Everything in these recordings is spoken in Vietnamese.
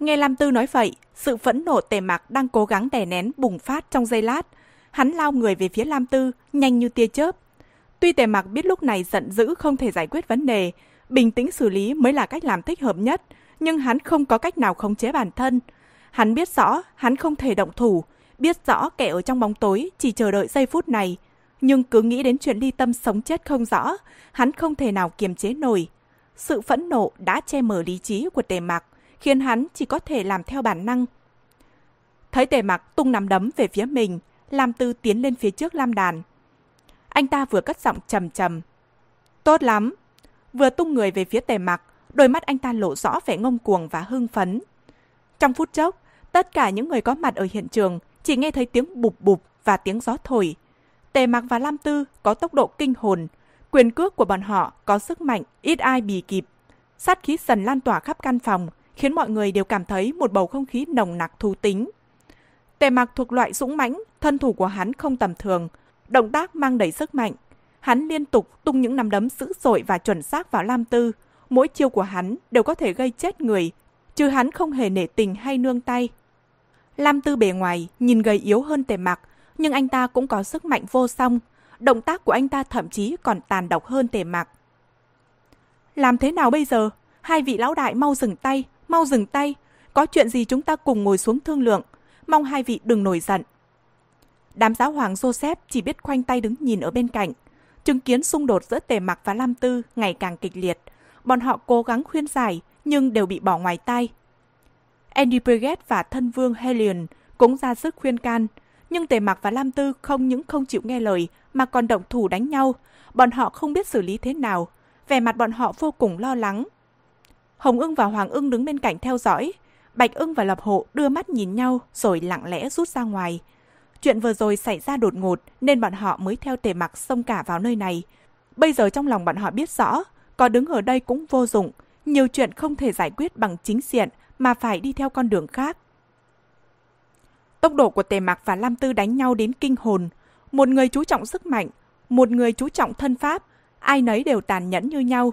Nghe Lam Tư nói vậy, sự phẫn nộ tề mặc đang cố gắng đè nén bùng phát trong giây lát. Hắn lao người về phía Lam Tư, nhanh như tia chớp. Tuy tề mặc biết lúc này giận dữ không thể giải quyết vấn đề, bình tĩnh xử lý mới là cách làm thích hợp nhất, nhưng hắn không có cách nào khống chế bản thân. Hắn biết rõ hắn không thể động thủ, biết rõ kẻ ở trong bóng tối chỉ chờ đợi giây phút này. Nhưng cứ nghĩ đến chuyện ly tâm sống chết không rõ, hắn không thể nào kiềm chế nổi. Sự phẫn nộ đã che mở lý trí của tề mặc, khiến hắn chỉ có thể làm theo bản năng. Thấy tề mặc tung nắm đấm về phía mình, Lam Tư tiến lên phía trước Lam Đàn. Anh ta vừa cất giọng trầm trầm. Tốt lắm. Vừa tung người về phía tề mặc, đôi mắt anh ta lộ rõ vẻ ngông cuồng và hưng phấn. Trong phút chốc, tất cả những người có mặt ở hiện trường chỉ nghe thấy tiếng bụp bụp và tiếng gió thổi. Tề mặc và Lam Tư có tốc độ kinh hồn, quyền cước của bọn họ có sức mạnh ít ai bì kịp. Sát khí dần lan tỏa khắp căn phòng, khiến mọi người đều cảm thấy một bầu không khí nồng nặc thú tính. Tề mặc thuộc loại dũng mãnh, thân thủ của hắn không tầm thường, động tác mang đầy sức mạnh. Hắn liên tục tung những nắm đấm dữ dội và chuẩn xác vào Lam Tư. Mỗi chiêu của hắn đều có thể gây chết người, chứ hắn không hề nể tình hay nương tay. Lam Tư bề ngoài nhìn gầy yếu hơn tề mặc, nhưng anh ta cũng có sức mạnh vô song. Động tác của anh ta thậm chí còn tàn độc hơn tề mặc. Làm thế nào bây giờ? Hai vị lão đại mau dừng tay, mau dừng tay. Có chuyện gì chúng ta cùng ngồi xuống thương lượng. Mong hai vị đừng nổi giận. Đám giáo hoàng Joseph chỉ biết khoanh tay đứng nhìn ở bên cạnh. Chứng kiến xung đột giữa tề mặc và Lam Tư ngày càng kịch liệt. Bọn họ cố gắng khuyên giải, nhưng đều bị bỏ ngoài tay. Andy Briget và thân vương Helion cũng ra sức khuyên can. Nhưng Tề Mặc và Lam Tư không những không chịu nghe lời mà còn động thủ đánh nhau. Bọn họ không biết xử lý thế nào. Vẻ mặt bọn họ vô cùng lo lắng. Hồng ưng và Hoàng ưng đứng bên cạnh theo dõi. Bạch ưng và Lập Hộ đưa mắt nhìn nhau rồi lặng lẽ rút ra ngoài. Chuyện vừa rồi xảy ra đột ngột nên bọn họ mới theo Tề Mặc xông cả vào nơi này. Bây giờ trong lòng bọn họ biết rõ, có đứng ở đây cũng vô dụng. Nhiều chuyện không thể giải quyết bằng chính diện mà phải đi theo con đường khác. Tốc độ của Tề Mặc và Lam Tư đánh nhau đến kinh hồn. Một người chú trọng sức mạnh, một người chú trọng thân pháp, ai nấy đều tàn nhẫn như nhau.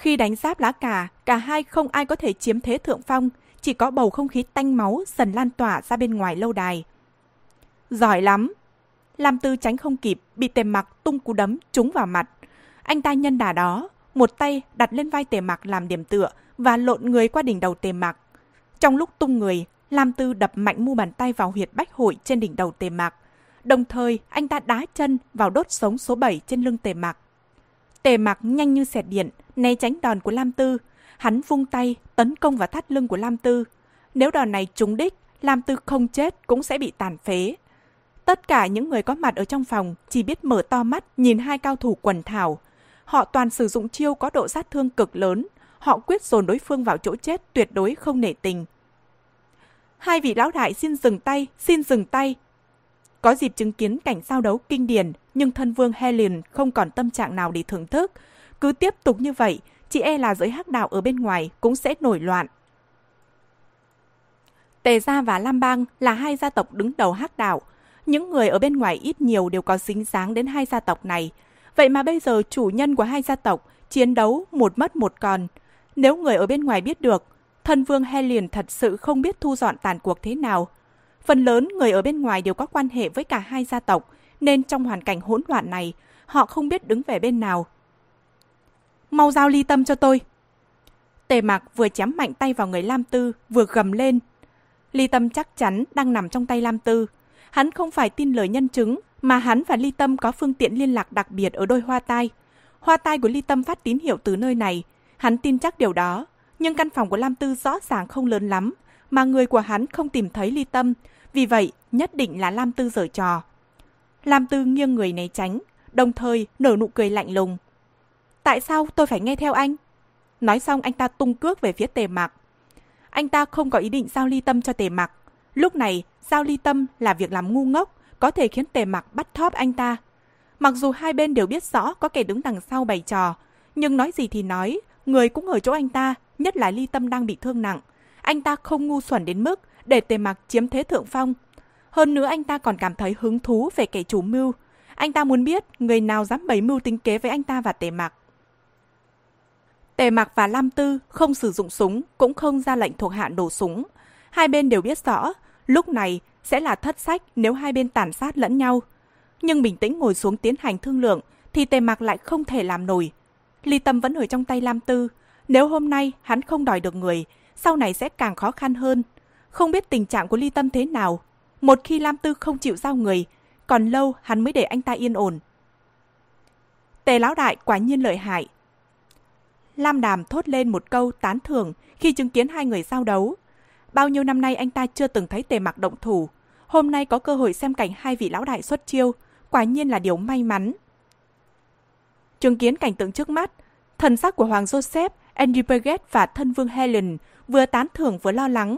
Khi đánh giáp lá cà, cả hai không ai có thể chiếm thế thượng phong, chỉ có bầu không khí tanh máu dần lan tỏa ra bên ngoài lâu đài. Giỏi lắm! Lam Tư tránh không kịp, bị Tề Mặc tung cú đấm trúng vào mặt. Anh ta nhân đà đó, một tay đặt lên vai Tề Mặc làm điểm tựa và lộn người qua đỉnh đầu Tề Mặc. Trong lúc tung người, Lam Tư đập mạnh mu bàn tay vào huyệt bách hội trên đỉnh đầu tề mạc. Đồng thời, anh ta đá chân vào đốt sống số 7 trên lưng tề mạc. Tề mặc nhanh như xẹt điện, né tránh đòn của Lam Tư. Hắn vung tay, tấn công vào thắt lưng của Lam Tư. Nếu đòn này trúng đích, Lam Tư không chết cũng sẽ bị tàn phế. Tất cả những người có mặt ở trong phòng chỉ biết mở to mắt nhìn hai cao thủ quần thảo. Họ toàn sử dụng chiêu có độ sát thương cực lớn, họ quyết dồn đối phương vào chỗ chết tuyệt đối không nể tình. Hai vị lão đại xin dừng tay, xin dừng tay. Có dịp chứng kiến cảnh giao đấu kinh điển, nhưng thân vương Helen không còn tâm trạng nào để thưởng thức. Cứ tiếp tục như vậy, chị e là giới hắc đạo ở bên ngoài cũng sẽ nổi loạn. Tề Gia và Lam Bang là hai gia tộc đứng đầu hắc đạo. Những người ở bên ngoài ít nhiều đều có dính dáng đến hai gia tộc này. Vậy mà bây giờ chủ nhân của hai gia tộc chiến đấu một mất một còn, nếu người ở bên ngoài biết được, thân vương Helion thật sự không biết thu dọn tàn cuộc thế nào. Phần lớn người ở bên ngoài đều có quan hệ với cả hai gia tộc, nên trong hoàn cảnh hỗn loạn này, họ không biết đứng về bên nào. Mau giao ly tâm cho tôi. Tề mạc vừa chém mạnh tay vào người Lam Tư, vừa gầm lên. Ly tâm chắc chắn đang nằm trong tay Lam Tư. Hắn không phải tin lời nhân chứng, mà hắn và Ly Tâm có phương tiện liên lạc đặc biệt ở đôi hoa tai. Hoa tai của Ly Tâm phát tín hiệu từ nơi này, Hắn tin chắc điều đó, nhưng căn phòng của Lam Tư rõ ràng không lớn lắm, mà người của hắn không tìm thấy ly tâm, vì vậy nhất định là Lam Tư giở trò. Lam Tư nghiêng người né tránh, đồng thời nở nụ cười lạnh lùng. Tại sao tôi phải nghe theo anh? Nói xong anh ta tung cước về phía tề mạc. Anh ta không có ý định giao ly tâm cho tề mạc. Lúc này, giao ly tâm là việc làm ngu ngốc, có thể khiến tề mạc bắt thóp anh ta. Mặc dù hai bên đều biết rõ có kẻ đứng đằng sau bày trò, nhưng nói gì thì nói, Người cũng ở chỗ anh ta, nhất là ly tâm đang bị thương nặng. Anh ta không ngu xuẩn đến mức để tề mặc chiếm thế thượng phong. Hơn nữa anh ta còn cảm thấy hứng thú về kẻ chủ mưu. Anh ta muốn biết người nào dám bày mưu tính kế với anh ta và tề mặc. Tề Mặc và Lam Tư không sử dụng súng, cũng không ra lệnh thuộc hạ nổ súng. Hai bên đều biết rõ, lúc này sẽ là thất sách nếu hai bên tàn sát lẫn nhau. Nhưng bình tĩnh ngồi xuống tiến hành thương lượng, thì Tề Mặc lại không thể làm nổi. Ly Tâm vẫn ở trong tay Lam Tư. Nếu hôm nay hắn không đòi được người, sau này sẽ càng khó khăn hơn. Không biết tình trạng của Ly Tâm thế nào. Một khi Lam Tư không chịu giao người, còn lâu hắn mới để anh ta yên ổn. Tề Lão Đại quả nhiên lợi hại, Lam Đàm thốt lên một câu tán thưởng khi chứng kiến hai người giao đấu. Bao nhiêu năm nay anh ta chưa từng thấy tề mặc động thủ. Hôm nay có cơ hội xem cảnh hai vị lão đại xuất chiêu, quả nhiên là điều may mắn. Chứng kiến cảnh tượng trước mắt, thần sắc của Hoàng Joseph, Andy Burgess và thân vương Helen vừa tán thưởng vừa lo lắng.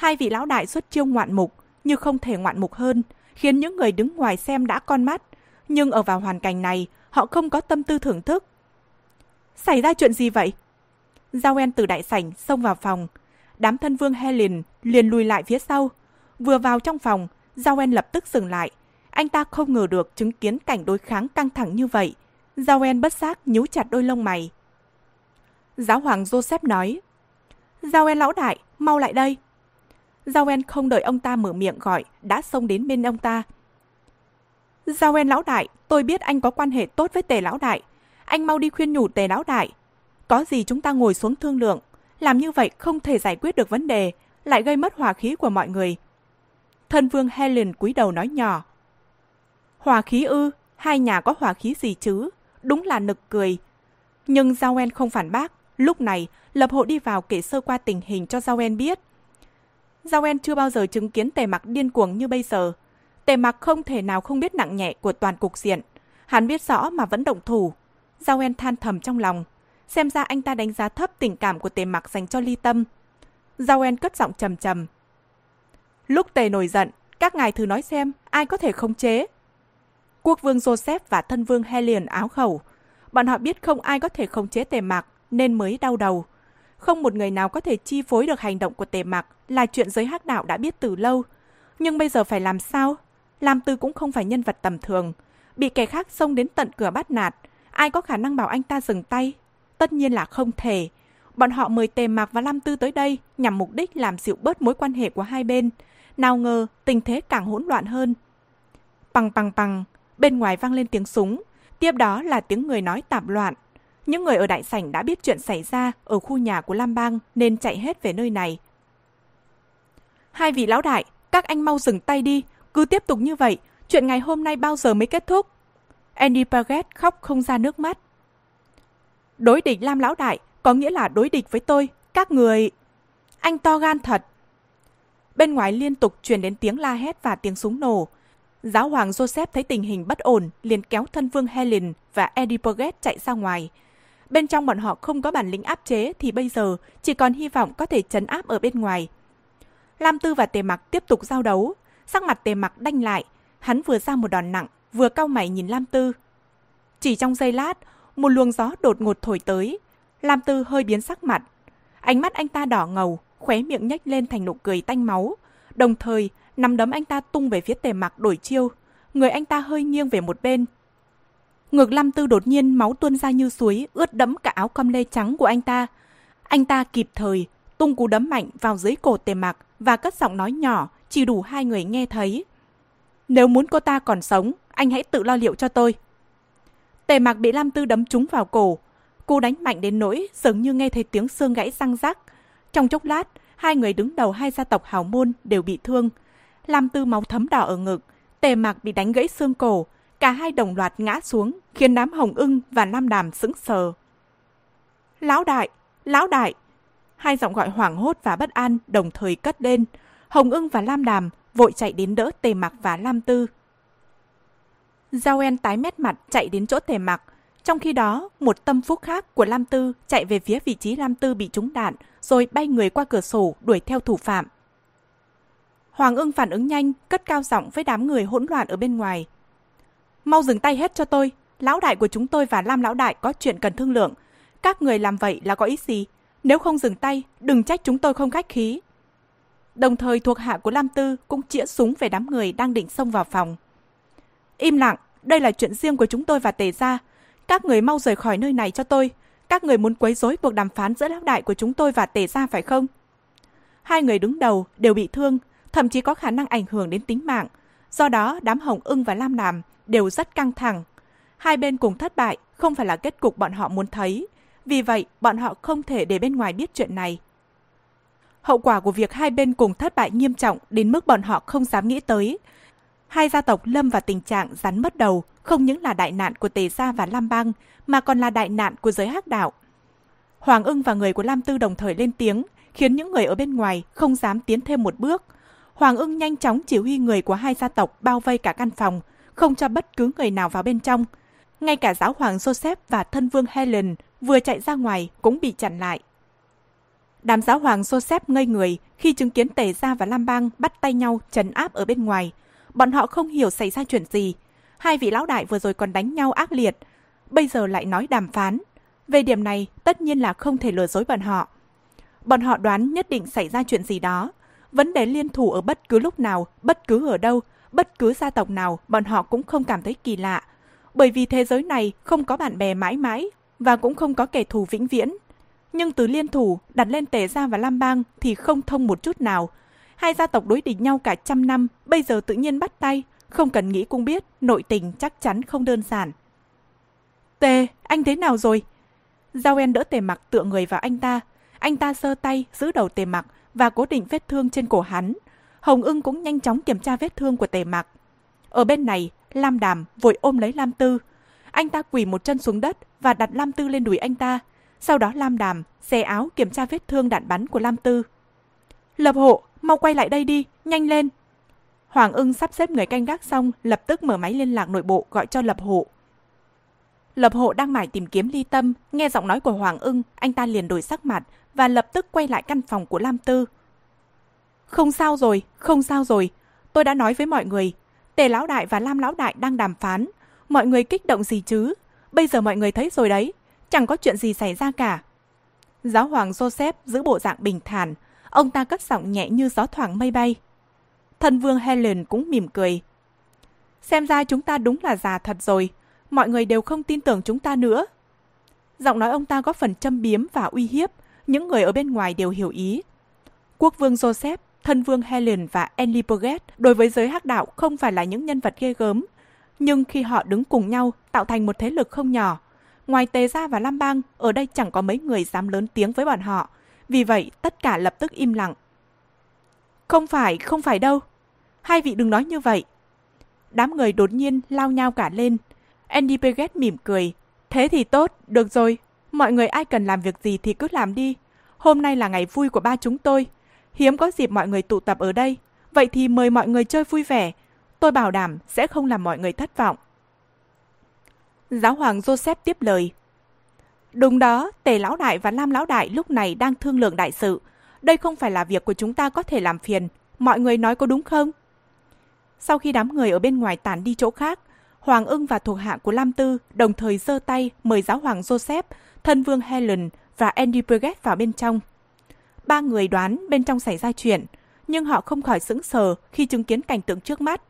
Hai vị lão đại xuất chiêu ngoạn mục, như không thể ngoạn mục hơn, khiến những người đứng ngoài xem đã con mắt. Nhưng ở vào hoàn cảnh này, họ không có tâm tư thưởng thức, Xảy ra chuyện gì vậy? Giao En từ đại sảnh xông vào phòng. Đám thân vương Helen liền lùi lại phía sau. Vừa vào trong phòng, Giao En lập tức dừng lại. Anh ta không ngờ được chứng kiến cảnh đối kháng căng thẳng như vậy. Giao En bất giác nhíu chặt đôi lông mày. Giáo hoàng Joseph nói, Giao En lão đại, mau lại đây. Giao không đợi ông ta mở miệng gọi, đã xông đến bên ông ta. Giao lão đại, tôi biết anh có quan hệ tốt với tề lão đại, anh mau đi khuyên nhủ tề lão đại. Có gì chúng ta ngồi xuống thương lượng. Làm như vậy không thể giải quyết được vấn đề, lại gây mất hòa khí của mọi người. Thân vương Helen cúi đầu nói nhỏ. Hòa khí ư, hai nhà có hòa khí gì chứ? Đúng là nực cười. Nhưng Giao không phản bác. Lúc này, Lập Hộ đi vào kể sơ qua tình hình cho Giao biết. Giao chưa bao giờ chứng kiến tề mặc điên cuồng như bây giờ. Tề mặc không thể nào không biết nặng nhẹ của toàn cục diện. Hắn biết rõ mà vẫn động thủ, Giao En than thầm trong lòng. Xem ra anh ta đánh giá thấp tình cảm của tề mặc dành cho ly tâm. Giao En cất giọng trầm trầm. Lúc tề nổi giận, các ngài thử nói xem ai có thể khống chế. Quốc vương Joseph và thân vương Helion áo khẩu. Bọn họ biết không ai có thể khống chế tề mặc nên mới đau đầu. Không một người nào có thể chi phối được hành động của tề mặc là chuyện giới hắc đạo đã biết từ lâu. Nhưng bây giờ phải làm sao? Lam Tư cũng không phải nhân vật tầm thường. Bị kẻ khác xông đến tận cửa bắt nạt, Ai có khả năng bảo anh ta dừng tay? Tất nhiên là không thể. Bọn họ mời Tề Mạc và Lam Tư tới đây nhằm mục đích làm dịu bớt mối quan hệ của hai bên. Nào ngờ tình thế càng hỗn loạn hơn. Bằng bằng bằng, bên ngoài vang lên tiếng súng. Tiếp đó là tiếng người nói tạp loạn. Những người ở đại sảnh đã biết chuyện xảy ra ở khu nhà của Lam Bang nên chạy hết về nơi này. Hai vị lão đại, các anh mau dừng tay đi. Cứ tiếp tục như vậy, chuyện ngày hôm nay bao giờ mới kết thúc? Andy Paget khóc không ra nước mắt. Đối địch Lam Lão Đại có nghĩa là đối địch với tôi, các người... Anh to gan thật. Bên ngoài liên tục truyền đến tiếng la hét và tiếng súng nổ. Giáo hoàng Joseph thấy tình hình bất ổn, liền kéo thân vương Helen và Eddie Poget chạy ra ngoài. Bên trong bọn họ không có bản lĩnh áp chế thì bây giờ chỉ còn hy vọng có thể chấn áp ở bên ngoài. Lam Tư và Tề Mặc tiếp tục giao đấu. Sắc mặt Tề Mặc đanh lại, hắn vừa ra một đòn nặng, vừa cau mày nhìn Lam Tư. Chỉ trong giây lát, một luồng gió đột ngột thổi tới. Lam Tư hơi biến sắc mặt. Ánh mắt anh ta đỏ ngầu, khóe miệng nhếch lên thành nụ cười tanh máu. Đồng thời, nắm đấm anh ta tung về phía tề mặc đổi chiêu. Người anh ta hơi nghiêng về một bên. Ngược Lam Tư đột nhiên máu tuôn ra như suối, ướt đẫm cả áo com lê trắng của anh ta. Anh ta kịp thời, tung cú đấm mạnh vào dưới cổ tề mặc và cất giọng nói nhỏ, chỉ đủ hai người nghe thấy. Nếu muốn cô ta còn sống, anh hãy tự lo liệu cho tôi. Tề mạc bị Lam Tư đấm trúng vào cổ. Cô đánh mạnh đến nỗi dường như nghe thấy tiếng xương gãy răng rắc. Trong chốc lát, hai người đứng đầu hai gia tộc hào môn đều bị thương. Lam Tư máu thấm đỏ ở ngực, tề mạc bị đánh gãy xương cổ. Cả hai đồng loạt ngã xuống, khiến đám hồng ưng và nam đàm sững sờ. Lão đại! Lão đại! Hai giọng gọi hoảng hốt và bất an đồng thời cất lên. Hồng ưng và lam đàm vội chạy đến đỡ tề mặc và lam tư. Giao En tái mét mặt chạy đến chỗ tề mặc. Trong khi đó, một tâm phúc khác của Lam Tư chạy về phía vị trí Lam Tư bị trúng đạn, rồi bay người qua cửa sổ đuổi theo thủ phạm. Hoàng ưng phản ứng nhanh, cất cao giọng với đám người hỗn loạn ở bên ngoài. Mau dừng tay hết cho tôi, lão đại của chúng tôi và Lam lão đại có chuyện cần thương lượng. Các người làm vậy là có ý gì? Nếu không dừng tay, đừng trách chúng tôi không khách khí. Đồng thời thuộc hạ của Lam Tư cũng chĩa súng về đám người đang định xông vào phòng. Im lặng, đây là chuyện riêng của chúng tôi và tề gia. Các người mau rời khỏi nơi này cho tôi. Các người muốn quấy rối cuộc đàm phán giữa lão đại của chúng tôi và tề gia phải không? Hai người đứng đầu đều bị thương, thậm chí có khả năng ảnh hưởng đến tính mạng. Do đó, đám Hồng ưng và Lam Nàm đều rất căng thẳng. Hai bên cùng thất bại không phải là kết cục bọn họ muốn thấy. Vì vậy, bọn họ không thể để bên ngoài biết chuyện này. Hậu quả của việc hai bên cùng thất bại nghiêm trọng đến mức bọn họ không dám nghĩ tới. Hai gia tộc lâm vào tình trạng rắn mất đầu, không những là đại nạn của Tề Gia và Lam Bang, mà còn là đại nạn của giới hắc đạo. Hoàng ưng và người của Lam Tư đồng thời lên tiếng, khiến những người ở bên ngoài không dám tiến thêm một bước. Hoàng ưng nhanh chóng chỉ huy người của hai gia tộc bao vây cả căn phòng, không cho bất cứ người nào vào bên trong. Ngay cả giáo hoàng Joseph và thân vương Helen vừa chạy ra ngoài cũng bị chặn lại. Đám giáo hoàng Joseph ngây người khi chứng kiến Tề Gia và Lam Bang bắt tay nhau trấn áp ở bên ngoài. Bọn họ không hiểu xảy ra chuyện gì. Hai vị lão đại vừa rồi còn đánh nhau ác liệt, bây giờ lại nói đàm phán. Về điểm này, tất nhiên là không thể lừa dối bọn họ. Bọn họ đoán nhất định xảy ra chuyện gì đó. Vấn đề liên thủ ở bất cứ lúc nào, bất cứ ở đâu, bất cứ gia tộc nào, bọn họ cũng không cảm thấy kỳ lạ. Bởi vì thế giới này không có bạn bè mãi mãi và cũng không có kẻ thù vĩnh viễn. Nhưng từ liên thủ đặt lên Tề Gia và Lam Bang thì không thông một chút nào. Hai gia tộc đối địch nhau cả trăm năm, bây giờ tự nhiên bắt tay, không cần nghĩ cũng biết, nội tình chắc chắn không đơn giản. Tề, anh thế nào rồi? Giao En đỡ tề mặc tựa người vào anh ta. Anh ta sơ tay giữ đầu tề mặc và cố định vết thương trên cổ hắn. Hồng ưng cũng nhanh chóng kiểm tra vết thương của tề mặc. Ở bên này, Lam Đàm vội ôm lấy Lam Tư. Anh ta quỳ một chân xuống đất và đặt Lam Tư lên đùi anh ta. Sau đó Lam Đàm xé áo kiểm tra vết thương đạn bắn của Lam Tư. Lập hộ, mau quay lại đây đi, nhanh lên. Hoàng ưng sắp xếp người canh gác xong, lập tức mở máy liên lạc nội bộ gọi cho Lập hộ. Lập hộ đang mải tìm kiếm ly tâm, nghe giọng nói của Hoàng ưng, anh ta liền đổi sắc mặt và lập tức quay lại căn phòng của Lam Tư. Không sao rồi, không sao rồi. Tôi đã nói với mọi người, Tề Lão Đại và Lam Lão Đại đang đàm phán. Mọi người kích động gì chứ? Bây giờ mọi người thấy rồi đấy, chẳng có chuyện gì xảy ra cả. Giáo hoàng Joseph giữ bộ dạng bình thản, ông ta cất giọng nhẹ như gió thoảng mây bay. Thân vương Helen cũng mỉm cười. Xem ra chúng ta đúng là già thật rồi, mọi người đều không tin tưởng chúng ta nữa. Giọng nói ông ta có phần châm biếm và uy hiếp, những người ở bên ngoài đều hiểu ý. Quốc vương Joseph, thân vương Helen và Enlie Burgess đối với giới hắc đạo không phải là những nhân vật ghê gớm, nhưng khi họ đứng cùng nhau tạo thành một thế lực không nhỏ. Ngoài Tề Gia và Lam Bang, ở đây chẳng có mấy người dám lớn tiếng với bọn họ, vì vậy tất cả lập tức im lặng. Không phải, không phải đâu. Hai vị đừng nói như vậy. Đám người đột nhiên lao nhau cả lên, Andy Paget mỉm cười. Thế thì tốt, được rồi. Mọi người ai cần làm việc gì thì cứ làm đi. Hôm nay là ngày vui của ba chúng tôi. Hiếm có dịp mọi người tụ tập ở đây. Vậy thì mời mọi người chơi vui vẻ. Tôi bảo đảm sẽ không làm mọi người thất vọng. Giáo hoàng Joseph tiếp lời. Đúng đó, Tề Lão Đại và Lam Lão Đại lúc này đang thương lượng đại sự. Đây không phải là việc của chúng ta có thể làm phiền. Mọi người nói có đúng không? Sau khi đám người ở bên ngoài tản đi chỗ khác, Hoàng ưng và thuộc hạ của Lam Tư đồng thời giơ tay mời giáo hoàng Joseph, thân vương Helen và Andy Burgess vào bên trong. Ba người đoán bên trong xảy ra chuyện, nhưng họ không khỏi sững sờ khi chứng kiến cảnh tượng trước mắt.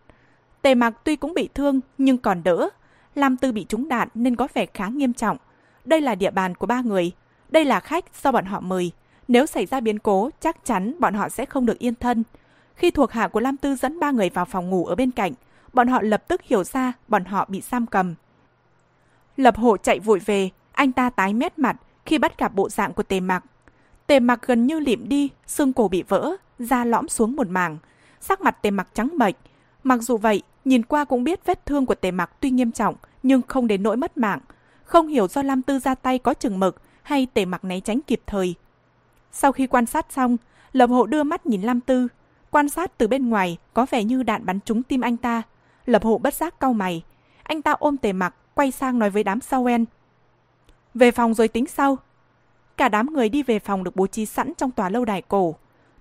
Tề Mặc tuy cũng bị thương nhưng còn đỡ. Lam Tư bị trúng đạn nên có vẻ khá nghiêm trọng. Đây là địa bàn của ba người. Đây là khách do bọn họ mời. Nếu xảy ra biến cố, chắc chắn bọn họ sẽ không được yên thân. Khi thuộc hạ của Lam Tư dẫn ba người vào phòng ngủ ở bên cạnh, bọn họ lập tức hiểu ra bọn họ bị giam cầm. Lập hộ chạy vội về, anh ta tái mét mặt khi bắt gặp bộ dạng của tề mặc. Tề mặc gần như lịm đi, xương cổ bị vỡ, da lõm xuống một mảng. Sắc mặt tề mặc trắng bệch. Mặc dù vậy, nhìn qua cũng biết vết thương của tề mặc tuy nghiêm trọng, nhưng không đến nỗi mất mạng. Không hiểu do Lam Tư ra tay có chừng mực hay tề mặc né tránh kịp thời. Sau khi quan sát xong, Lập hộ đưa mắt nhìn Lam Tư. Quan sát từ bên ngoài có vẻ như đạn bắn trúng tim anh ta. Lập hộ bất giác cau mày. Anh ta ôm tề mặc, quay sang nói với đám sao en. Về phòng rồi tính sau. Cả đám người đi về phòng được bố trí sẵn trong tòa lâu đài cổ.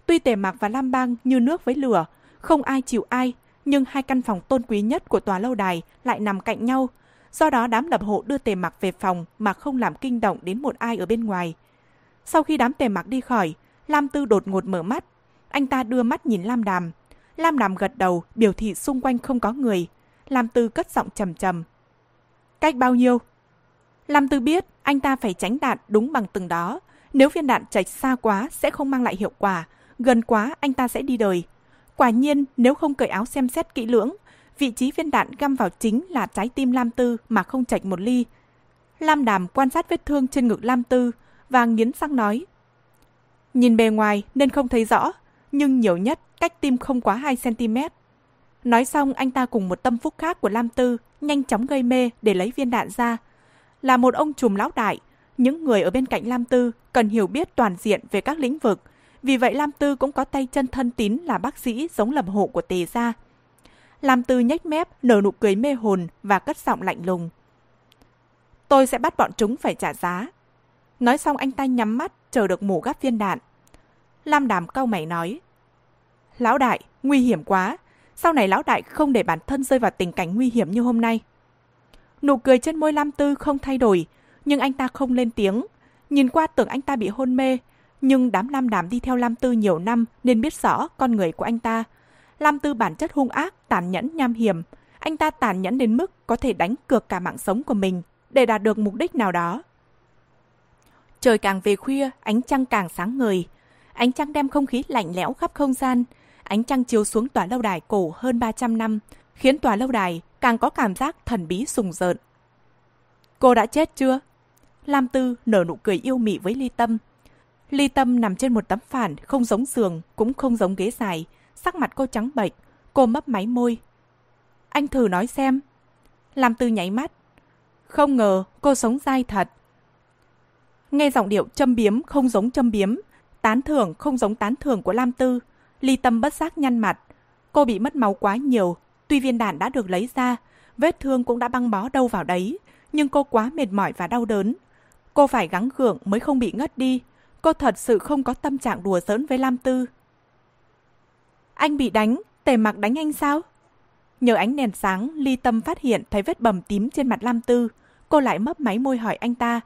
Tuy tề mặc và Lam Bang như nước với lửa, không ai chịu ai, nhưng hai căn phòng tôn quý nhất của tòa lâu đài lại nằm cạnh nhau. Do đó đám lập hộ đưa tề mặc về phòng mà không làm kinh động đến một ai ở bên ngoài. Sau khi đám tề mặc đi khỏi, Lam Tư đột ngột mở mắt. Anh ta đưa mắt nhìn Lam Đàm, Lam Đàm gật đầu, biểu thị xung quanh không có người. Lam Tư cất giọng trầm trầm. Cách bao nhiêu? Lam Tư biết anh ta phải tránh đạn đúng bằng từng đó. Nếu viên đạn chạch xa quá sẽ không mang lại hiệu quả. Gần quá anh ta sẽ đi đời. Quả nhiên nếu không cởi áo xem xét kỹ lưỡng, vị trí viên đạn găm vào chính là trái tim Lam Tư mà không chạch một ly. Lam Đàm quan sát vết thương trên ngực Lam Tư và nghiến răng nói. Nhìn bề ngoài nên không thấy rõ, nhưng nhiều nhất cách tim không quá 2cm. Nói xong anh ta cùng một tâm phúc khác của Lam Tư nhanh chóng gây mê để lấy viên đạn ra. Là một ông trùm lão đại, những người ở bên cạnh Lam Tư cần hiểu biết toàn diện về các lĩnh vực. Vì vậy Lam Tư cũng có tay chân thân tín là bác sĩ giống lầm hộ của tề gia. Lam Tư nhếch mép, nở nụ cười mê hồn và cất giọng lạnh lùng. Tôi sẽ bắt bọn chúng phải trả giá. Nói xong anh ta nhắm mắt, chờ được mổ gắp viên đạn. Lam đàm cau mày nói. Lão đại, nguy hiểm quá. Sau này lão đại không để bản thân rơi vào tình cảnh nguy hiểm như hôm nay. Nụ cười trên môi Lam Tư không thay đổi, nhưng anh ta không lên tiếng. Nhìn qua tưởng anh ta bị hôn mê, nhưng đám Lam Đàm đi theo Lam Tư nhiều năm nên biết rõ con người của anh ta. Lam Tư bản chất hung ác, tàn nhẫn nham hiểm. Anh ta tàn nhẫn đến mức có thể đánh cược cả mạng sống của mình để đạt được mục đích nào đó. Trời càng về khuya, ánh trăng càng sáng ngời. Ánh trăng đem không khí lạnh lẽo khắp không gian. Ánh trăng chiếu xuống tòa lâu đài cổ hơn 300 năm, khiến tòa lâu đài càng có cảm giác thần bí sùng rợn. Cô đã chết chưa? Lam Tư nở nụ cười yêu mị với Ly Tâm. Ly Tâm nằm trên một tấm phản, không giống giường, cũng không giống ghế dài. Sắc mặt cô trắng bệch, cô mấp máy môi. Anh thử nói xem. Lam Tư nháy mắt. Không ngờ cô sống dai thật. Nghe giọng điệu châm biếm không giống châm biếm, tán thưởng không giống tán thưởng của Lam Tư. Ly Tâm bất giác nhăn mặt. Cô bị mất máu quá nhiều, tuy viên đạn đã được lấy ra, vết thương cũng đã băng bó đâu vào đấy, nhưng cô quá mệt mỏi và đau đớn. Cô phải gắng gượng mới không bị ngất đi. Cô thật sự không có tâm trạng đùa giỡn với Lam Tư. Anh bị đánh, tề mặc đánh anh sao? Nhờ ánh đèn sáng, Ly Tâm phát hiện thấy vết bầm tím trên mặt Lam Tư. Cô lại mấp máy môi hỏi anh ta.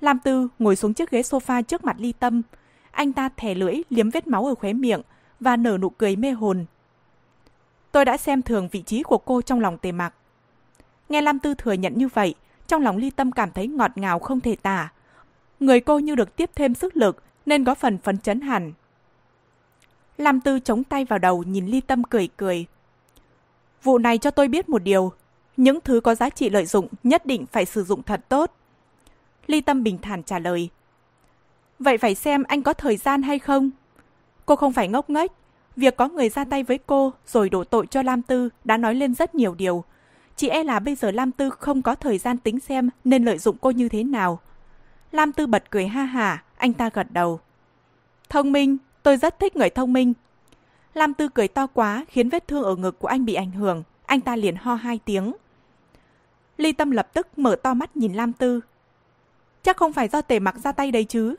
Lam Tư ngồi xuống chiếc ghế sofa trước mặt Ly Tâm. Anh ta thè lưỡi liếm vết máu ở khóe miệng và nở nụ cười mê hồn. Tôi đã xem thường vị trí của cô trong lòng tề mặc. Nghe Lam Tư thừa nhận như vậy, trong lòng Ly Tâm cảm thấy ngọt ngào không thể tả. Người cô như được tiếp thêm sức lực nên có phần phấn chấn hẳn. Lam Tư chống tay vào đầu nhìn Ly Tâm cười cười. Vụ này cho tôi biết một điều. Những thứ có giá trị lợi dụng nhất định phải sử dụng thật tốt. Ly Tâm bình thản trả lời. Vậy phải xem anh có thời gian hay không? Cô không phải ngốc nghếch. Việc có người ra tay với cô rồi đổ tội cho Lam Tư đã nói lên rất nhiều điều. Chỉ e là bây giờ Lam Tư không có thời gian tính xem nên lợi dụng cô như thế nào. Lam Tư bật cười ha hả, anh ta gật đầu. Thông minh, tôi rất thích người thông minh. Lam Tư cười to quá khiến vết thương ở ngực của anh bị ảnh hưởng. Anh ta liền ho hai tiếng. Ly Tâm lập tức mở to mắt nhìn Lam Tư. Chắc không phải do tề mặc ra tay đấy chứ.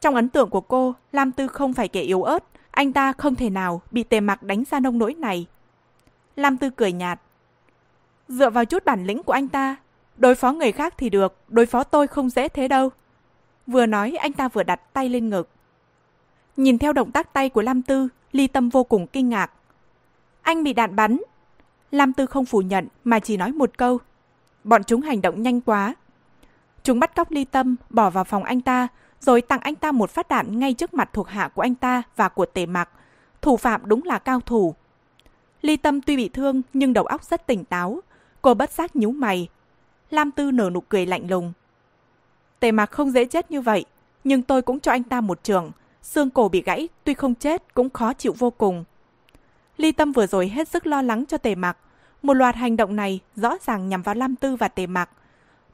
Trong ấn tượng của cô, Lam Tư không phải kẻ yếu ớt. Anh ta không thể nào bị tề mặc đánh ra nông nỗi này. Lam Tư cười nhạt. Dựa vào chút bản lĩnh của anh ta, đối phó người khác thì được, đối phó tôi không dễ thế đâu. Vừa nói anh ta vừa đặt tay lên ngực. Nhìn theo động tác tay của Lam Tư, Ly Tâm vô cùng kinh ngạc. Anh bị đạn bắn. Lam Tư không phủ nhận mà chỉ nói một câu. Bọn chúng hành động nhanh quá. Chúng bắt cóc Ly Tâm, bỏ vào phòng anh ta, rồi tặng anh ta một phát đạn ngay trước mặt thuộc hạ của anh ta và của tề mặc. Thủ phạm đúng là cao thủ. Ly Tâm tuy bị thương nhưng đầu óc rất tỉnh táo. Cô bất giác nhíu mày. Lam Tư nở nụ cười lạnh lùng. Tề mặc không dễ chết như vậy, nhưng tôi cũng cho anh ta một trường. Xương cổ bị gãy, tuy không chết cũng khó chịu vô cùng. Ly Tâm vừa rồi hết sức lo lắng cho tề mặc. Một loạt hành động này rõ ràng nhằm vào Lam Tư và tề mặc.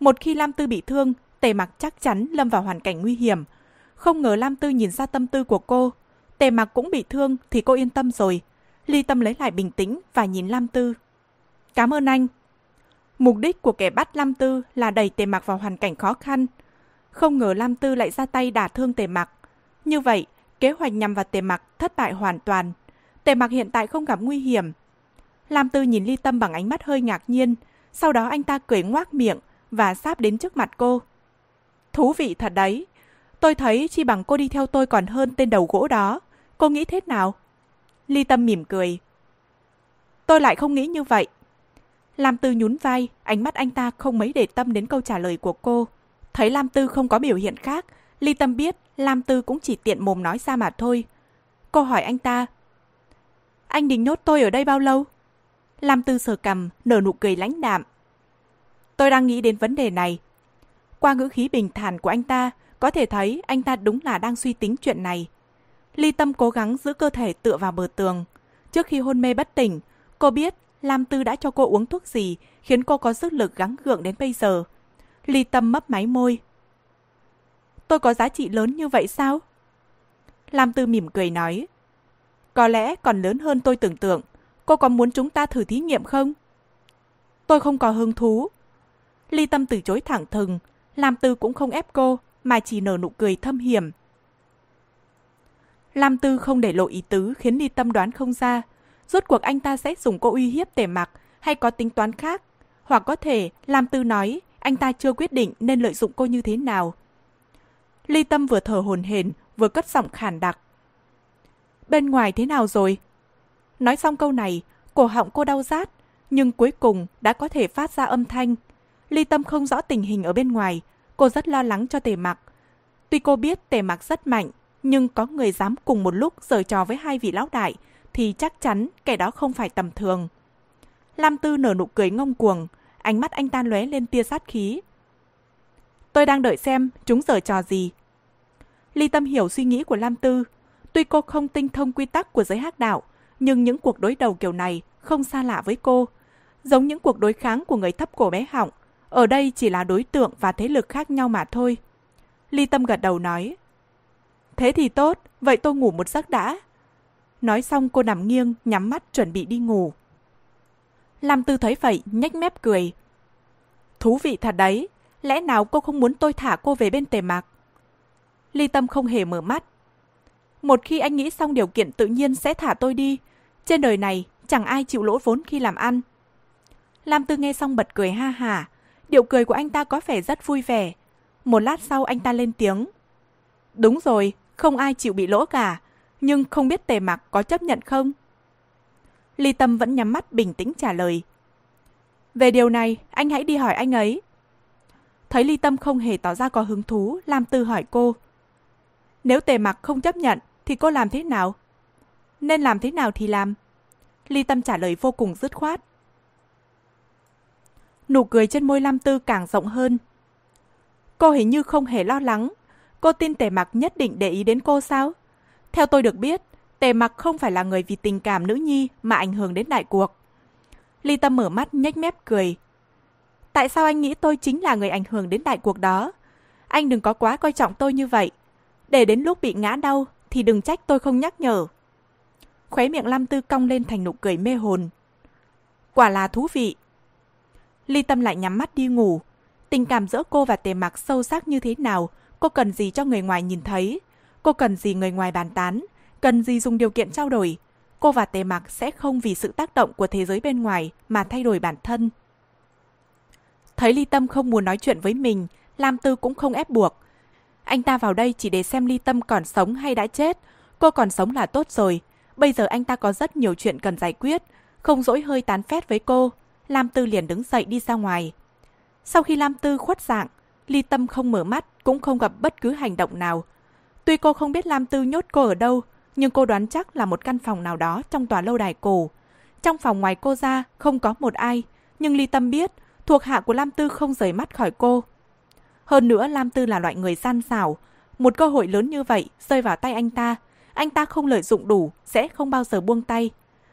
Một khi Lam Tư bị thương, tề mặc chắc chắn lâm vào hoàn cảnh nguy hiểm. Không ngờ Lam Tư nhìn ra tâm tư của cô. Tề mặc cũng bị thương thì cô yên tâm rồi. Ly Tâm lấy lại bình tĩnh và nhìn Lam Tư. Cảm ơn anh. Mục đích của kẻ bắt Lam Tư là đẩy tề mặc vào hoàn cảnh khó khăn. Không ngờ Lam Tư lại ra tay đả thương tề mặc. Như vậy, kế hoạch nhằm vào tề mặc thất bại hoàn toàn. Tề mặc hiện tại không gặp nguy hiểm. Lam Tư nhìn Ly Tâm bằng ánh mắt hơi ngạc nhiên. Sau đó anh ta cười ngoác miệng và sáp đến trước mặt cô. Thú vị thật đấy. Tôi thấy chi bằng cô đi theo tôi còn hơn tên đầu gỗ đó. Cô nghĩ thế nào? Ly Tâm mỉm cười. Tôi lại không nghĩ như vậy. Lam Tư nhún vai, ánh mắt anh ta không mấy để tâm đến câu trả lời của cô. Thấy Lam Tư không có biểu hiện khác, Ly Tâm biết Lam Tư cũng chỉ tiện mồm nói ra mà thôi. Cô hỏi anh ta, anh định nhốt tôi ở đây bao lâu? Lam Tư sờ cầm, nở nụ cười lãnh đạm. Tôi đang nghĩ đến vấn đề này. Qua ngữ khí bình thản của anh ta, có thể thấy anh ta đúng là đang suy tính chuyện này. Ly Tâm cố gắng giữ cơ thể tựa vào bờ tường. Trước khi hôn mê bất tỉnh, cô biết Lam Tư đã cho cô uống thuốc gì khiến cô có sức lực gắng gượng đến bây giờ. Ly Tâm mấp máy môi. Tôi có giá trị lớn như vậy sao? Lam Tư mỉm cười nói. Có lẽ còn lớn hơn tôi tưởng tượng. Cô có muốn chúng ta thử thí nghiệm không? Tôi không có hứng thú. Ly Tâm từ chối thẳng thừng. Lam Tư cũng không ép cô, mà chỉ nở nụ cười thâm hiểm. Lam Tư không để lộ ý tứ khiến Ly Tâm đoán không ra. Rốt cuộc anh ta sẽ dùng cô uy hiếp tề mặc hay có tính toán khác? Hoặc có thể Lam Tư nói anh ta chưa quyết định nên lợi dụng cô như thế nào. Ly Tâm vừa thở hồn hển vừa cất giọng khàn đặc. Bên ngoài thế nào rồi? Nói xong câu này, cổ họng cô đau rát, nhưng cuối cùng đã có thể phát ra âm thanh. Ly Tâm không rõ tình hình ở bên ngoài, cô rất lo lắng cho tề mặc. Tuy cô biết tề mặc rất mạnh, nhưng có người dám cùng một lúc giở trò với hai vị lão đại, thì chắc chắn kẻ đó không phải tầm thường. Lam Tư nở nụ cười ngông cuồng, ánh mắt anh ta lóe lên tia sát khí. Tôi đang đợi xem chúng giở trò gì. Ly Tâm hiểu suy nghĩ của Lam Tư. Tuy cô không tinh thông quy tắc của giới hắc đạo, nhưng những cuộc đối đầu kiểu này không xa lạ với cô. Giống những cuộc đối kháng của người thấp cổ bé họng, ở đây chỉ là đối tượng và thế lực khác nhau mà thôi. Ly Tâm gật đầu nói. Thế thì tốt, vậy tôi ngủ một giấc đã. Nói xong cô nằm nghiêng, nhắm mắt chuẩn bị đi ngủ. Lam Tư thấy vậy, nhếch mép cười. Thú vị thật đấy, lẽ nào cô không muốn tôi thả cô về bên tề mạc? Ly Tâm không hề mở mắt. Một khi anh nghĩ xong điều kiện tự nhiên sẽ thả tôi đi. Trên đời này chẳng ai chịu lỗ vốn khi làm ăn. Lam Tư nghe xong bật cười ha hả. Điệu cười của anh ta có vẻ rất vui vẻ. Một lát sau anh ta lên tiếng. Đúng rồi, không ai chịu bị lỗ cả. Nhưng không biết tề mặc có chấp nhận không? Ly Tâm vẫn nhắm mắt bình tĩnh trả lời. Về điều này, anh hãy đi hỏi anh ấy. Thấy Ly Tâm không hề tỏ ra có hứng thú, Lam Tư hỏi cô. Nếu tề mặc không chấp nhận, thì cô làm thế nào? Nên làm thế nào thì làm? Ly Tâm trả lời vô cùng dứt khoát. Nụ cười trên môi Lam Tư càng rộng hơn. Cô hình như không hề lo lắng. Cô tin tề mặc nhất định để ý đến cô sao? Theo tôi được biết, tề mặc không phải là người vì tình cảm nữ nhi mà ảnh hưởng đến đại cuộc. Ly Tâm mở mắt nhếch mép cười. Tại sao anh nghĩ tôi chính là người ảnh hưởng đến đại cuộc đó? Anh đừng có quá coi trọng tôi như vậy. Để đến lúc bị ngã đau thì đừng trách tôi không nhắc nhở. Khóe miệng Lam Tư cong lên thành nụ cười mê hồn. Quả là thú vị. Ly Tâm lại nhắm mắt đi ngủ. Tình cảm giữa cô và tề mặc sâu sắc như thế nào, cô cần gì cho người ngoài nhìn thấy. Cô cần gì người ngoài bàn tán, cần gì dùng điều kiện trao đổi. Cô và tề mặc sẽ không vì sự tác động của thế giới bên ngoài mà thay đổi bản thân. Thấy Ly Tâm không muốn nói chuyện với mình, Lam Tư cũng không ép buộc. Anh ta vào đây chỉ để xem Ly Tâm còn sống hay đã chết. Cô còn sống là tốt rồi. Bây giờ anh ta có rất nhiều chuyện cần giải quyết. Không dỗi hơi tán phét với cô. Lam Tư liền đứng dậy đi ra ngoài. Sau khi Lam Tư khuất dạng, Ly Tâm không mở mắt, cũng không gặp bất cứ hành động nào. Tuy cô không biết Lam Tư nhốt cô ở đâu, nhưng cô đoán chắc là một căn phòng nào đó trong tòa lâu đài cổ. Trong phòng ngoài cô ra không có một ai, nhưng Ly Tâm biết thuộc hạ của Lam Tư không rời mắt khỏi cô. Hơn nữa Lam Tư là loại người gian xảo, một cơ hội lớn như vậy rơi vào tay anh ta, anh ta không lợi dụng đủ sẽ không bao giờ buông tay.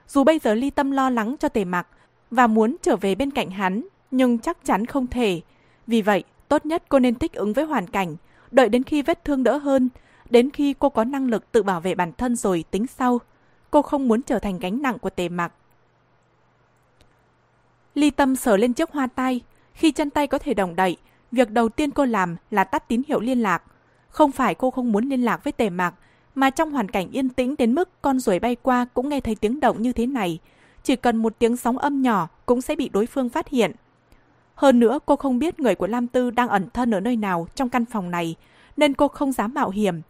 Dù bây giờ Ly Tâm lo lắng cho Tề Mặc và muốn trở về bên cạnh hắn, nhưng chắc chắn không thể. Vì vậy, tốt nhất cô nên thích ứng với hoàn cảnh, đợi đến khi vết thương đỡ hơn, đến khi cô có năng lực tự bảo vệ bản thân rồi tính sau. Cô không muốn trở thành gánh nặng của Tề Mặc. Ly Tâm sờ lên chiếc hoa tay, khi chân tay có thể đồng đậy, việc đầu tiên cô làm là tắt tín hiệu liên lạc. Không phải cô không muốn liên lạc với Tề Mạc, mà trong hoàn cảnh yên tĩnh đến mức con ruồi bay qua cũng nghe thấy tiếng động như thế này, chỉ cần một tiếng sóng âm nhỏ cũng sẽ bị đối phương phát hiện. Hơn nữa cô không biết người của Lam Tư đang ẩn thân ở nơi nào trong căn phòng này, nên cô không dám mạo hiểm.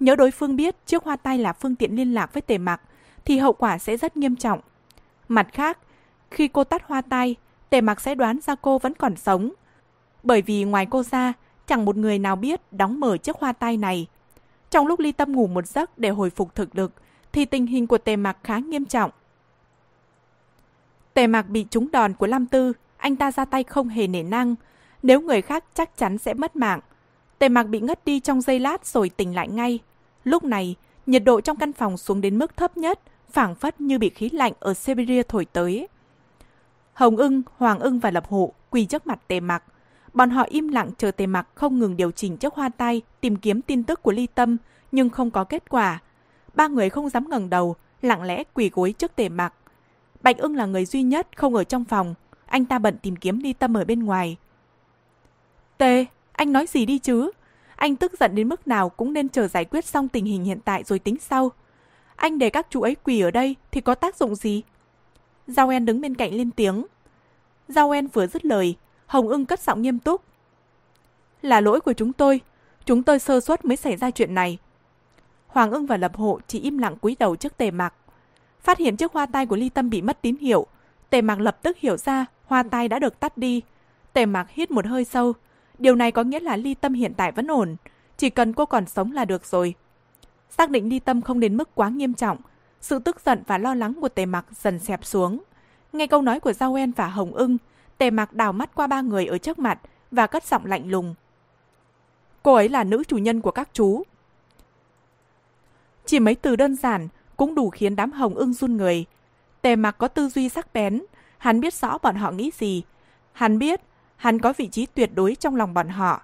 Nhớ đối phương biết chiếc hoa tay là phương tiện liên lạc với tề mặc, thì hậu quả sẽ rất nghiêm trọng. Mặt khác, khi cô tắt hoa tay, tề mặc sẽ đoán ra cô vẫn còn sống. Bởi vì ngoài cô ra, chẳng một người nào biết đóng mở chiếc hoa tai này. Trong lúc ly tâm ngủ một giấc để hồi phục thực lực, thì tình hình của tề mặc khá nghiêm trọng. Tề mặc bị trúng đòn của Lam Tư, anh ta ra tay không hề nể năng. Nếu người khác chắc chắn sẽ mất mạng. Tề mặc bị ngất đi trong giây lát rồi tỉnh lại ngay. Lúc này, nhiệt độ trong căn phòng xuống đến mức thấp nhất, phảng phất như bị khí lạnh ở Siberia thổi tới. Hồng ưng, Hoàng ưng và Lập Hộ quỳ trước mặt tề mặc. Bọn họ im lặng chờ tề mặc không ngừng điều chỉnh chiếc hoa tay, tìm kiếm tin tức của ly tâm, nhưng không có kết quả. Ba người không dám ngẩng đầu, lặng lẽ quỳ gối trước tề mặc. Bạch ưng là người duy nhất không ở trong phòng, anh ta bận tìm kiếm ly tâm ở bên ngoài. Tề, anh nói gì đi chứ? Anh tức giận đến mức nào cũng nên chờ giải quyết xong tình hình hiện tại rồi tính sau. Anh để các chú ấy quỳ ở đây thì có tác dụng gì? Giao En đứng bên cạnh lên tiếng. Giao En vừa dứt lời, Hồng ưng cất giọng nghiêm túc. Là lỗi của chúng tôi, chúng tôi sơ suất mới xảy ra chuyện này. Hoàng ưng và Lập Hộ chỉ im lặng cúi đầu trước tề Mặc. Phát hiện chiếc hoa tai của Ly Tâm bị mất tín hiệu, tề mạc lập tức hiểu ra hoa tai đã được tắt đi. Tề mạc hít một hơi sâu. Điều này có nghĩa là Ly Tâm hiện tại vẫn ổn, chỉ cần cô còn sống là được rồi. Xác định Ly Tâm không đến mức quá nghiêm trọng, sự tức giận và lo lắng của tề mạc dần xẹp xuống. Nghe câu nói của Giao En và Hồng ưng, tề mạc đào mắt qua ba người ở trước mặt và cất giọng lạnh lùng. Cô ấy là nữ chủ nhân của các chú. Chỉ mấy từ đơn giản cũng đủ khiến đám hồng ưng run người. Tề mặc có tư duy sắc bén, hắn biết rõ bọn họ nghĩ gì. Hắn biết, hắn có vị trí tuyệt đối trong lòng bọn họ.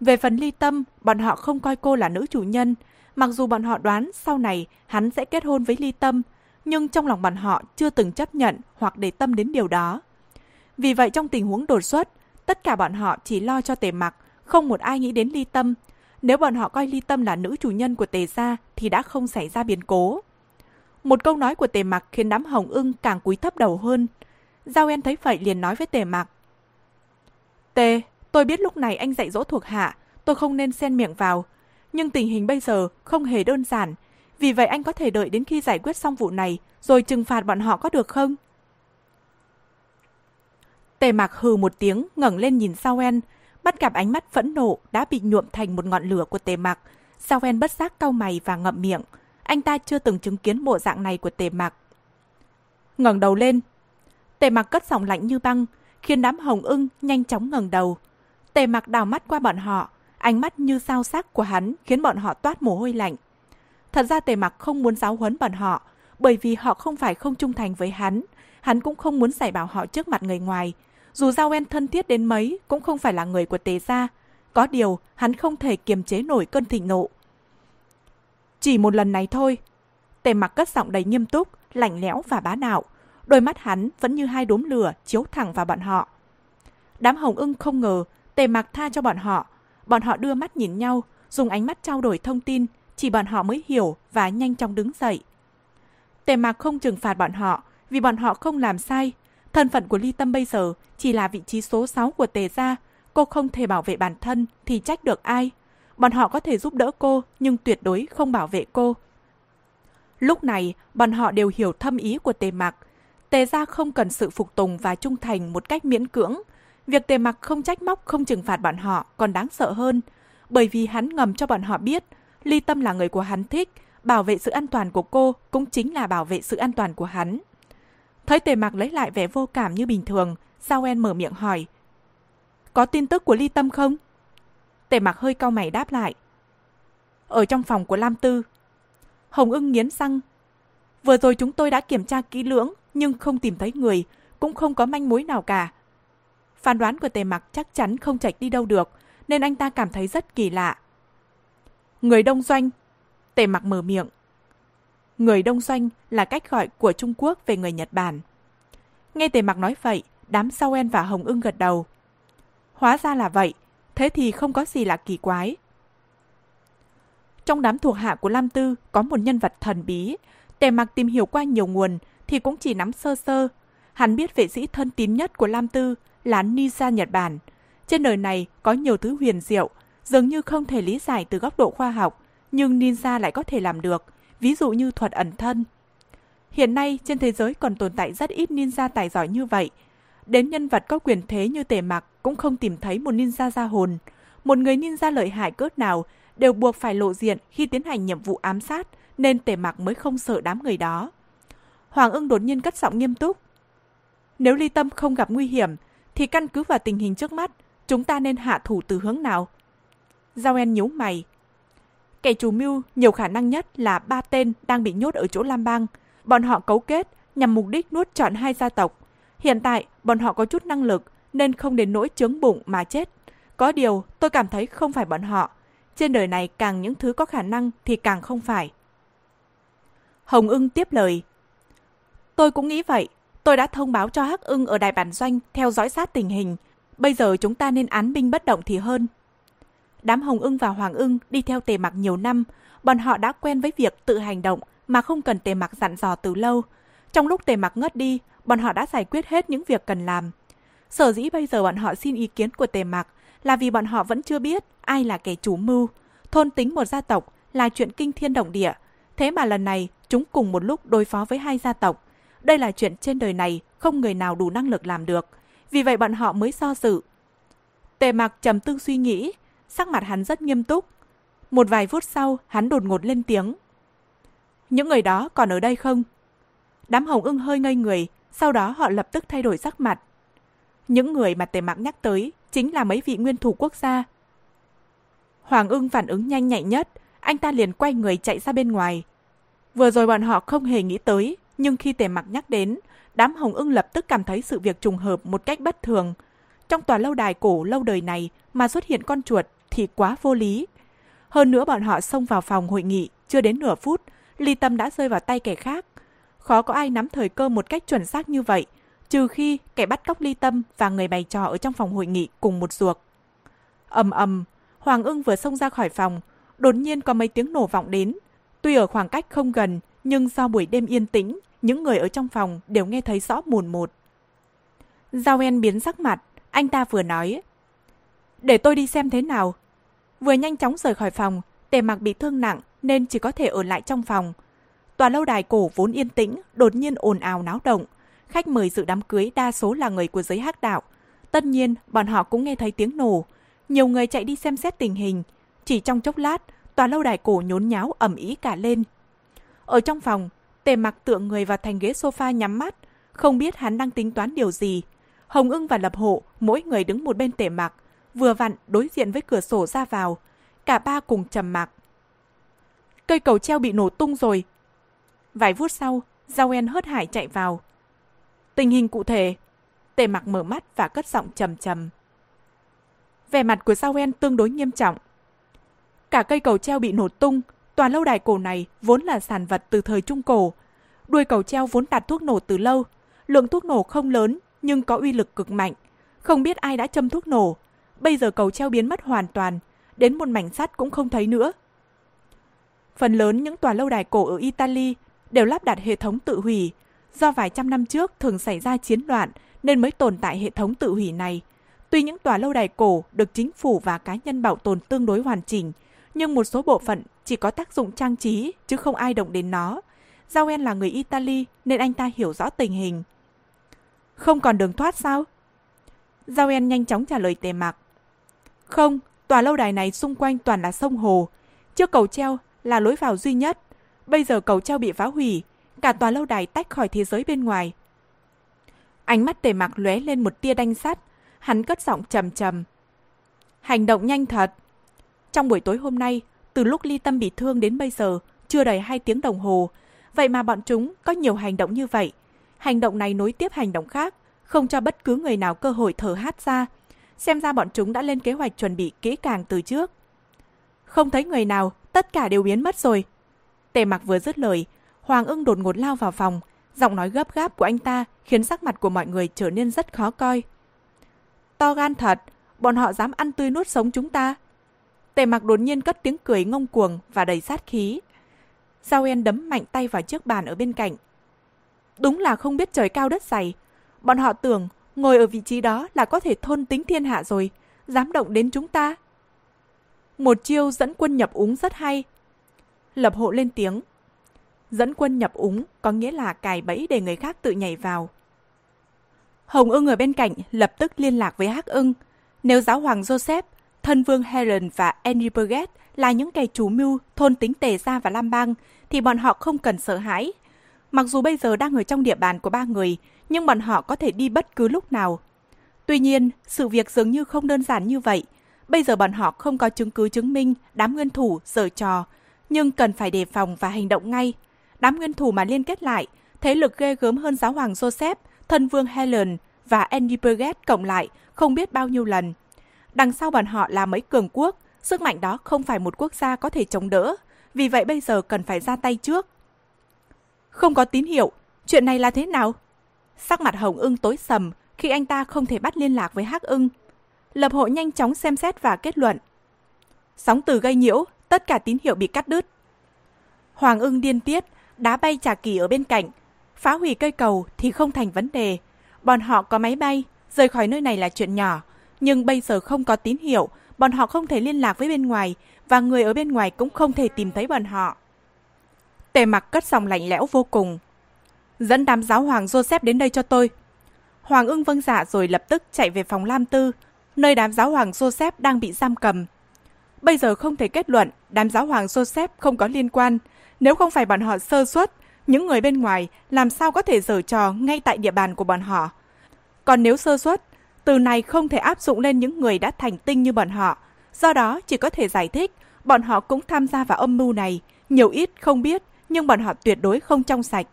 Về phần ly tâm, bọn họ không coi cô là nữ chủ nhân. Mặc dù bọn họ đoán sau này hắn sẽ kết hôn với ly tâm, nhưng trong lòng bọn họ chưa từng chấp nhận hoặc để tâm đến điều đó. Vì vậy trong tình huống đột xuất, tất cả bọn họ chỉ lo cho tề mặc, không một ai nghĩ đến ly tâm. Nếu bọn họ coi ly tâm là nữ chủ nhân của tề gia thì đã không xảy ra biến cố. Một câu nói của tề mặc khiến đám hồng ưng càng cúi thấp đầu hơn. Giao En thấy vậy liền nói với tề mặc. Tề, tôi biết lúc này anh dạy dỗ thuộc hạ, tôi không nên xen miệng vào. Nhưng tình hình bây giờ không hề đơn giản. Vì vậy anh có thể đợi đến khi giải quyết xong vụ này, rồi trừng phạt bọn họ có được không? Tề mặc hừ một tiếng, ngẩng lên nhìn Sao En, bắt gặp ánh mắt phẫn nộ đã bị nhuộm thành một ngọn lửa của tề mặc. Sao En bất giác cau mày và ngậm miệng. Anh ta chưa từng chứng kiến bộ dạng này của tề mặc. ngẩng đầu lên. Tề mặc cất giọng lạnh như băng, khiến đám hồng ưng nhanh chóng ngẩng đầu. Tề mặc đào mắt qua bọn họ, ánh mắt như sao sắc của hắn khiến bọn họ toát mồ hôi lạnh. Thật ra tề mặc không muốn giáo huấn bọn họ, bởi vì họ không phải không trung thành với hắn. Hắn cũng không muốn giải bảo họ trước mặt người ngoài, dù Giao En thân thiết đến mấy cũng không phải là người của Tề Gia. Có điều, hắn không thể kiềm chế nổi cơn thịnh nộ. Chỉ một lần này thôi. Tề mặc cất giọng đầy nghiêm túc, lạnh lẽo và bá đạo. Đôi mắt hắn vẫn như hai đốm lửa chiếu thẳng vào bọn họ. Đám hồng ưng không ngờ tề mặc tha cho bọn họ. Bọn họ đưa mắt nhìn nhau, dùng ánh mắt trao đổi thông tin, chỉ bọn họ mới hiểu và nhanh chóng đứng dậy. Tề mặc không trừng phạt bọn họ vì bọn họ không làm sai, Thân phận của Ly Tâm bây giờ chỉ là vị trí số 6 của Tề Gia. Cô không thể bảo vệ bản thân thì trách được ai. Bọn họ có thể giúp đỡ cô nhưng tuyệt đối không bảo vệ cô. Lúc này, bọn họ đều hiểu thâm ý của Tề Mặc. Tề Gia không cần sự phục tùng và trung thành một cách miễn cưỡng. Việc Tề Mặc không trách móc không trừng phạt bọn họ còn đáng sợ hơn. Bởi vì hắn ngầm cho bọn họ biết Ly Tâm là người của hắn thích, bảo vệ sự an toàn của cô cũng chính là bảo vệ sự an toàn của hắn. Thấy tề mặc lấy lại vẻ vô cảm như bình thường, Sao En mở miệng hỏi. Có tin tức của Ly Tâm không? Tề mặc hơi cau mày đáp lại. Ở trong phòng của Lam Tư. Hồng ưng nghiến răng. Vừa rồi chúng tôi đã kiểm tra kỹ lưỡng nhưng không tìm thấy người, cũng không có manh mối nào cả. Phán đoán của tề mặc chắc chắn không chạy đi đâu được, nên anh ta cảm thấy rất kỳ lạ. Người đông doanh. Tề mặc mở miệng. Người đông doanh là cách gọi của Trung Quốc về người Nhật Bản. Nghe Tề Mặc nói vậy, đám sau En và Hồng ưng gật đầu. Hóa ra là vậy, thế thì không có gì là kỳ quái. Trong đám thuộc hạ của Lam Tư có một nhân vật thần bí. Tề Mặc tìm hiểu qua nhiều nguồn thì cũng chỉ nắm sơ sơ. Hắn biết vệ sĩ thân tín nhất của Lam Tư là Nisa Nhật Bản. Trên đời này có nhiều thứ huyền diệu, dường như không thể lý giải từ góc độ khoa học, nhưng ninja lại có thể làm được ví dụ như thuật ẩn thân. Hiện nay trên thế giới còn tồn tại rất ít ninja tài giỏi như vậy. Đến nhân vật có quyền thế như tề mặc cũng không tìm thấy một ninja ra hồn. một người ninja lợi hại cỡ nào đều buộc phải lộ diện khi tiến hành nhiệm vụ ám sát, nên tề mặc mới không sợ đám người đó. Hoàng ưng đột nhiên cất giọng nghiêm túc. Nếu ly tâm không gặp nguy hiểm, thì căn cứ vào tình hình trước mắt, chúng ta nên hạ thủ từ hướng nào? Giao En nhíu mày. Kẻ chủ mưu nhiều khả năng nhất là ba tên đang bị nhốt ở chỗ Lam Bang. Bọn họ cấu kết nhằm mục đích nuốt trọn hai gia tộc. Hiện tại, bọn họ có chút năng lực nên không đến nỗi chướng bụng mà chết. Có điều, tôi cảm thấy không phải bọn họ. Trên đời này càng những thứ có khả năng thì càng không phải. Hồng ưng tiếp lời. Tôi cũng nghĩ vậy. Tôi đã thông báo cho Hắc ưng ở đài bản doanh theo dõi sát tình hình. Bây giờ chúng ta nên án binh bất động thì hơn. Đám Hồng ưng và Hoàng ưng đi theo tề mặc nhiều năm. Bọn họ đã quen với việc tự hành động mà không cần tề mặc dặn dò từ lâu. Trong lúc tề mặc ngất đi, bọn họ đã giải quyết hết những việc cần làm. Sở dĩ bây giờ bọn họ xin ý kiến của tề mặc là vì bọn họ vẫn chưa biết ai là kẻ chủ mưu. Thôn tính một gia tộc là chuyện kinh thiên động địa. Thế mà lần này chúng cùng một lúc đối phó với hai gia tộc. Đây là chuyện trên đời này không người nào đủ năng lực làm được. Vì vậy bọn họ mới so sự. Tề mặc trầm tư suy nghĩ, sắc mặt hắn rất nghiêm túc. Một vài phút sau, hắn đột ngột lên tiếng. Những người đó còn ở đây không? Đám hồng ưng hơi ngây người, sau đó họ lập tức thay đổi sắc mặt. Những người mà tề Mạc nhắc tới chính là mấy vị nguyên thủ quốc gia. Hoàng ưng phản ứng nhanh nhạy nhất, anh ta liền quay người chạy ra bên ngoài. Vừa rồi bọn họ không hề nghĩ tới, nhưng khi tề Mạc nhắc đến, đám hồng ưng lập tức cảm thấy sự việc trùng hợp một cách bất thường. Trong tòa lâu đài cổ lâu đời này mà xuất hiện con chuột thì quá vô lý. Hơn nữa bọn họ xông vào phòng hội nghị chưa đến nửa phút, ly tâm đã rơi vào tay kẻ khác. Khó có ai nắm thời cơ một cách chuẩn xác như vậy, trừ khi kẻ bắt cóc ly tâm và người bày trò ở trong phòng hội nghị cùng một ruột. ầm ầm, Hoàng ưng vừa xông ra khỏi phòng, đột nhiên có mấy tiếng nổ vọng đến. Tuy ở khoảng cách không gần, nhưng do buổi đêm yên tĩnh, những người ở trong phòng đều nghe thấy rõ mồn một. Giao En biến sắc mặt, anh ta vừa nói. Để tôi đi xem thế nào. Vừa nhanh chóng rời khỏi phòng, tề mặc bị thương nặng nên chỉ có thể ở lại trong phòng. Tòa lâu đài cổ vốn yên tĩnh, đột nhiên ồn ào náo động. Khách mời dự đám cưới đa số là người của giới hắc đạo. Tất nhiên, bọn họ cũng nghe thấy tiếng nổ. Nhiều người chạy đi xem xét tình hình. Chỉ trong chốc lát, tòa lâu đài cổ nhốn nháo ẩm ý cả lên. Ở trong phòng, tề mặc tựa người vào thành ghế sofa nhắm mắt, không biết hắn đang tính toán điều gì. Hồng ưng và lập hộ, mỗi người đứng một bên tề mặc, vừa vặn đối diện với cửa sổ ra vào. Cả ba cùng trầm mặc. Cây cầu treo bị nổ tung rồi. Vài phút sau, Giao En hớt hải chạy vào. Tình hình cụ thể, tề mặc mở mắt và cất giọng trầm trầm. Vẻ mặt của Giao En tương đối nghiêm trọng. Cả cây cầu treo bị nổ tung, tòa lâu đài cổ này vốn là sản vật từ thời Trung Cổ. Đuôi cầu treo vốn đặt thuốc nổ từ lâu, lượng thuốc nổ không lớn nhưng có uy lực cực mạnh. Không biết ai đã châm thuốc nổ, bây giờ cầu treo biến mất hoàn toàn, đến một mảnh sắt cũng không thấy nữa. Phần lớn những tòa lâu đài cổ ở Italy đều lắp đặt hệ thống tự hủy. Do vài trăm năm trước thường xảy ra chiến loạn nên mới tồn tại hệ thống tự hủy này. Tuy những tòa lâu đài cổ được chính phủ và cá nhân bảo tồn tương đối hoàn chỉnh, nhưng một số bộ phận chỉ có tác dụng trang trí chứ không ai động đến nó. Giao là người Italy nên anh ta hiểu rõ tình hình. Không còn đường thoát sao? Giao nhanh chóng trả lời tề mạc. Không, tòa lâu đài này xung quanh toàn là sông hồ. Trước cầu treo là lối vào duy nhất. Bây giờ cầu treo bị phá hủy, cả tòa lâu đài tách khỏi thế giới bên ngoài. Ánh mắt tề mặc lóe lên một tia đanh sắt, hắn cất giọng trầm trầm. Hành động nhanh thật. Trong buổi tối hôm nay, từ lúc ly tâm bị thương đến bây giờ, chưa đầy hai tiếng đồng hồ. Vậy mà bọn chúng có nhiều hành động như vậy. Hành động này nối tiếp hành động khác, không cho bất cứ người nào cơ hội thở hát ra. Xem ra bọn chúng đã lên kế hoạch chuẩn bị kỹ càng từ trước. Không thấy người nào, tất cả đều biến mất rồi. Tề mặc vừa dứt lời, Hoàng ưng đột ngột lao vào phòng. Giọng nói gấp gáp của anh ta khiến sắc mặt của mọi người trở nên rất khó coi. To gan thật, bọn họ dám ăn tươi nuốt sống chúng ta. Tề mặc đột nhiên cất tiếng cười ngông cuồng và đầy sát khí. Giao En đấm mạnh tay vào chiếc bàn ở bên cạnh. Đúng là không biết trời cao đất dày. Bọn họ tưởng ngồi ở vị trí đó là có thể thôn tính thiên hạ rồi, dám động đến chúng ta. Một chiêu dẫn quân nhập úng rất hay. Lập hộ lên tiếng. Dẫn quân nhập úng có nghĩa là cài bẫy để người khác tự nhảy vào. Hồng ưng ở bên cạnh lập tức liên lạc với Hắc ưng. Nếu giáo hoàng Joseph thân vương Helen và Henry là những kẻ chủ mưu thôn tính Tề Gia và Lam Bang, thì bọn họ không cần sợ hãi. Mặc dù bây giờ đang ở trong địa bàn của ba người, nhưng bọn họ có thể đi bất cứ lúc nào. Tuy nhiên, sự việc dường như không đơn giản như vậy. Bây giờ bọn họ không có chứng cứ chứng minh đám nguyên thủ giở trò, nhưng cần phải đề phòng và hành động ngay. Đám nguyên thủ mà liên kết lại, thế lực ghê gớm hơn giáo hoàng Joseph, thân vương Helen và Andy Burgess cộng lại không biết bao nhiêu lần. Đằng sau bọn họ là mấy cường quốc, sức mạnh đó không phải một quốc gia có thể chống đỡ, vì vậy bây giờ cần phải ra tay trước. Không có tín hiệu, chuyện này là thế nào? Sắc mặt Hồng ưng tối sầm khi anh ta không thể bắt liên lạc với Hắc ưng. Lập hội nhanh chóng xem xét và kết luận. Sóng từ gây nhiễu, tất cả tín hiệu bị cắt đứt. Hoàng ưng điên tiết, đá bay trà kỳ ở bên cạnh. Phá hủy cây cầu thì không thành vấn đề. Bọn họ có máy bay, rời khỏi nơi này là chuyện nhỏ. Nhưng bây giờ không có tín hiệu, bọn họ không thể liên lạc với bên ngoài và người ở bên ngoài cũng không thể tìm thấy bọn họ. Tề mặc cất giọng lạnh lẽo vô cùng. Dẫn đám giáo hoàng Joseph đến đây cho tôi. Hoàng ưng vâng dạ rồi lập tức chạy về phòng Lam Tư, nơi đám giáo hoàng Joseph đang bị giam cầm. Bây giờ không thể kết luận đám giáo hoàng Joseph không có liên quan. Nếu không phải bọn họ sơ suất, những người bên ngoài làm sao có thể giở trò ngay tại địa bàn của bọn họ. Còn nếu sơ suất, từ này không thể áp dụng lên những người đã thành tinh như bọn họ. Do đó chỉ có thể giải thích bọn họ cũng tham gia vào âm mưu này, nhiều ít không biết, nhưng bọn họ tuyệt đối không trong sạch.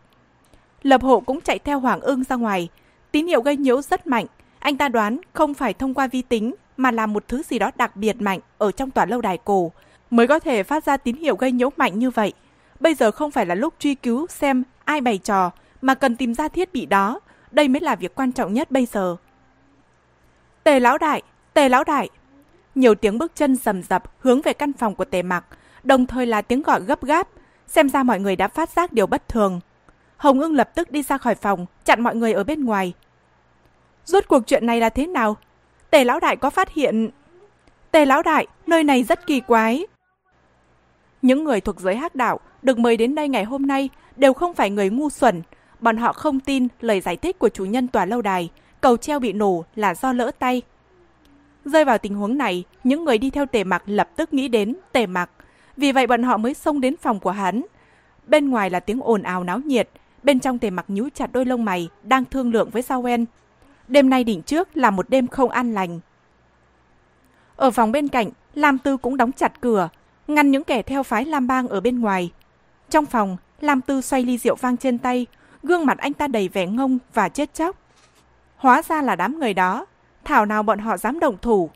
Lập hộ cũng chạy theo Hoàng ưng ra ngoài. Tín hiệu gây nhiễu rất mạnh. Anh ta đoán không phải thông qua vi tính mà là một thứ gì đó đặc biệt mạnh ở trong tòa lâu đài cổ mới có thể phát ra tín hiệu gây nhiễu mạnh như vậy. Bây giờ không phải là lúc truy cứu xem ai bày trò mà cần tìm ra thiết bị đó. Đây mới là việc quan trọng nhất bây giờ. Tề lão đại, tề lão đại. Nhiều tiếng bước chân rầm rập hướng về căn phòng của tề mặc, đồng thời là tiếng gọi gấp gáp. Xem ra mọi người đã phát giác điều bất thường. Hồng ưng lập tức đi ra khỏi phòng, chặn mọi người ở bên ngoài. Rốt cuộc chuyện này là thế nào? Tề lão đại có phát hiện... Tề lão đại, nơi này rất kỳ quái. Những người thuộc giới hắc đạo được mời đến đây ngày hôm nay đều không phải người ngu xuẩn. Bọn họ không tin lời giải thích của chủ nhân tòa lâu đài, cầu treo bị nổ là do lỡ tay. Rơi vào tình huống này, những người đi theo tề mặc lập tức nghĩ đến tề mặc. Vì vậy bọn họ mới xông đến phòng của hắn. Bên ngoài là tiếng ồn ào náo nhiệt, bên trong tề mặc nhú chặt đôi lông mày, đang thương lượng với Sao En. Đêm nay đỉnh trước là một đêm không an lành. Ở phòng bên cạnh, Lam Tư cũng đóng chặt cửa, ngăn những kẻ theo phái Lam Bang ở bên ngoài. Trong phòng, Lam Tư xoay ly rượu vang trên tay, gương mặt anh ta đầy vẻ ngông và chết chóc. Hóa ra là đám người đó, thảo nào bọn họ dám động thủ.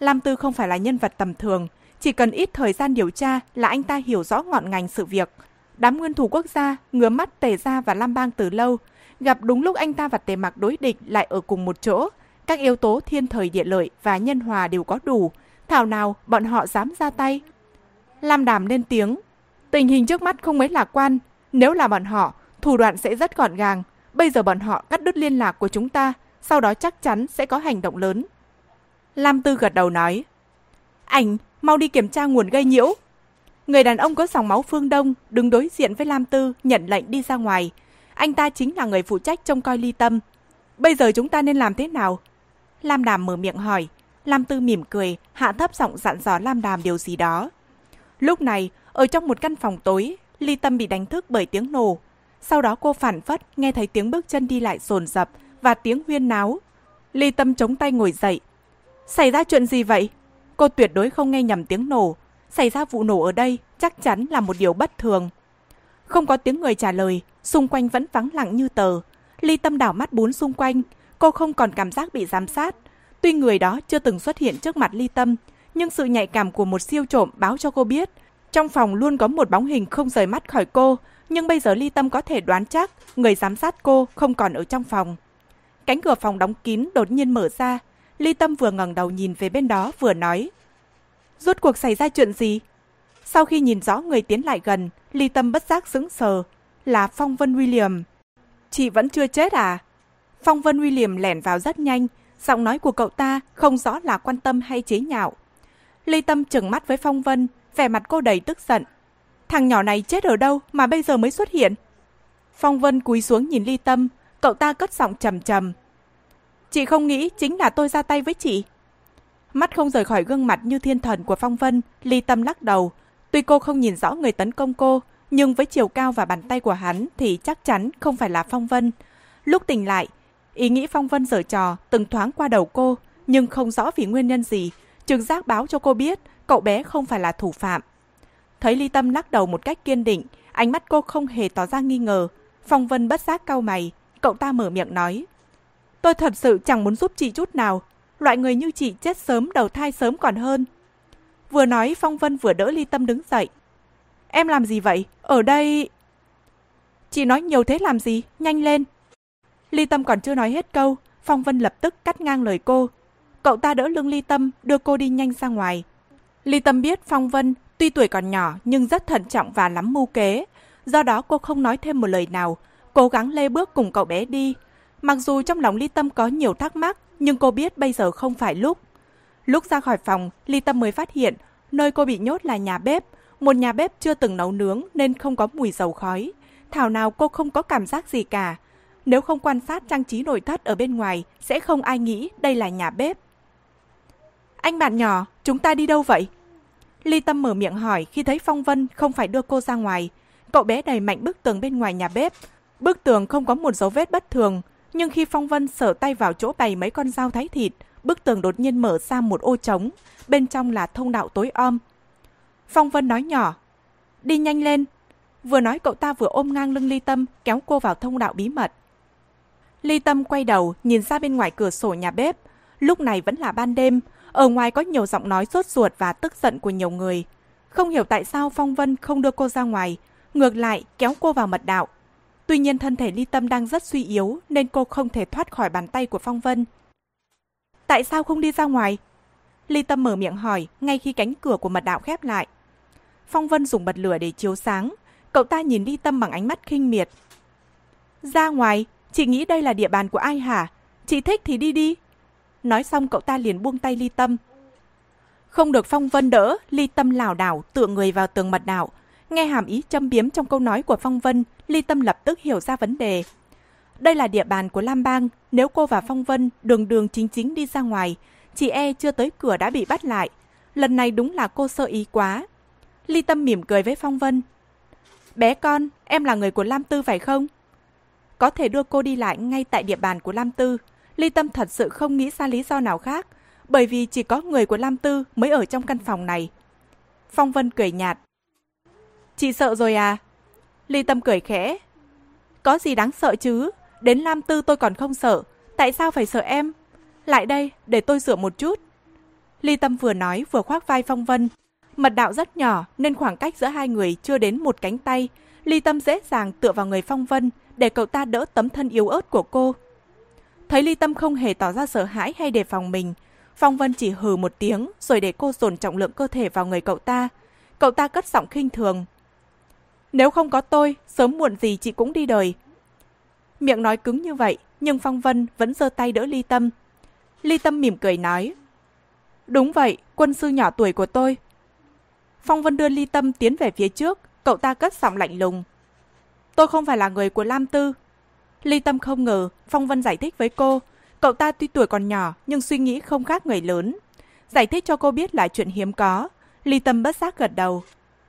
Lam Tư không phải là nhân vật tầm thường, chỉ cần ít thời gian điều tra là anh ta hiểu rõ ngọn ngành sự việc. Đám nguyên thủ quốc gia, ngứa mắt tề gia và Lam Bang từ lâu, gặp đúng lúc anh ta và tề mặc đối địch lại ở cùng một chỗ. Các yếu tố thiên thời địa lợi và nhân hòa đều có đủ, thảo nào bọn họ dám ra tay. Lam đàm lên tiếng, tình hình trước mắt không mấy lạc quan, nếu là bọn họ, thủ đoạn sẽ rất gọn gàng. Bây giờ bọn họ cắt đứt liên lạc của chúng ta, sau đó chắc chắn sẽ có hành động lớn. Lam Tư gật đầu nói, Ảnh, mau đi kiểm tra nguồn gây nhiễu. Người đàn ông có dòng máu phương Đông đứng đối diện với Lam Tư nhận lệnh đi ra ngoài. Anh ta chính là người phụ trách trông coi ly tâm. Bây giờ chúng ta nên làm thế nào? Lam Đàm mở miệng hỏi. Lam Tư mỉm cười, hạ thấp giọng dặn dò Lam Đàm điều gì đó. Lúc này, ở trong một căn phòng tối, ly tâm bị đánh thức bởi tiếng nổ. Sau đó cô phản phất nghe thấy tiếng bước chân đi lại rồn rập và tiếng huyên náo. Ly tâm chống tay ngồi dậy. Xảy ra chuyện gì vậy? Cô tuyệt đối không nghe nhầm tiếng nổ. Xảy ra vụ nổ ở đây chắc chắn là một điều bất thường. Không có tiếng người trả lời, xung quanh vẫn vắng lặng như tờ. Ly tâm đảo mắt bốn xung quanh, cô không còn cảm giác bị giám sát. Tuy người đó chưa từng xuất hiện trước mặt ly tâm, nhưng sự nhạy cảm của một siêu trộm báo cho cô biết trong phòng luôn có một bóng hình không rời mắt khỏi cô, nhưng bây giờ ly tâm có thể đoán chắc người giám sát cô không còn ở trong phòng. Cánh cửa phòng đóng kín đột nhiên mở ra, ly tâm vừa ngẩng đầu nhìn về bên đó vừa nói. Rốt cuộc xảy ra chuyện gì? Sau khi nhìn rõ người tiến lại gần, ly tâm bất giác sững sờ, là Phong Vân William. Chị vẫn chưa chết à? Phong Vân William lẻn vào rất nhanh, giọng nói của cậu ta không rõ là quan tâm hay chế nhạo. Ly Tâm trừng mắt với Phong Vân, vẻ mặt cô đầy tức giận. Thằng nhỏ này chết ở đâu mà bây giờ mới xuất hiện? Phong Vân cúi xuống nhìn Ly Tâm, cậu ta cất giọng trầm trầm. Chị không nghĩ chính là tôi ra tay với chị. Mắt không rời khỏi gương mặt như thiên thần của Phong Vân, ly tâm lắc đầu. Tuy cô không nhìn rõ người tấn công cô, nhưng với chiều cao và bàn tay của hắn thì chắc chắn không phải là Phong Vân. Lúc tỉnh lại, ý nghĩ Phong Vân giở trò từng thoáng qua đầu cô, nhưng không rõ vì nguyên nhân gì. Trực giác báo cho cô biết cậu bé không phải là thủ phạm. Thấy Ly Tâm lắc đầu một cách kiên định, ánh mắt cô không hề tỏ ra nghi ngờ. Phong Vân bất giác cau mày, cậu ta mở miệng nói. Tôi thật sự chẳng muốn giúp chị chút nào. Loại người như chị chết sớm đầu thai sớm còn hơn. Vừa nói Phong Vân vừa đỡ Ly Tâm đứng dậy. Em làm gì vậy? Ở đây... Chị nói nhiều thế làm gì? Nhanh lên. Ly Tâm còn chưa nói hết câu, Phong Vân lập tức cắt ngang lời cô. Cậu ta đỡ lưng Ly Tâm, đưa cô đi nhanh ra ngoài. Ly Tâm biết Phong Vân tuy tuổi còn nhỏ nhưng rất thận trọng và lắm mưu kế. Do đó cô không nói thêm một lời nào, cố gắng lê bước cùng cậu bé đi. Mặc dù trong lòng Ly Tâm có nhiều thắc mắc, nhưng cô biết bây giờ không phải lúc. Lúc ra khỏi phòng, Ly Tâm mới phát hiện nơi cô bị nhốt là nhà bếp. Một nhà bếp chưa từng nấu nướng nên không có mùi dầu khói. Thảo nào cô không có cảm giác gì cả. Nếu không quan sát trang trí nội thất ở bên ngoài, sẽ không ai nghĩ đây là nhà bếp. Anh bạn nhỏ, chúng ta đi đâu vậy? Ly Tâm mở miệng hỏi khi thấy Phong Vân không phải đưa cô ra ngoài. Cậu bé đẩy mạnh bức tường bên ngoài nhà bếp. Bức tường không có một dấu vết bất thường, nhưng khi Phong Vân sở tay vào chỗ bày mấy con dao thái thịt, bức tường đột nhiên mở ra một ô trống, bên trong là thông đạo tối om. Phong Vân nói nhỏ, đi nhanh lên. Vừa nói cậu ta vừa ôm ngang lưng Ly Tâm, kéo cô vào thông đạo bí mật. Ly Tâm quay đầu, nhìn ra bên ngoài cửa sổ nhà bếp. Lúc này vẫn là ban đêm, ở ngoài có nhiều giọng nói sốt ruột và tức giận của nhiều người. Không hiểu tại sao Phong Vân không đưa cô ra ngoài, ngược lại kéo cô vào mật đạo. Tuy nhiên thân thể Ly Tâm đang rất suy yếu nên cô không thể thoát khỏi bàn tay của Phong Vân. Tại sao không đi ra ngoài? Ly Tâm mở miệng hỏi ngay khi cánh cửa của mật đạo khép lại. Phong Vân dùng bật lửa để chiếu sáng. Cậu ta nhìn Ly Tâm bằng ánh mắt khinh miệt. Ra ngoài, chị nghĩ đây là địa bàn của ai hả? Chị thích thì đi đi. Nói xong cậu ta liền buông tay Ly Tâm. Không được Phong Vân đỡ, Ly Tâm lảo đảo tựa người vào tường mật đạo. Nghe hàm ý châm biếm trong câu nói của Phong Vân, Ly Tâm lập tức hiểu ra vấn đề. Đây là địa bàn của Lam Bang, nếu cô và Phong Vân đường đường chính chính đi ra ngoài, chị e chưa tới cửa đã bị bắt lại. Lần này đúng là cô sợ ý quá. Ly Tâm mỉm cười với Phong Vân. Bé con, em là người của Lam Tư phải không? Có thể đưa cô đi lại ngay tại địa bàn của Lam Tư. Ly Tâm thật sự không nghĩ ra lý do nào khác, bởi vì chỉ có người của Lam Tư mới ở trong căn phòng này. Phong Vân cười nhạt. Chị sợ rồi à? Ly Tâm cười khẽ. Có gì đáng sợ chứ? Đến Lam Tư tôi còn không sợ. Tại sao phải sợ em? Lại đây, để tôi rửa một chút. Ly Tâm vừa nói vừa khoác vai Phong Vân. Mật đạo rất nhỏ nên khoảng cách giữa hai người chưa đến một cánh tay. Ly Tâm dễ dàng tựa vào người Phong Vân để cậu ta đỡ tấm thân yếu ớt của cô. Thấy Ly Tâm không hề tỏ ra sợ hãi hay đề phòng mình, Phong Vân chỉ hừ một tiếng rồi để cô dồn trọng lượng cơ thể vào người cậu ta. Cậu ta cất giọng khinh thường. Nếu không có tôi, sớm muộn gì chị cũng đi đời. Miệng nói cứng như vậy, nhưng Phong Vân vẫn giơ tay đỡ Ly Tâm. Ly Tâm mỉm cười nói. Đúng vậy, quân sư nhỏ tuổi của tôi. Phong Vân đưa Ly Tâm tiến về phía trước, cậu ta cất giọng lạnh lùng. Tôi không phải là người của Lam Tư, Ly Tâm không ngờ Phong Vân giải thích với cô. Cậu ta tuy tuổi còn nhỏ nhưng suy nghĩ không khác người lớn. Giải thích cho cô biết là chuyện hiếm có. Ly Tâm bất giác gật đầu.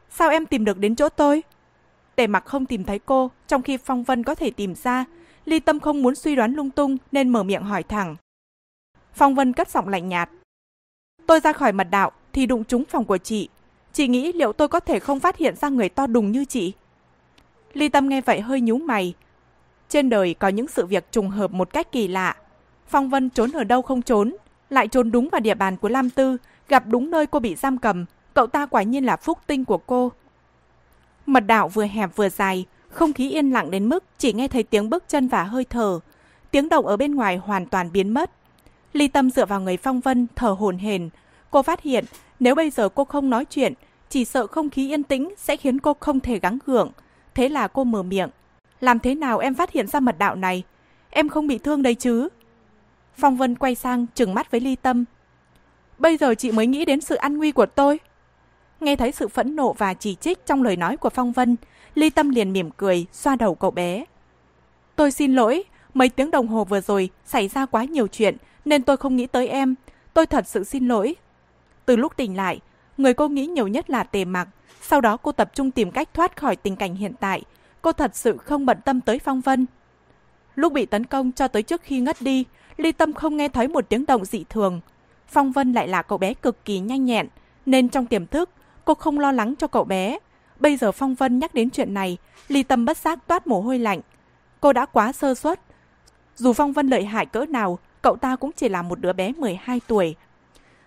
Sao em tìm được đến chỗ tôi? Tề mặc không tìm thấy cô, trong khi Phong Vân có thể tìm ra, Ly Tâm không muốn suy đoán lung tung nên mở miệng hỏi thẳng. Phong Vân cất giọng lạnh nhạt. Tôi ra khỏi mật đạo thì đụng trúng phòng của chị. Chị nghĩ liệu tôi có thể không phát hiện ra người to đùng như chị? Ly Tâm nghe vậy hơi nhíu mày, trên đời có những sự việc trùng hợp một cách kỳ lạ. Phong Vân trốn ở đâu không trốn, lại trốn đúng vào địa bàn của Lam Tư, gặp đúng nơi cô bị giam cầm, cậu ta quả nhiên là phúc tinh của cô. Mật đạo vừa hẹp vừa dài, không khí yên lặng đến mức chỉ nghe thấy tiếng bước chân và hơi thở. Tiếng động ở bên ngoài hoàn toàn biến mất. Ly Tâm dựa vào người Phong Vân, thở hồn hển. Cô phát hiện nếu bây giờ cô không nói chuyện, chỉ sợ không khí yên tĩnh sẽ khiến cô không thể gắng gượng. Thế là cô mở miệng. Làm thế nào em phát hiện ra mật đạo này? Em không bị thương đấy chứ? Phong Vân quay sang trừng mắt với Ly Tâm. Bây giờ chị mới nghĩ đến sự an nguy của tôi. Nghe thấy sự phẫn nộ và chỉ trích trong lời nói của Phong Vân, Ly Tâm liền mỉm cười, xoa đầu cậu bé. Tôi xin lỗi, mấy tiếng đồng hồ vừa rồi xảy ra quá nhiều chuyện nên tôi không nghĩ tới em. tôi thật sự xin lỗi. Từ lúc tỉnh lại, người cô nghĩ nhiều nhất là tề mặc. Sau đó cô tập trung tìm cách thoát khỏi tình cảnh hiện tại. Cô thật sự không bận tâm tới Phong Vân. Lúc bị tấn công cho tới trước khi ngất đi, Ly Tâm không nghe thấy một tiếng động dị thường. Phong Vân lại là cậu bé cực kỳ nhanh nhẹn, nên trong tiềm thức, cô không lo lắng cho cậu bé. Bây giờ Phong Vân nhắc đến chuyện này, Ly Tâm bất giác toát mồ hôi lạnh. Cô đã quá sơ suất. Dù Phong Vân lợi hại cỡ nào, cậu ta cũng chỉ là một đứa bé 12 tuổi.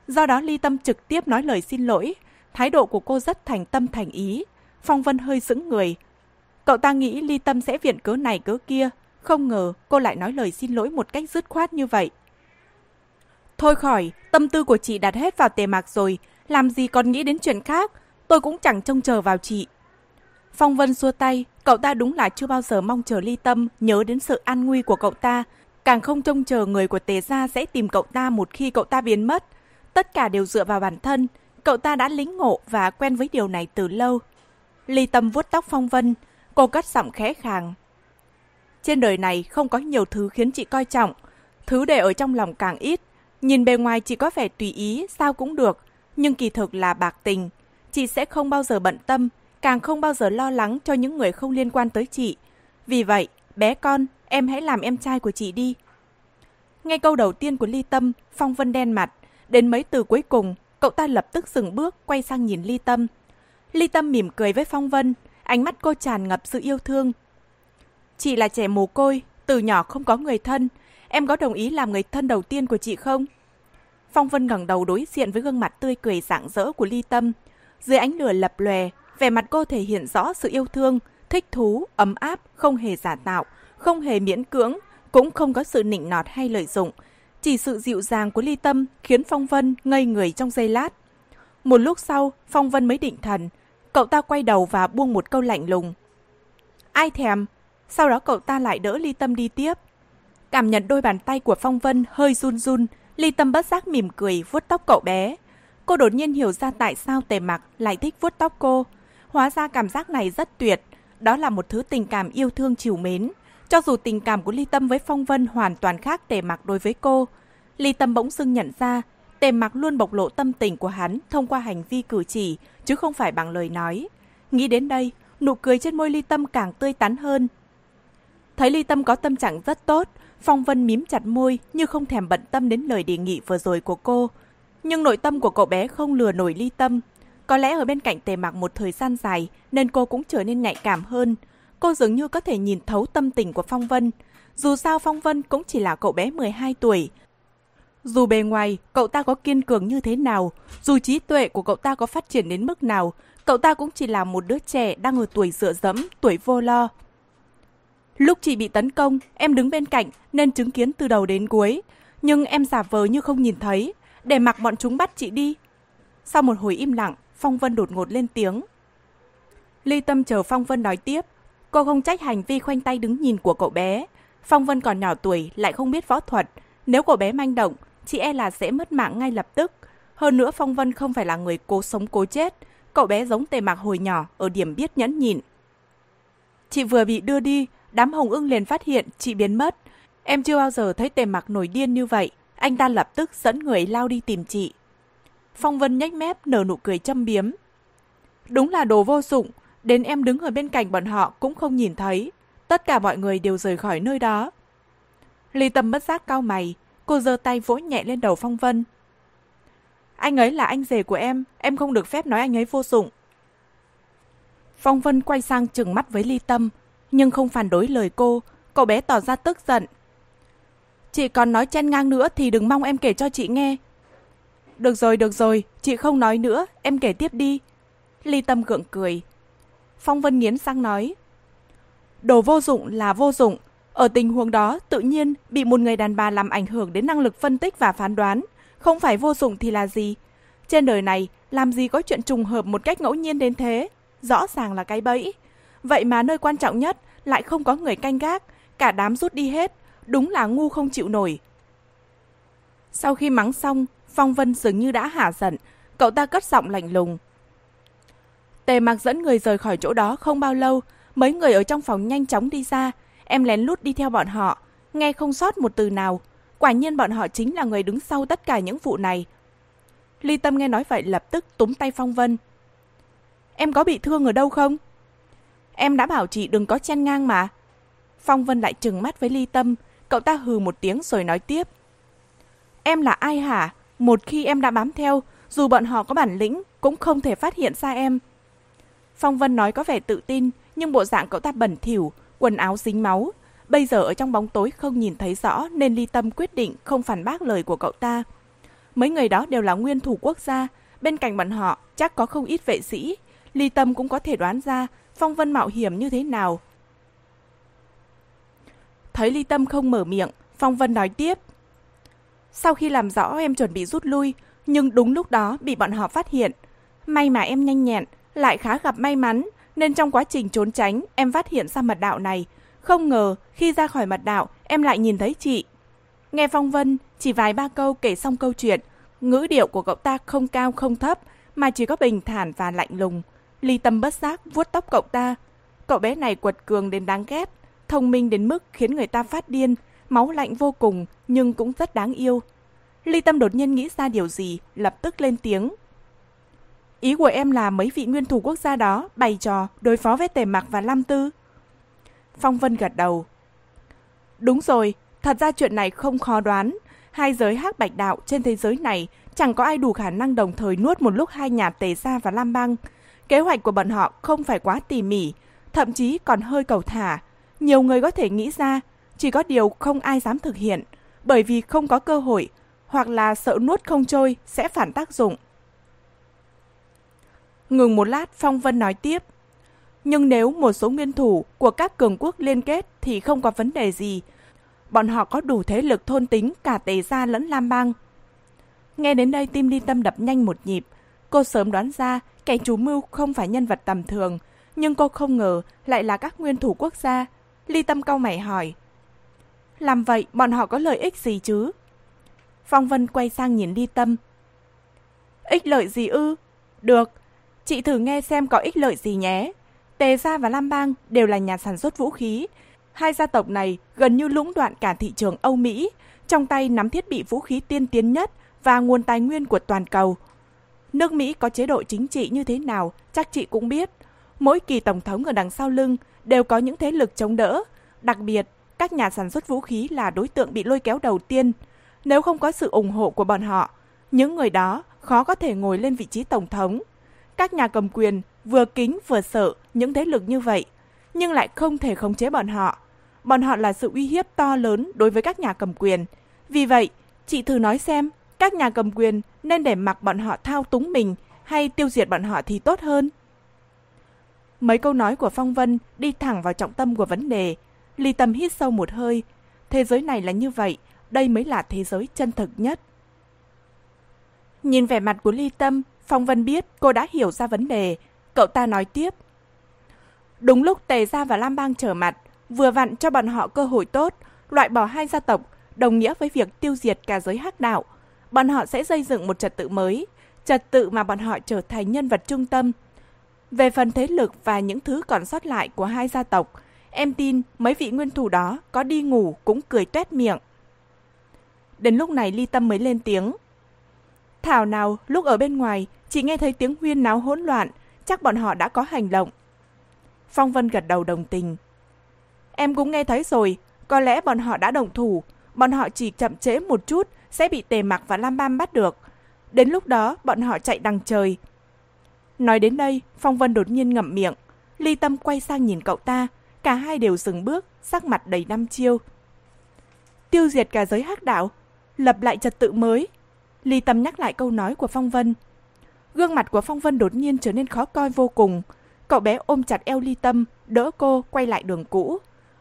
Do đó Ly Tâm trực tiếp nói lời xin lỗi. Thái độ của cô rất thành tâm thành ý. Phong Vân hơi sững người. Cậu ta nghĩ Ly Tâm sẽ viện cớ này cớ kia. Không ngờ cô lại nói lời xin lỗi một cách dứt khoát như vậy. Thôi khỏi, tâm tư của chị đặt hết vào tề mạc rồi. Làm gì còn nghĩ đến chuyện khác. Tôi cũng chẳng trông chờ vào chị. Phong Vân xua tay, cậu ta đúng là chưa bao giờ mong chờ ly tâm nhớ đến sự an nguy của cậu ta, càng không trông chờ người của Tề Gia sẽ tìm cậu ta một khi cậu ta biến mất. Tất cả đều dựa vào bản thân, cậu ta đã lính ngộ và quen với điều này từ lâu. Ly Tâm vuốt tóc Phong Vân, cô cất giọng khẽ khàng. Trên đời này không có nhiều thứ khiến chị coi trọng, thứ để ở trong lòng càng ít. Nhìn bề ngoài chị có vẻ tùy ý, sao cũng được, nhưng kỳ thực là bạc tình. Chị sẽ không bao giờ bận tâm, càng không bao giờ lo lắng cho những người không liên quan tới chị. Vì vậy, bé con, em hãy làm em trai của chị đi. ngay câu đầu tiên của Ly Tâm, Phong Vân đen mặt. Đến mấy từ cuối cùng, cậu ta lập tức dừng bước, quay sang nhìn Ly Tâm. Ly Tâm mỉm cười với Phong Vân, ánh mắt cô tràn ngập sự yêu thương. Chị là trẻ mồ côi, từ nhỏ không có người thân. Em có đồng ý làm người thân đầu tiên của chị không? Phong Vân ngẩng đầu đối diện với gương mặt tươi cười rạng rỡ của Ly Tâm. Dưới ánh lửa lập lòe, vẻ mặt cô thể hiện rõ sự yêu thương, thích thú, ấm áp, không hề giả tạo, không hề miễn cưỡng, cũng không có sự nịnh nọt hay lợi dụng. Chỉ sự dịu dàng của ly tâm khiến Phong Vân ngây người trong giây lát. Một lúc sau, Phong Vân mới định thần. Cậu ta quay đầu và buông một câu lạnh lùng. Ai thèm? Sau đó cậu ta lại đỡ ly tâm đi tiếp. Cảm nhận đôi bàn tay của Phong Vân hơi run run, ly tâm bất giác mỉm cười vuốt tóc cậu bé. Cô đột nhiên hiểu ra tại sao tề mặc lại thích vuốt tóc cô. Hóa ra cảm giác này rất tuyệt. Đó là một thứ tình cảm yêu thương chiều mến. Cho dù tình cảm của Ly Tâm với Phong Vân hoàn toàn khác tề mặc đối với cô, Ly Tâm bỗng dưng nhận ra tề mặc luôn bộc lộ tâm tình của hắn thông qua hành vi cử chỉ, chứ không phải bằng lời nói. Nghĩ đến đây, nụ cười trên môi Ly Tâm càng tươi tắn hơn. Thấy Ly Tâm có tâm trạng rất tốt, Phong Vân mím chặt môi như không thèm bận tâm đến lời đề nghị vừa rồi của cô. Nhưng nội tâm của cậu bé không lừa nổi Ly Tâm. Có lẽ ở bên cạnh tề mạc một thời gian dài nên cô cũng trở nên nhạy cảm hơn. Cô dường như có thể nhìn thấu tâm tình của Phong Vân. Dù sao Phong Vân cũng chỉ là cậu bé 12 tuổi. Dù bề ngoài cậu ta có kiên cường như thế nào, dù trí tuệ của cậu ta có phát triển đến mức nào, cậu ta cũng chỉ là một đứa trẻ đang ở tuổi dựa dẫm, tuổi vô lo. Lúc chị bị tấn công, em đứng bên cạnh nên chứng kiến từ đầu đến cuối. Nhưng em giả vờ như không nhìn thấy, để mặc bọn chúng bắt chị đi. Sau một hồi im lặng, Phong Vân đột ngột lên tiếng. Ly Tâm chờ Phong Vân nói tiếp, Cô không trách hành vi khoanh tay đứng nhìn của cậu bé. Phong Vân còn nhỏ tuổi, lại không biết võ thuật. Nếu cậu bé manh động, chị e là sẽ mất mạng ngay lập tức. Hơn nữa Phong Vân không phải là người cố sống cố chết. Cậu bé giống tề mạc hồi nhỏ ở điểm biết nhẫn nhịn. Chị vừa bị đưa đi, đám hồng ưng liền phát hiện chị biến mất. Em chưa bao giờ thấy tề mặc nổi điên như vậy. Anh ta lập tức dẫn người lao đi tìm chị. Phong Vân nhếch mép nở nụ cười châm biếm. Đúng là đồ vô dụng, Đến em đứng ở bên cạnh bọn họ cũng không nhìn thấy. Tất cả mọi người đều rời khỏi nơi đó. Ly tâm bất giác cao mày. Cô giơ tay vỗ nhẹ lên đầu Phong Vân. Anh ấy là anh rể của em. Em không được phép nói anh ấy vô dụng. Phong Vân quay sang trừng mắt với Ly Tâm. Nhưng không phản đối lời cô. Cậu bé tỏ ra tức giận. Chị còn nói chen ngang nữa thì đừng mong em kể cho chị nghe. Được rồi, được rồi, chị không nói nữa, em kể tiếp đi. Ly Tâm gượng cười, Phong Vân nghiến sang nói. Đồ vô dụng là vô dụng. Ở tình huống đó, tự nhiên bị một người đàn bà làm ảnh hưởng đến năng lực phân tích và phán đoán. Không phải vô dụng thì là gì? Trên đời này, làm gì có chuyện trùng hợp một cách ngẫu nhiên đến thế? Rõ ràng là cái bẫy. Vậy mà nơi quan trọng nhất lại không có người canh gác, cả đám rút đi hết. Đúng là ngu không chịu nổi. Sau khi mắng xong, Phong Vân dường như đã hả giận. Cậu ta cất giọng lạnh lùng, Tề mặc dẫn người rời khỏi chỗ đó không bao lâu, mấy người ở trong phòng nhanh chóng đi ra, em lén lút đi theo bọn họ, nghe không sót một từ nào. Quả nhiên bọn họ chính là người đứng sau tất cả những vụ này. Ly Tâm nghe nói vậy lập tức túm tay Phong Vân. Em có bị thương ở đâu không? Em đã bảo chị đừng có chen ngang mà. Phong Vân lại trừng mắt với Ly Tâm, cậu ta hừ một tiếng rồi nói tiếp. Em là ai hả? Một khi em đã bám theo, dù bọn họ có bản lĩnh, cũng không thể phát hiện ra em. Phong Vân nói có vẻ tự tin, nhưng bộ dạng cậu ta bẩn thỉu, quần áo dính máu. Bây giờ ở trong bóng tối không nhìn thấy rõ nên Ly Tâm quyết định không phản bác lời của cậu ta. Mấy người đó đều là nguyên thủ quốc gia, bên cạnh bọn họ chắc có không ít vệ sĩ. Ly Tâm cũng có thể đoán ra Phong Vân mạo hiểm như thế nào. Thấy Ly Tâm không mở miệng, Phong Vân nói tiếp. Sau khi làm rõ em chuẩn bị rút lui, nhưng đúng lúc đó bị bọn họ phát hiện. May mà em nhanh nhẹn, lại khá gặp may mắn, nên trong quá trình trốn tránh em phát hiện ra mật đạo này. Không ngờ khi ra khỏi mật đạo em lại nhìn thấy chị. Nghe Phong Vân chỉ vài ba câu kể xong câu chuyện, ngữ điệu của cậu ta không cao không thấp mà chỉ có bình thản và lạnh lùng. Ly tâm bất giác vuốt tóc cậu ta. Cậu bé này quật cường đến đáng ghét, thông minh đến mức khiến người ta phát điên, máu lạnh vô cùng nhưng cũng rất đáng yêu. Ly tâm đột nhiên nghĩ ra điều gì, lập tức lên tiếng. Ý của em là mấy vị nguyên thủ quốc gia đó bày trò đối phó với Tề Mặc và Lam Tư. Phong Vân gật đầu. Đúng rồi, thật ra chuyện này không khó đoán. Hai giới hắc bạch đạo trên thế giới này chẳng có ai đủ khả năng đồng thời nuốt một lúc hai nhà Tề Gia và Lam Bang. Kế hoạch của bọn họ không phải quá tỉ mỉ, thậm chí còn hơi cầu thả. Nhiều người có thể nghĩ ra, chỉ có điều không ai dám thực hiện, bởi vì không có cơ hội, hoặc là sợ nuốt không trôi sẽ phản tác dụng. Ngừng một lát, Phong Vân nói tiếp. Nhưng nếu một số nguyên thủ của các cường quốc liên kết thì không có vấn đề gì. Bọn họ có đủ thế lực thôn tính cả Tề Gia lẫn Lam Bang. Nghe đến đây tim đi Tâm đập nhanh một nhịp. Cô sớm đoán ra kẻ chủ mưu không phải nhân vật tầm thường, nhưng cô không ngờ lại là các nguyên thủ quốc gia. Ly Tâm cau mày hỏi. Làm vậy bọn họ có lợi ích gì chứ? Phong Vân quay sang nhìn Ly Tâm. Ích lợi gì ư? Được, chị thử nghe xem có ích lợi gì nhé. Tề Gia và Lam Bang đều là nhà sản xuất vũ khí. Hai gia tộc này gần như lũng đoạn cả thị trường Âu Mỹ, trong tay nắm thiết bị vũ khí tiên tiến nhất và nguồn tài nguyên của toàn cầu. Nước Mỹ có chế độ chính trị như thế nào, chắc chị cũng biết. Mỗi kỳ tổng thống ở đằng sau lưng đều có những thế lực chống đỡ. Đặc biệt, các nhà sản xuất vũ khí là đối tượng bị lôi kéo đầu tiên. Nếu không có sự ủng hộ của bọn họ, những người đó khó có thể ngồi lên vị trí tổng thống. Các nhà cầm quyền vừa kính vừa sợ những thế lực như vậy, nhưng lại không thể khống chế bọn họ. Bọn họ là sự uy hiếp to lớn đối với các nhà cầm quyền. Vì vậy, chị thử nói xem, các nhà cầm quyền nên để mặc bọn họ thao túng mình hay tiêu diệt bọn họ thì tốt hơn. Mấy câu nói của Phong Vân đi thẳng vào trọng tâm của vấn đề. Ly Tâm hít sâu một hơi. Thế giới này là như vậy, đây mới là thế giới chân thực nhất. Nhìn vẻ mặt của Ly Tâm, Phong Vân biết cô đã hiểu ra vấn đề. Cậu ta nói tiếp. Đúng lúc Tề Gia và Lam Bang trở mặt, vừa vặn cho bọn họ cơ hội tốt, loại bỏ hai gia tộc, đồng nghĩa với việc tiêu diệt cả giới hắc đạo. Bọn họ sẽ xây dựng một trật tự mới, trật tự mà bọn họ trở thành nhân vật trung tâm. Về phần thế lực và những thứ còn sót lại của hai gia tộc, em tin mấy vị nguyên thủ đó có đi ngủ cũng cười tuét miệng. Đến lúc này Ly Tâm mới lên tiếng. Thảo nào lúc ở bên ngoài chỉ nghe thấy tiếng huyên náo hỗn loạn, chắc bọn họ đã có hành động. Phong Vân gật đầu đồng tình. Em cũng nghe thấy rồi, có lẽ bọn họ đã đồng thủ, bọn họ chỉ chậm trễ một chút sẽ bị Tề Mặc và Lam Bam bắt được. Đến lúc đó bọn họ chạy đằng trời. Nói đến đây, Phong Vân đột nhiên ngậm miệng. Ly Tâm quay sang nhìn cậu ta, cả hai đều dừng bước, sắc mặt đầy năm chiêu. Tiêu diệt cả giới hắc đạo, lập lại trật tự mới. Ly Tâm nhắc lại câu nói của Phong Vân. Gương mặt của Phong Vân đột nhiên trở nên khó coi vô cùng. Cậu bé ôm chặt eo Ly Tâm, đỡ cô quay lại đường cũ.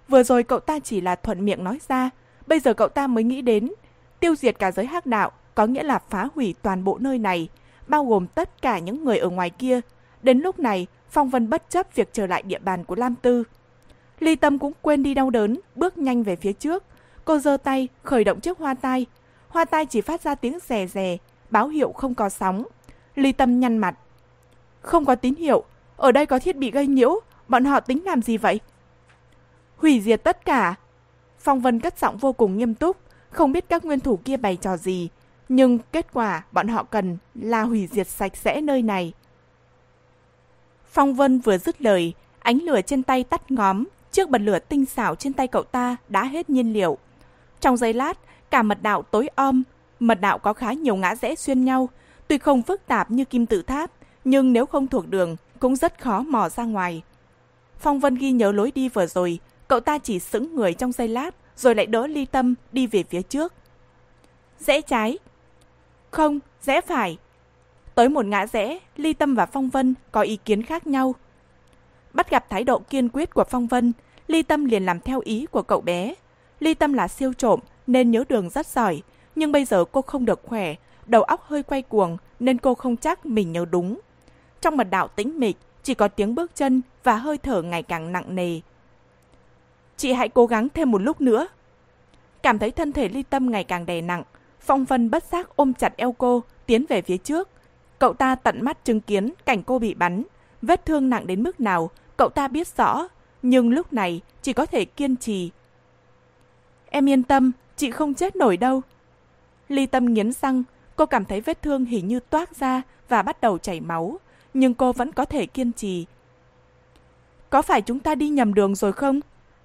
Vừa rồi cậu ta chỉ là thuận miệng nói ra, bây giờ cậu ta mới nghĩ đến. Tiêu diệt cả giới hắc đạo có nghĩa là phá hủy toàn bộ nơi này, bao gồm tất cả những người ở ngoài kia. Đến lúc này, Phong Vân bất chấp việc trở lại địa bàn của Lam Tư. Ly Tâm cũng quên đi đau đớn, bước nhanh về phía trước. Cô giơ tay, khởi động chiếc hoa tai. Hoa tai chỉ phát ra tiếng rè rè, báo hiệu không có sóng. Ly Tâm nhăn mặt. Không có tín hiệu, ở đây có thiết bị gây nhiễu, bọn họ tính làm gì vậy? Hủy diệt tất cả. Phong Vân cất giọng vô cùng nghiêm túc, không biết các nguyên thủ kia bày trò gì, nhưng kết quả bọn họ cần là hủy diệt sạch sẽ nơi này. Phong Vân vừa dứt lời, ánh lửa trên tay tắt ngóm, chiếc bật lửa tinh xảo trên tay cậu ta đã hết nhiên liệu. Trong giây lát, cả mật đạo tối om, mật đạo có khá nhiều ngã rẽ xuyên nhau, tuy không phức tạp như kim tự tháp, nhưng nếu không thuộc đường cũng rất khó mò ra ngoài. Phong Vân ghi nhớ lối đi vừa rồi, cậu ta chỉ sững người trong giây lát, rồi lại đỡ ly tâm đi về phía trước. Rẽ trái. Không, rẽ phải. Tới một ngã rẽ, ly tâm và Phong Vân có ý kiến khác nhau. Bắt gặp thái độ kiên quyết của Phong Vân, ly tâm liền làm theo ý của cậu bé. Ly tâm là siêu trộm nên nhớ đường rất giỏi, nhưng bây giờ cô không được khỏe, đầu óc hơi quay cuồng nên cô không chắc mình nhớ đúng. Trong mật đạo tĩnh mịch, chỉ có tiếng bước chân và hơi thở ngày càng nặng nề. Chị hãy cố gắng thêm một lúc nữa. Cảm thấy thân thể ly tâm ngày càng đè nặng, Phong Vân bất giác ôm chặt eo cô, tiến về phía trước. Cậu ta tận mắt chứng kiến cảnh cô bị bắn. Vết thương nặng đến mức nào, cậu ta biết rõ, nhưng lúc này chỉ có thể kiên trì. Em yên tâm, chị không chết nổi đâu. Ly tâm nghiến răng, cô cảm thấy vết thương hình như toát ra và bắt đầu chảy máu, nhưng cô vẫn có thể kiên trì. Có phải chúng ta đi nhầm đường rồi không?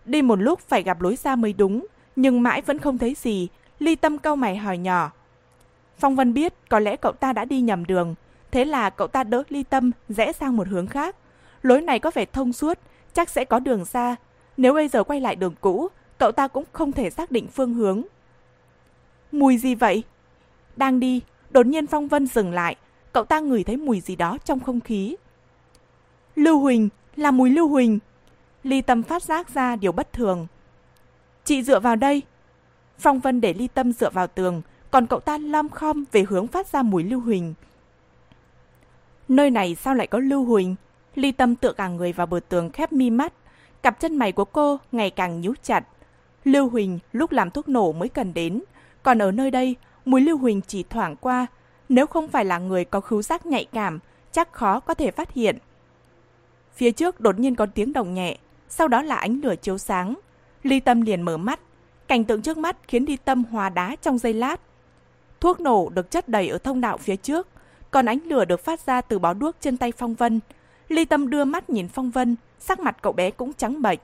Đi một lúc phải gặp lối ra mới đúng, nhưng mãi vẫn không thấy gì. Ly tâm cau mày hỏi nhỏ. Phong Vân biết có lẽ cậu ta đã đi nhầm đường, thế là cậu ta đỡ ly tâm rẽ sang một hướng khác. Lối này có vẻ thông suốt, chắc sẽ có đường ra. Nếu bây giờ quay lại đường cũ, cậu ta cũng không thể xác định phương hướng. Mùi gì vậy? Đang đi, đột nhiên Phong Vân dừng lại, cậu ta ngửi thấy mùi gì đó trong không khí. Lưu Huỳnh, là mùi Lưu Huỳnh. Ly Tâm phát giác ra điều bất thường. Chị dựa vào đây. Phong Vân để Ly Tâm dựa vào tường, còn cậu ta lom khom về hướng phát ra mùi Lưu Huỳnh. Nơi này sao lại có Lưu Huỳnh? Ly Tâm tựa cả người vào bờ tường khép mi mắt. Cặp chân mày của cô ngày càng nhíu chặt. Lưu Huỳnh lúc làm thuốc nổ mới cần đến. Còn ở nơi đây, mùi Lưu Huỳnh chỉ thoảng qua. Nếu không phải là người có khứu giác nhạy cảm, chắc khó có thể phát hiện. Phía trước đột nhiên có tiếng động nhẹ, sau đó là ánh lửa chiếu sáng. Ly Tâm liền mở mắt. Cảnh tượng trước mắt khiến Ly Tâm hòa đá trong giây lát. Thuốc nổ được chất đầy ở thông đạo phía trước, còn ánh lửa được phát ra từ bó đuốc trên tay Phong Vân. Ly Tâm đưa mắt nhìn Phong Vân, sắc mặt cậu bé cũng trắng bệch.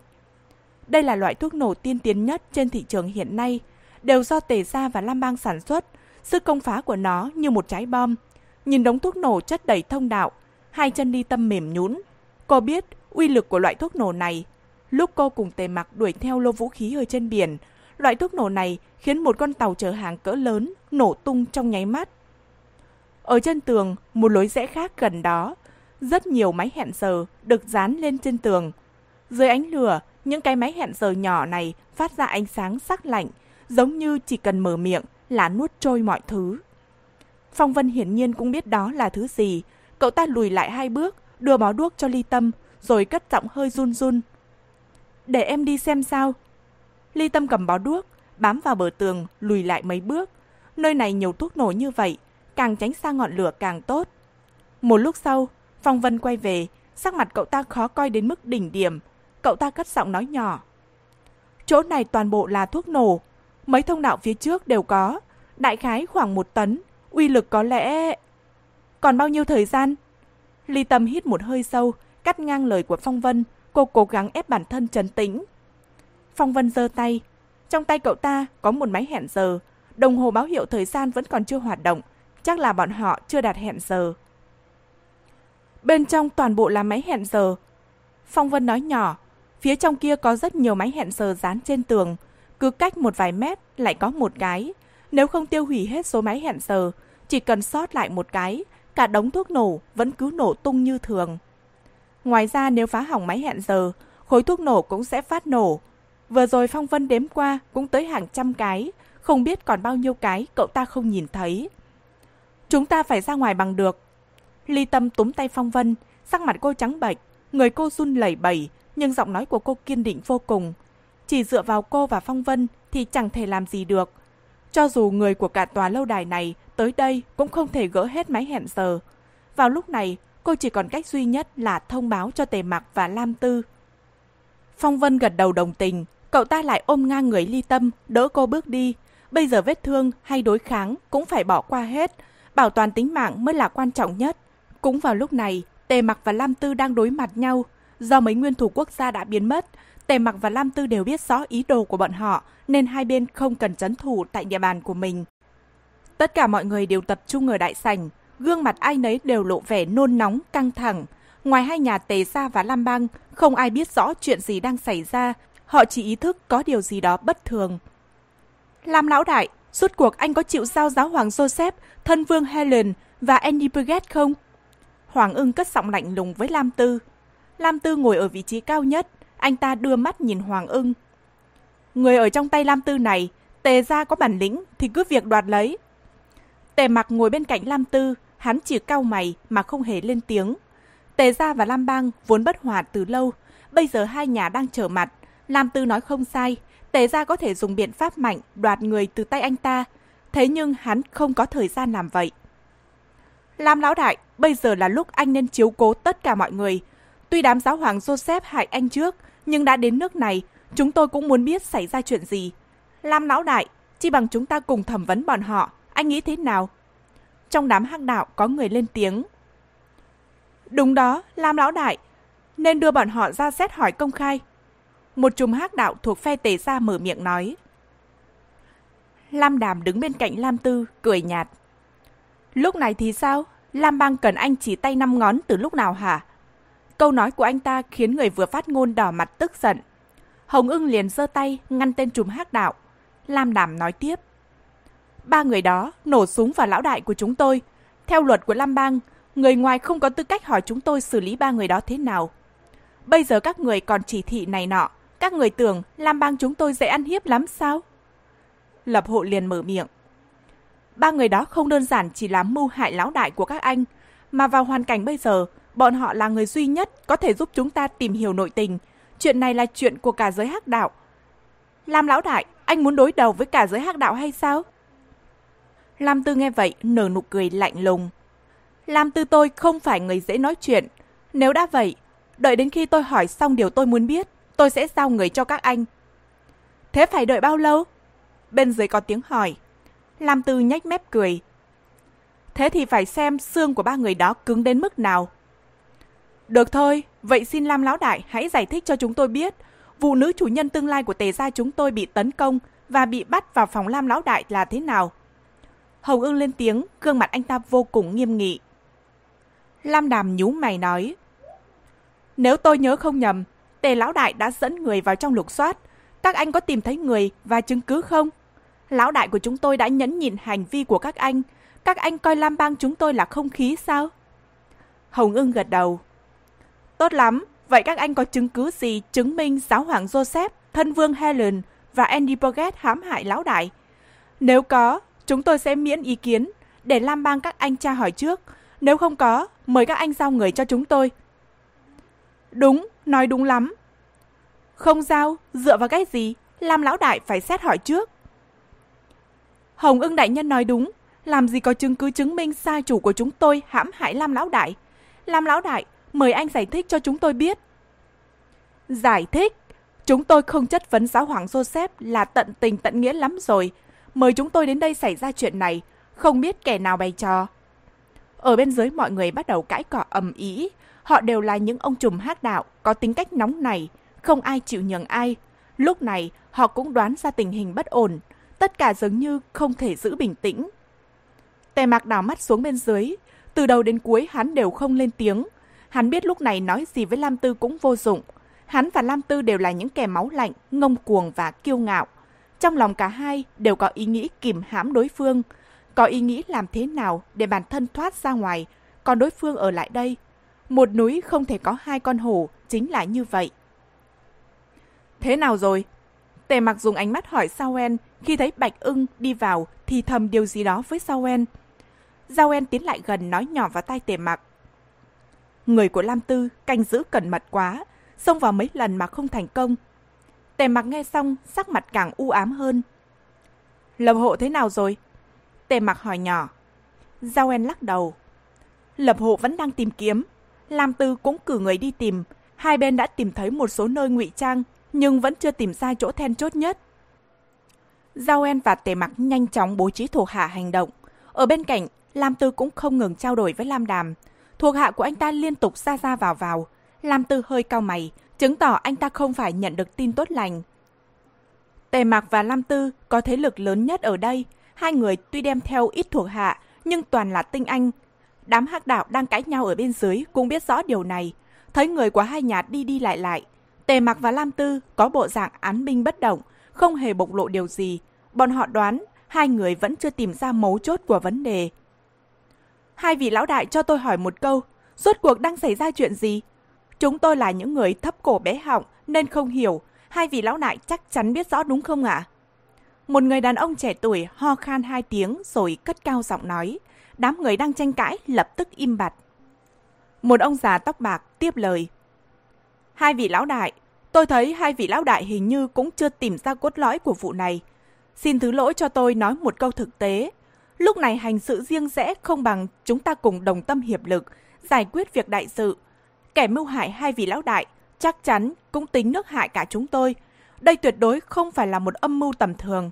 Đây là loại thuốc nổ tiên tiến nhất trên thị trường hiện nay, đều do Tề Gia và Lam Bang sản xuất. Sức công phá của nó như một trái bom. Nhìn đống thuốc nổ chất đầy thông đạo, hai chân Ly Tâm mềm nhũn. Cô biết uy lực của loại thuốc nổ này. Lúc cô cùng Tề Mặc đuổi theo lô vũ khí ở trên biển, loại thuốc nổ này khiến một con tàu chở hàng cỡ lớn nổ tung trong nháy mắt. Ở chân tường, một lối rẽ khác gần đó, rất nhiều máy hẹn giờ được dán lên trên tường. Dưới ánh lửa, những cái máy hẹn giờ nhỏ này phát ra ánh sáng sắc lạnh, giống như chỉ cần mở miệng là nuốt trôi mọi thứ. Phong Vân hiển nhiên cũng biết đó là thứ gì. Cậu ta lùi lại hai bước, đưa bó đuốc cho Ly Tâm, rồi cất giọng hơi run run. Để em đi xem sao. Ly Tâm cầm bó đuốc, bám vào bờ tường, lùi lại mấy bước. Nơi này nhiều thuốc nổ như vậy, càng tránh xa ngọn lửa càng tốt. Một lúc sau, Phong Vân quay về, sắc mặt cậu ta khó coi đến mức đỉnh điểm. Cậu ta cất giọng nói nhỏ. Chỗ này toàn bộ là thuốc nổ. Mấy thông đạo phía trước đều có. Đại khái khoảng một tấn. Uy lực có lẽ... Còn bao nhiêu thời gian? Ly Tâm hít một hơi sâu, cắt ngang lời của Phong Vân. Cô cố gắng ép bản thân trấn tĩnh. Phong Vân giơ tay. Trong tay cậu ta có một máy hẹn giờ. Đồng hồ báo hiệu thời gian vẫn còn chưa hoạt động. Chắc là bọn họ chưa đạt hẹn giờ. Bên trong toàn bộ là máy hẹn giờ. Phong Vân nói nhỏ, phía trong kia có rất nhiều máy hẹn giờ dán trên tường. Cứ cách một vài mét lại có một cái. Nếu không tiêu hủy hết số máy hẹn giờ, chỉ cần sót lại một cái, cả đống thuốc nổ vẫn cứ nổ tung như thường. Ngoài ra nếu phá hỏng máy hẹn giờ, khối thuốc nổ cũng sẽ phát nổ. Vừa rồi Phong Vân đếm qua cũng tới hàng trăm cái, không biết còn bao nhiêu cái cậu ta không nhìn thấy. Chúng ta phải ra ngoài bằng được. Ly Tâm túm tay Phong Vân, sắc mặt cô trắng bệch, người cô run lẩy bẩy, nhưng giọng nói của cô kiên định vô cùng. Chỉ dựa vào cô và Phong Vân thì chẳng thể làm gì được. Cho dù người của cả tòa lâu đài này tới đây cũng không thể gỡ hết máy hẹn giờ. Vào lúc này, cô chỉ còn cách duy nhất là thông báo cho Tề Mặc và Lam Tư. Phong Vân gật đầu đồng tình, cậu ta lại ôm ngang người ly tâm, đỡ cô bước đi. Bây giờ vết thương hay đối kháng cũng phải bỏ qua hết. Bảo toàn tính mạng mới là quan trọng nhất. Cũng vào lúc này, Tề Mặc và Lam Tư đang đối mặt nhau. Do mấy nguyên thủ quốc gia đã biến mất, Tề Mặc và Lam Tư đều biết rõ ý đồ của bọn họ, nên hai bên không cần chấn thủ tại địa bàn của mình. Tất cả mọi người đều tập trung ở đại sảnh, gương mặt ai nấy đều lộ vẻ nôn nóng, căng thẳng. Ngoài hai nhà Tề Sa và Lam Bang, không ai biết rõ chuyện gì đang xảy ra, họ chỉ ý thức có điều gì đó bất thường. Lam lão đại, suốt cuộc anh có chịu giao giáo hoàng Joseph, thân vương Helen và Andy Burgett không? Hoàng ưng cất giọng lạnh lùng với Lam Tư. Lam Tư ngồi ở vị trí cao nhất, anh ta đưa mắt nhìn Hoàng ưng. Người ở trong tay Lam Tư này, tề ra có bản lĩnh thì cứ việc đoạt lấy. Tề mặc ngồi bên cạnh Lam Tư, hắn chỉ cau mày mà không hề lên tiếng. Tề gia và Lam Bang vốn bất hòa từ lâu, bây giờ hai nhà đang trở mặt. Lam Tư nói không sai, Tề gia có thể dùng biện pháp mạnh đoạt người từ tay anh ta, thế nhưng hắn không có thời gian làm vậy. Lam lão đại, bây giờ là lúc anh nên chiếu cố tất cả mọi người. Tuy đám giáo hoàng Joseph hại anh trước, nhưng đã đến nước này, chúng tôi cũng muốn biết xảy ra chuyện gì. Lam lão đại, chi bằng chúng ta cùng thẩm vấn bọn họ, anh nghĩ thế nào? Trong đám hắc đạo có người lên tiếng. Đúng đó, Lam lão đại, nên đưa bọn họ ra xét hỏi công khai. Một chùm hắc đạo thuộc phe tề gia mở miệng nói. Lam Đàm đứng bên cạnh Lam Tư, cười nhạt. Lúc này thì sao? Lam Bang cần anh chỉ tay năm ngón từ lúc nào hả? Câu nói của anh ta khiến người vừa phát ngôn đỏ mặt tức giận. Hồng ưng liền giơ tay ngăn tên chùm hắc đạo. Lam Đàm nói tiếp. Ba người đó nổ súng vào lão đại của chúng tôi. Theo luật của Lam Bang, người ngoài không có tư cách hỏi chúng tôi xử lý ba người đó thế nào. Bây giờ các người còn chỉ thị này nọ. Các người tưởng Lam Bang chúng tôi dễ ăn hiếp lắm sao? Lập hộ liền mở miệng. Ba người đó không đơn giản chỉ là mưu hại lão đại của các anh, mà vào hoàn cảnh bây giờ, bọn họ là người duy nhất có thể giúp chúng ta tìm hiểu nội tình. Chuyện này là chuyện của cả giới hắc đạo. Lam lão đại, anh muốn đối đầu với cả giới hắc đạo hay sao? Lam Tư nghe vậy, nở nụ cười lạnh lùng. Lam Tư tôi không phải người dễ nói chuyện. Nếu đã vậy, đợi đến khi tôi hỏi xong điều tôi muốn biết, tôi sẽ giao người cho các anh. Thế phải đợi bao lâu? Bên dưới có tiếng hỏi. Lam Tư nhếch mép cười. Thế thì phải xem xương của ba người đó cứng đến mức nào. Được thôi, vậy xin Lam Lão Đại hãy giải thích cho chúng tôi biết vụ nữ chủ nhân tương lai của tề gia chúng tôi bị tấn công và bị bắt vào phòng Lam Lão Đại là thế nào. Hồng ưng lên tiếng, gương mặt anh ta vô cùng nghiêm nghị. Lam Đàm nhú mày nói. Nếu tôi nhớ không nhầm, tề Lão Đại đã dẫn người vào trong lục soát. Các anh có tìm thấy người và chứng cứ không? Lão đại của chúng tôi đã nhẫn nhịn hành vi của các anh. Các anh coi Lam Bang chúng tôi là không khí sao? Hồng ưng gật đầu. Tốt lắm, vậy các anh có chứng cứ gì chứng minh giáo hoàng Joseph, thân vương Helen và Andy Burgett hãm hại lão đại? Nếu có, chúng tôi sẽ miễn ý kiến để Lam Bang các anh tra hỏi trước. Nếu không có, mời các anh giao người cho chúng tôi. Đúng, nói đúng lắm. Không giao, dựa vào cái gì? Lam lão đại phải xét hỏi trước. Hồng ưng đại nhân nói đúng, làm gì có chứng cứ chứng minh sai chủ của chúng tôi hãm hại Lam Lão Đại. Lam Lão Đại, mời anh giải thích cho chúng tôi biết. Giải thích? Chúng tôi không chất vấn giáo hoàng Joseph là tận tình tận nghĩa lắm rồi. Mời chúng tôi đến đây xảy ra chuyện này, không biết kẻ nào bày trò. Ở bên dưới mọi người bắt đầu cãi cọ ầm ĩ. Họ đều là những ông trùm hát đạo, có tính cách nóng này, không ai chịu nhường ai. Lúc này, họ cũng đoán ra tình hình bất ổn, tất cả giống như không thể giữ bình tĩnh. Tề mạc đảo mắt xuống bên dưới, từ đầu đến cuối hắn đều không lên tiếng. Hắn biết lúc này nói gì với Lam Tư cũng vô dụng. Hắn và Lam Tư đều là những kẻ máu lạnh, ngông cuồng và kiêu ngạo. Trong lòng cả hai đều có ý nghĩ kìm hãm đối phương, có ý nghĩ làm thế nào để bản thân thoát ra ngoài, còn đối phương ở lại đây. Một núi không thể có hai con hổ, chính là như vậy. Thế nào rồi? Tề mặc dùng ánh mắt hỏi Sawen, khi thấy Bạch ưng đi vào thì thầm điều gì đó với Sawen. Sawen tiến lại gần nói nhỏ vào tai tề mặc. Người của Lam Tư canh giữ cẩn mật quá, xông vào mấy lần mà không thành công. Tề mặc nghe xong, sắc mặt càng u ám hơn. Lập hộ thế nào rồi? Tề mặc hỏi nhỏ. Giao En lắc đầu. Lập hộ vẫn đang tìm kiếm. Lam Tư cũng cử người đi tìm. Hai bên đã tìm thấy một số nơi ngụy trang nhưng vẫn chưa tìm ra chỗ then chốt nhất. Giao En và Tề Mặc nhanh chóng bố trí thuộc hạ hành động. Ở bên cạnh, Lam Tư cũng không ngừng trao đổi với Lam Đàm. Thuộc hạ của anh ta liên tục ra ra vào vào. Lam Tư hơi cao mày, chứng tỏ anh ta không phải nhận được tin tốt lành. Tề Mặc và Lam Tư có thế lực lớn nhất ở đây. Hai người tuy đem theo ít thuộc hạ, nhưng toàn là tinh anh. Đám hắc đạo đang cãi nhau ở bên dưới cũng biết rõ điều này. Thấy người của hai nhà đi đi lại lại. Tề Mặc và Lam Tư có bộ dạng án binh bất động, không hề bộc lộ điều gì. Bọn họ đoán hai người vẫn chưa tìm ra mấu chốt của vấn đề. Hai vị lão đại cho tôi hỏi một câu, rốt cuộc đang xảy ra chuyện gì? Chúng tôi là những người thấp cổ bé họng nên không hiểu, hai vị lão đại chắc chắn biết rõ đúng không ạ? Một người đàn ông trẻ tuổi ho khan hai tiếng rồi cất cao giọng nói. Đám người đang tranh cãi lập tức im bặt. Một ông già tóc bạc tiếp lời. Hai vị lão đại, tôi thấy hai vị lão đại hình như cũng chưa tìm ra cốt lõi của vụ này. Xin thứ lỗi cho tôi nói một câu thực tế. Lúc này hành sự riêng rẽ không bằng chúng ta cùng đồng tâm hiệp lực, giải quyết việc đại sự. Kẻ mưu hại hai vị lão đại chắc chắn cũng tính nước hại cả chúng tôi. Đây tuyệt đối không phải là một âm mưu tầm thường.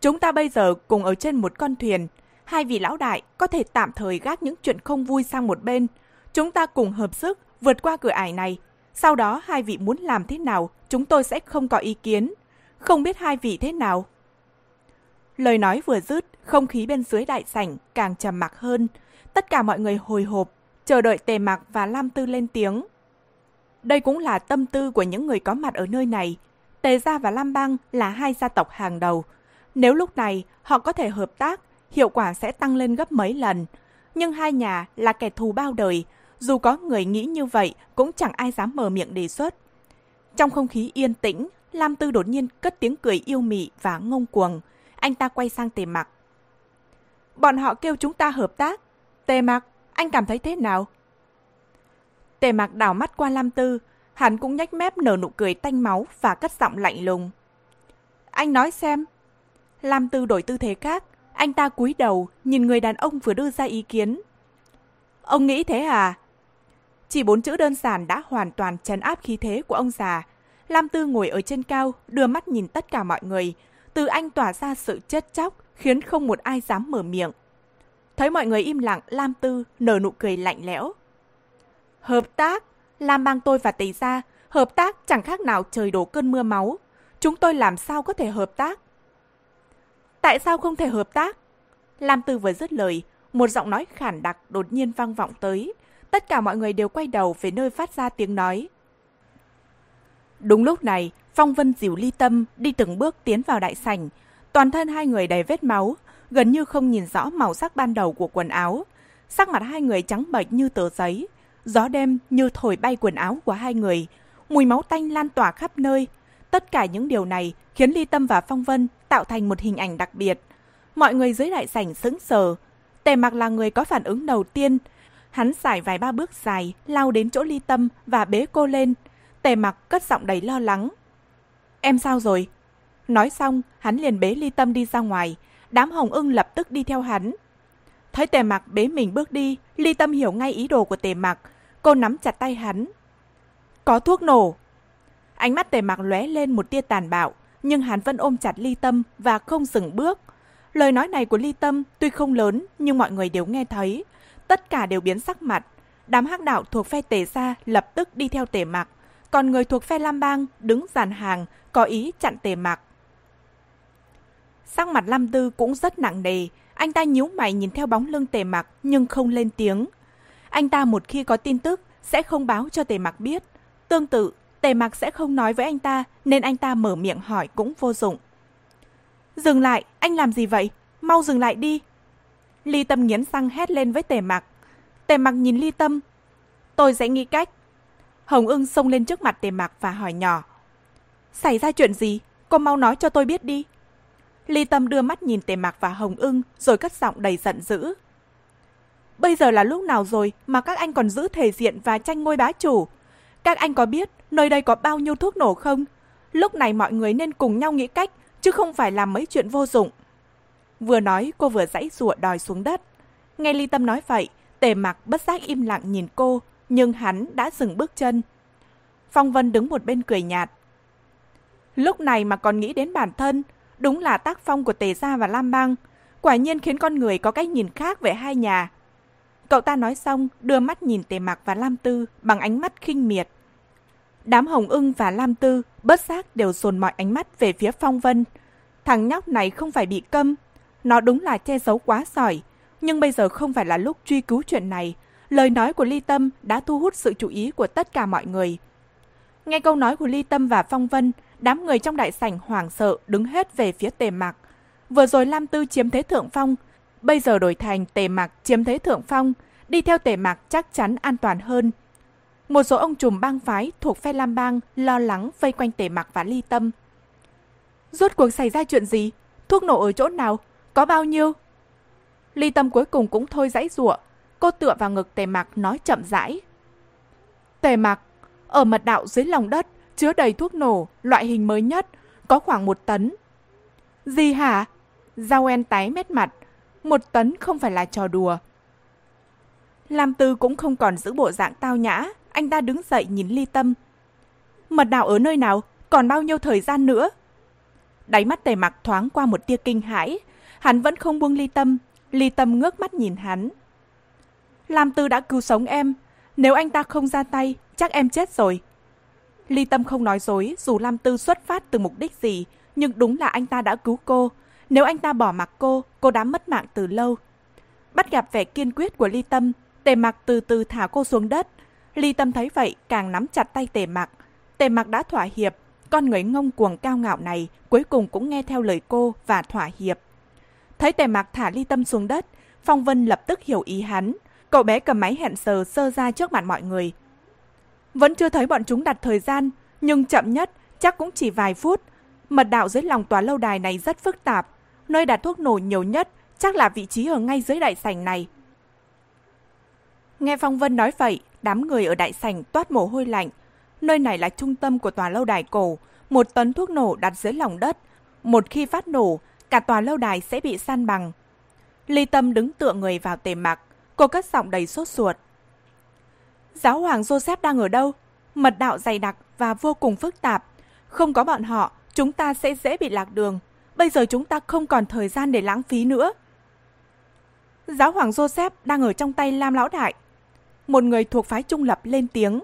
Chúng ta bây giờ cùng ở trên một con thuyền. Hai vị lão đại có thể tạm thời gác những chuyện không vui sang một bên. Chúng ta cùng hợp sức vượt qua cửa ải này. Sau đó hai vị muốn làm thế nào, chúng tôi sẽ không có ý kiến. Không biết hai vị thế nào? Lời nói vừa dứt, không khí bên dưới đại sảnh càng trầm mặc hơn. Tất cả mọi người hồi hộp, chờ đợi Tề Mặc và Lam Tư lên tiếng. Đây cũng là tâm tư của những người có mặt ở nơi này. Tề Gia và Lam Bang là hai gia tộc hàng đầu. Nếu lúc này họ có thể hợp tác, hiệu quả sẽ tăng lên gấp mấy lần. Nhưng hai nhà là kẻ thù bao đời, dù có người nghĩ như vậy cũng chẳng ai dám mở miệng đề xuất. Trong không khí yên tĩnh, Lam Tư đột nhiên cất tiếng cười yêu mị và ngông cuồng. Anh ta quay sang Tề Mặc. Bọn họ kêu chúng ta hợp tác. Tề Mặc, anh cảm thấy thế nào? Tề mạc đảo mắt qua Lam Tư, hắn cũng nhếch mép nở nụ cười tanh máu và cất giọng lạnh lùng. Anh nói xem. Lam Tư đổi tư thế khác, anh ta cúi đầu, nhìn người đàn ông vừa đưa ra ý kiến. Ông nghĩ thế à? Chỉ bốn chữ đơn giản đã hoàn toàn trấn áp khí thế của ông già. Lam Tư ngồi ở trên cao, đưa mắt nhìn tất cả mọi người. Từ anh tỏa ra sự chết chóc, khiến không một ai dám mở miệng. Thấy mọi người im lặng, Lam Tư nở nụ cười lạnh lẽo. Hợp tác? Lam bang tôi và tỷ ra, hợp tác chẳng khác nào trời đổ cơn mưa máu. Chúng tôi làm sao có thể hợp tác? Tại sao không thể hợp tác? Lam Tư vừa dứt lời, một giọng nói khản đặc đột nhiên vang vọng tới. Tất cả mọi người đều quay đầu về nơi phát ra tiếng nói. Đúng lúc này, Phong Vân dìu ly tâm đi từng bước tiến vào đại sảnh. Toàn thân hai người đầy vết máu, gần như không nhìn rõ màu sắc ban đầu của quần áo. Sắc mặt hai người trắng bệch như tờ giấy. Gió đêm như thổi bay quần áo của hai người. Mùi máu tanh lan tỏa khắp nơi. Tất cả những điều này khiến Ly Tâm và Phong Vân tạo thành một hình ảnh đặc biệt. Mọi người dưới đại sảnh sững sờ. Tề mặc là người có phản ứng đầu tiên. Hắn xài vài ba bước dài, lao đến chỗ Ly Tâm và bế cô lên. Tề mặc cất giọng đầy lo lắng. Em sao rồi? Nói xong, hắn liền bế ly tâm đi ra ngoài. Đám hồng ưng lập tức đi theo hắn. Thấy tề mặc bế mình bước đi, ly tâm hiểu ngay ý đồ của tề mặc. Cô nắm chặt tay hắn. Có thuốc nổ. Ánh mắt tề mặc lóe lên một tia tàn bạo, nhưng hắn vẫn ôm chặt ly tâm và không dừng bước. Lời nói này của ly tâm tuy không lớn nhưng mọi người đều nghe thấy. Tất cả đều biến sắc mặt. Đám hắc đạo thuộc phe tề gia lập tức đi theo tề mặc còn người thuộc phe Lam Bang đứng dàn hàng, có ý chặn tề mặc. Sắc mặt Lam Tư cũng rất nặng nề, anh ta nhíu mày nhìn theo bóng lưng tề mặc nhưng không lên tiếng. Anh ta một khi có tin tức sẽ không báo cho tề mặc biết. Tương tự, tề mặc sẽ không nói với anh ta nên anh ta mở miệng hỏi cũng vô dụng. Dừng lại, anh làm gì vậy? Mau dừng lại đi. Ly Tâm nghiến răng hét lên với tề mặc. Tề mặc nhìn Ly Tâm. Tôi sẽ nghĩ cách Hồng ưng xông lên trước mặt tề mặc và hỏi nhỏ. Xảy ra chuyện gì? Cô mau nói cho tôi biết đi. Ly Tâm đưa mắt nhìn tề mặc và Hồng ưng rồi cất giọng đầy giận dữ. Bây giờ là lúc nào rồi mà các anh còn giữ thể diện và tranh ngôi bá chủ? Các anh có biết nơi đây có bao nhiêu thuốc nổ không? Lúc này mọi người nên cùng nhau nghĩ cách, chứ không phải làm mấy chuyện vô dụng. Vừa nói cô vừa dãy rụa đòi xuống đất. Nghe Ly Tâm nói vậy, tề mặc bất giác im lặng nhìn cô, nhưng hắn đã dừng bước chân. Phong Vân đứng một bên cười nhạt. Lúc này mà còn nghĩ đến bản thân, Đúng là tác phong của Tề Gia và Lam Bang. Quả nhiên khiến con người có cách nhìn khác về hai nhà. Cậu ta nói xong, đưa mắt nhìn Tề Mặc và Lam Tư bằng ánh mắt khinh miệt. Đám Hồng ưng và Lam Tư bớt giác đều dồn mọi ánh mắt về phía Phong Vân. Thằng nhóc này không phải bị câm. Nó đúng là che giấu quá giỏi. Nhưng bây giờ không phải là lúc truy cứu chuyện này. Lời nói của Ly Tâm đã thu hút sự chú ý của tất cả mọi người. Nghe câu nói của Ly Tâm và Phong Vân, đám người trong đại sảnh hoảng sợ đứng hết về phía tề mạc. Vừa rồi Lam Tư chiếm thế thượng phong, bây giờ đổi thành tề mặc chiếm thế thượng phong, đi theo tề mặc chắc chắn an toàn hơn. Một số ông trùm bang phái thuộc phe Lam Bang lo lắng vây quanh tề mặc và ly tâm. Rốt cuộc xảy ra chuyện gì? Thuốc nổ ở chỗ nào? Có bao nhiêu? Ly tâm cuối cùng cũng thôi dãy rụa. Cô tựa vào ngực tề mặc nói chậm rãi. Tề mặc ở mật đạo dưới lòng đất chứa đầy thuốc nổ, loại hình mới nhất, có khoảng một tấn. Gì hả? Giao en tái mét mặt. Một tấn không phải là trò đùa. Lam Tư cũng không còn giữ bộ dạng tao nhã, anh ta đứng dậy nhìn ly tâm. Mật đạo ở nơi nào? Còn bao nhiêu thời gian nữa? Đáy mắt tề mặc thoáng qua một tia kinh hãi. Hắn vẫn không buông ly tâm. Ly tâm ngước mắt nhìn hắn. Lam Tư đã cứu sống em. Nếu anh ta không ra tay, chắc em chết rồi. Ly Tâm không nói dối dù Lam Tư xuất phát từ mục đích gì, nhưng đúng là anh ta đã cứu cô. Nếu anh ta bỏ mặc cô, cô đã mất mạng từ lâu. Bắt gặp vẻ kiên quyết của Ly Tâm, Tề Mặc từ từ thả cô xuống đất. Ly Tâm thấy vậy càng nắm chặt tay Tề Mặc. Tề Mặc đã thỏa hiệp, con người ngông cuồng cao ngạo này cuối cùng cũng nghe theo lời cô và thỏa hiệp. Thấy Tề Mặc thả Ly Tâm xuống đất, Phong Vân lập tức hiểu ý hắn. Cậu bé cầm máy hẹn giờ sơ ra trước mặt mọi người. Vẫn chưa thấy bọn chúng đặt thời gian, nhưng chậm nhất chắc cũng chỉ vài phút. Mật đạo dưới lòng tòa lâu đài này rất phức tạp. Nơi đặt thuốc nổ nhiều nhất chắc là vị trí ở ngay dưới đại sảnh này. Nghe Phong Vân nói vậy, đám người ở đại sảnh toát mồ hôi lạnh. Nơi này là trung tâm của tòa lâu đài cổ, một tấn thuốc nổ đặt dưới lòng đất. Một khi phát nổ, cả tòa lâu đài sẽ bị san bằng. Ly Tâm đứng tựa người vào tề mặc, cô cất giọng đầy sốt ruột. Giáo hoàng Joseph đang ở đâu? Mật đạo dày đặc và vô cùng phức tạp. Không có bọn họ, chúng ta sẽ dễ bị lạc đường. Bây giờ chúng ta không còn thời gian để lãng phí nữa. Giáo hoàng Joseph đang ở trong tay Lam Lão Đại. Một người thuộc phái trung lập lên tiếng.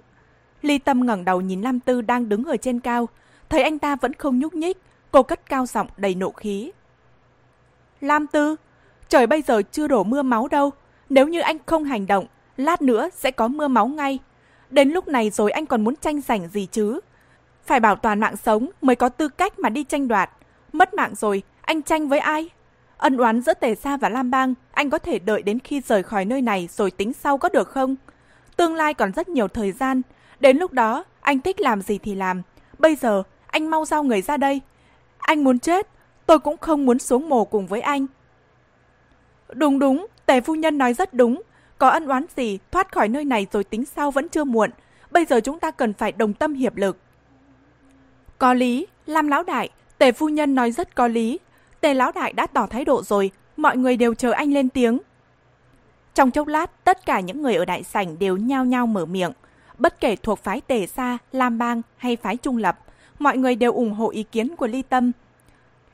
Ly Tâm ngẩng đầu nhìn Lam Tư đang đứng ở trên cao. Thấy anh ta vẫn không nhúc nhích, cô cất cao giọng đầy nộ khí. Lam Tư, trời bây giờ chưa đổ mưa máu đâu. Nếu như anh không hành động, lát nữa sẽ có mưa máu ngay. Đến lúc này rồi anh còn muốn tranh giành gì chứ? Phải bảo toàn mạng sống mới có tư cách mà đi tranh đoạt. Mất mạng rồi, anh tranh với ai? Ân oán giữa Tề Sa và Lam Bang, anh có thể đợi đến khi rời khỏi nơi này rồi tính sau có được không? Tương lai còn rất nhiều thời gian. Đến lúc đó, anh thích làm gì thì làm. Bây giờ, anh mau giao người ra đây. Anh muốn chết, tôi cũng không muốn xuống mồ cùng với anh. Đúng đúng, Tề phu nhân nói rất đúng. Có ân oán gì, thoát khỏi nơi này rồi tính sau vẫn chưa muộn. Bây giờ chúng ta cần phải đồng tâm hiệp lực. Có lý, Lam Lão Đại, Tề Phu Nhân nói rất có lý. Tề Lão Đại đã tỏ thái độ rồi, mọi người đều chờ anh lên tiếng. Trong chốc lát, tất cả những người ở đại sảnh đều nhao nhao mở miệng. Bất kể thuộc phái Tề Sa, Lam Bang hay phái Trung Lập, mọi người đều ủng hộ ý kiến của Ly Tâm.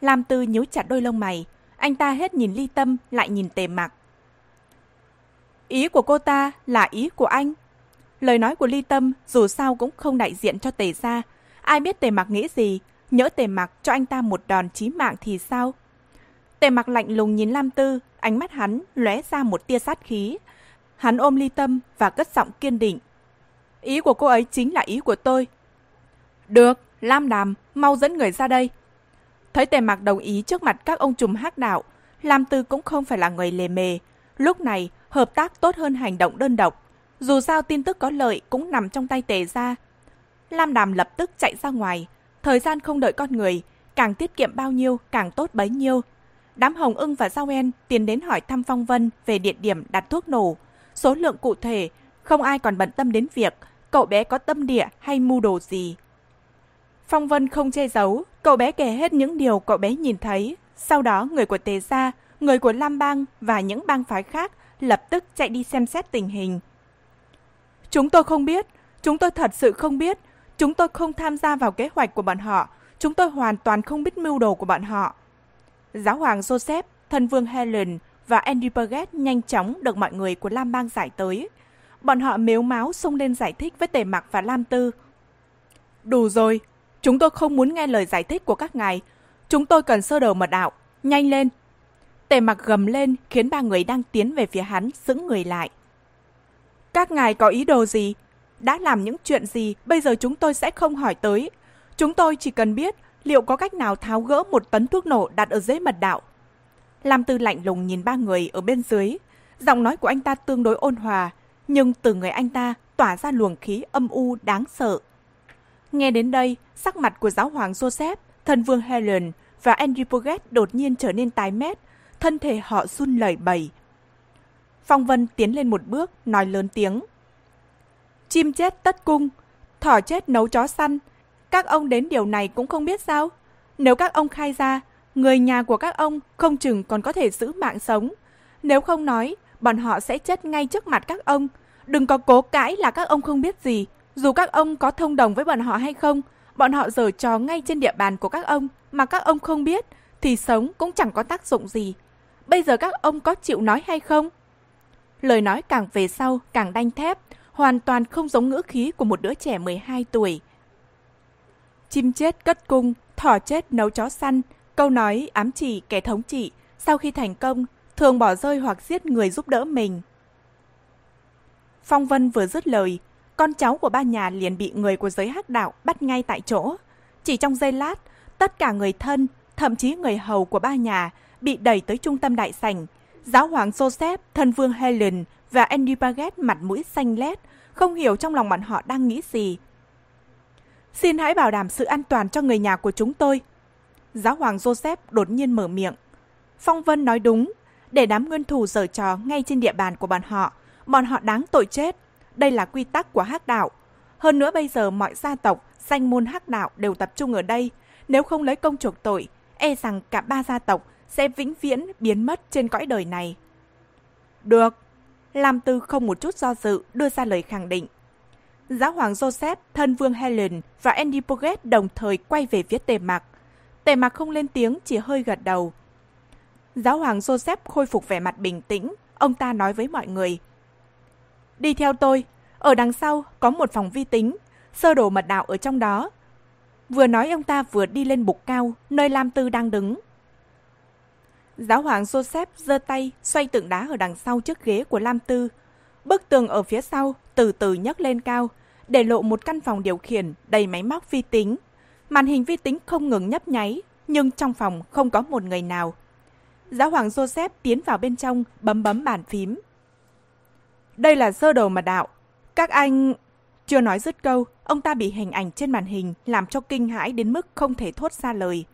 Lam Tư nhíu chặt đôi lông mày, anh ta hết nhìn Ly Tâm lại nhìn Tề Mặc. Ý của cô ta là ý của anh. Lời nói của Ly Tâm dù sao cũng không đại diện cho Tề xa. Ai biết Tề Mặc nghĩ gì, nhỡ Tề Mặc cho anh ta một đòn chí mạng thì sao? Tề Mặc lạnh lùng nhìn Lam Tư, ánh mắt hắn lóe ra một tia sát khí. Hắn ôm Ly Tâm và cất giọng kiên định. Ý của cô ấy chính là ý của tôi. Được, Lam Đàm, mau dẫn người ra đây. Thấy Tề Mặc đồng ý trước mặt các ông trùm hắc đạo, Lam Tư cũng không phải là người lề mề. Lúc này, hợp tác tốt hơn hành động đơn độc. Dù sao tin tức có lợi cũng nằm trong tay tề gia. Lam Đàm lập tức chạy ra ngoài. Thời gian không đợi con người, càng tiết kiệm bao nhiêu càng tốt bấy nhiêu. Đám Hồng ưng và Giao En tiến đến hỏi thăm Phong Vân về địa điểm đặt thuốc nổ. Số lượng cụ thể, không ai còn bận tâm đến việc cậu bé có tâm địa hay mưu đồ gì. Phong Vân không che giấu, cậu bé kể hết những điều cậu bé nhìn thấy. Sau đó người của Tề Gia, người của Lam Bang và những bang phái khác lập tức chạy đi xem xét tình hình. Chúng tôi không biết, chúng tôi thật sự không biết, chúng tôi không tham gia vào kế hoạch của bọn họ, chúng tôi hoàn toàn không biết mưu đồ của bọn họ. Giáo hoàng Joseph, thân vương Helen và Andy Burgett nhanh chóng được mọi người của Lam Bang giải tới. Bọn họ mếu máu xông lên giải thích với Tề Mặc và Lam Tư. Đủ rồi, chúng tôi không muốn nghe lời giải thích của các ngài. Chúng tôi cần sơ đồ mật đạo. Nhanh lên! Tề Mặc gầm lên khiến ba người đang tiến về phía hắn sững người lại. Các ngài có ý đồ gì? Đã làm những chuyện gì bây giờ chúng tôi sẽ không hỏi tới. Chúng tôi chỉ cần biết liệu có cách nào tháo gỡ một tấn thuốc nổ đặt ở dưới mật đạo. Lam Tư lạnh lùng nhìn ba người ở bên dưới. Giọng nói của anh ta tương đối ôn hòa, nhưng từ người anh ta tỏa ra luồng khí âm u đáng sợ. Nghe đến đây, sắc mặt của giáo hoàng Joseph, thần vương Helen và Andrew Poget đột nhiên trở nên tái mét, thân thể họ run lẩy bẩy. Phong Vân tiến lên một bước, nói lớn tiếng. Chim chết tất cung, thỏ chết nấu chó săn. Các ông đến điều này cũng không biết sao. Nếu các ông khai ra, người nhà của các ông không chừng còn có thể giữ mạng sống. Nếu không nói, bọn họ sẽ chết ngay trước mặt các ông. Đừng có cố cãi là các ông không biết gì. Dù các ông có thông đồng với bọn họ hay không, bọn họ giở trò ngay trên địa bàn của các ông mà các ông không biết, thì sống cũng chẳng có tác dụng gì. Bây giờ các ông có chịu nói hay không? Lời nói càng về sau càng đanh thép, hoàn toàn không giống ngữ khí của một đứa trẻ 12 tuổi. Chim chết cất cung, thỏ chết nấu chó săn, câu nói ám chỉ kẻ thống trị, sau khi thành công, thường bỏ rơi hoặc giết người giúp đỡ mình. Phong Vân vừa dứt lời, con cháu của ba nhà liền bị người của giới hắc đạo bắt ngay tại chỗ. Chỉ trong giây lát, tất cả người thân, thậm chí người hầu của ba nhà bị đẩy tới trung tâm đại sảnh. Giáo hoàng Joseph, thân vương Helen và Andy Baguette mặt mũi xanh lét, không hiểu trong lòng bọn họ đang nghĩ gì. Xin hãy bảo đảm sự an toàn cho người nhà của chúng tôi. Giáo hoàng Joseph đột nhiên mở miệng. Phong Vân nói đúng, để đám nguyên thủ giở trò ngay trên địa bàn của bọn họ, bọn họ đáng tội chết. Đây là quy tắc của hắc đạo. Hơn nữa bây giờ mọi gia tộc, danh môn hắc đạo đều tập trung ở đây. Nếu không lấy công chuộc tội, e rằng cả ba gia tộc sẽ vĩnh viễn biến mất trên cõi đời này. Được. Lam Tư không một chút do dự đưa ra lời khẳng định. Giáo hoàng Joseph, thân vương Helen và Andy Poget đồng thời quay về phía tề mặc. Tề mặc không lên tiếng, chỉ hơi gật đầu. Giáo hoàng Joseph khôi phục vẻ mặt bình tĩnh, ông ta nói với mọi người. Đi theo tôi, ở đằng sau có một phòng vi tính, sơ đồ mật đạo ở trong đó. Vừa nói ông ta vừa đi lên bục cao, nơi Lam Tư đang đứng. Giáo hoàng Joseph giơ tay xoay tượng đá ở đằng sau chiếc ghế của Lam Tư. Bức tường ở phía sau từ từ nhấc lên cao, để lộ một căn phòng điều khiển đầy máy móc vi tính. Màn hình vi tính không ngừng nhấp nháy, nhưng trong phòng không có một người nào. Giáo hoàng Joseph tiến vào bên trong, bấm bấm bàn phím. Đây là sơ đồ mật đạo. Các anh... Chưa nói dứt câu, ông ta bị hình ảnh trên màn hình làm cho kinh hãi đến mức không thể thốt ra lời.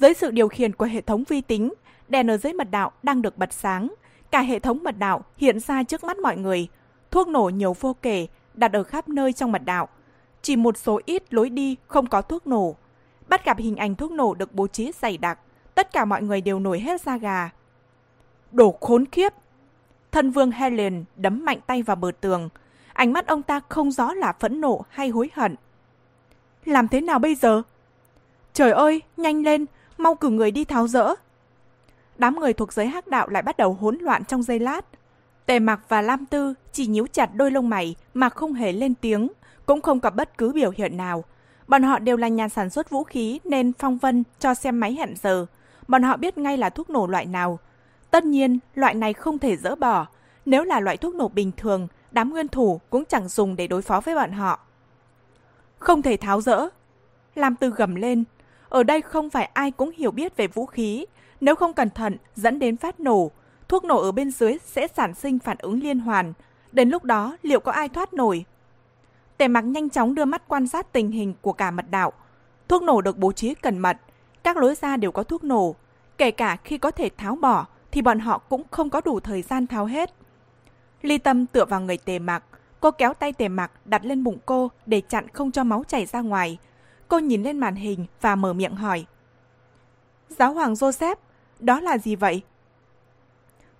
Dưới sự điều khiển của hệ thống vi tính, đèn ở dưới mật đạo đang được bật sáng. Cả hệ thống mật đạo hiện ra trước mắt mọi người. Thuốc nổ nhiều vô kể, đặt ở khắp nơi trong mật đạo. Chỉ một số ít lối đi không có thuốc nổ. Bắt gặp hình ảnh thuốc nổ được bố trí dày đặc. Tất cả mọi người đều nổi hết da gà. đổ khốn khiếp! Thân vương Helen đấm mạnh tay vào bờ tường. Ánh mắt ông ta không rõ là phẫn nộ hay hối hận. Làm thế nào bây giờ? Trời ơi, nhanh lên, mau cử người đi tháo rỡ. Đám người thuộc giới hắc đạo lại bắt đầu hỗn loạn trong giây lát. Tề Mặc và Lam Tư chỉ nhíu chặt đôi lông mày mà không hề lên tiếng, cũng không có bất cứ biểu hiện nào. Bọn họ đều là nhà sản xuất vũ khí nên Phong Vân cho xem máy hẹn giờ. Bọn họ biết ngay là thuốc nổ loại nào. Tất nhiên, loại này không thể dỡ bỏ. Nếu là loại thuốc nổ bình thường, đám nguyên thủ cũng chẳng dùng để đối phó với bọn họ. Không thể tháo rỡ. Lam Tư gầm lên, ở đây không phải ai cũng hiểu biết về vũ khí. Nếu không cẩn thận dẫn đến phát nổ, thuốc nổ ở bên dưới sẽ sản sinh phản ứng liên hoàn. Đến lúc đó liệu có ai thoát nổi? Tề mặc nhanh chóng đưa mắt quan sát tình hình của cả mật đạo. Thuốc nổ được bố trí cẩn mật. Các lối ra đều có thuốc nổ. Kể cả khi có thể tháo bỏ thì bọn họ cũng không có đủ thời gian tháo hết. Ly tâm tựa vào người tề mặc. Cô kéo tay tề mặc đặt lên bụng cô để chặn không cho máu chảy ra ngoài. Cô nhìn lên màn hình và mở miệng hỏi. Giáo hoàng Joseph, đó là gì vậy?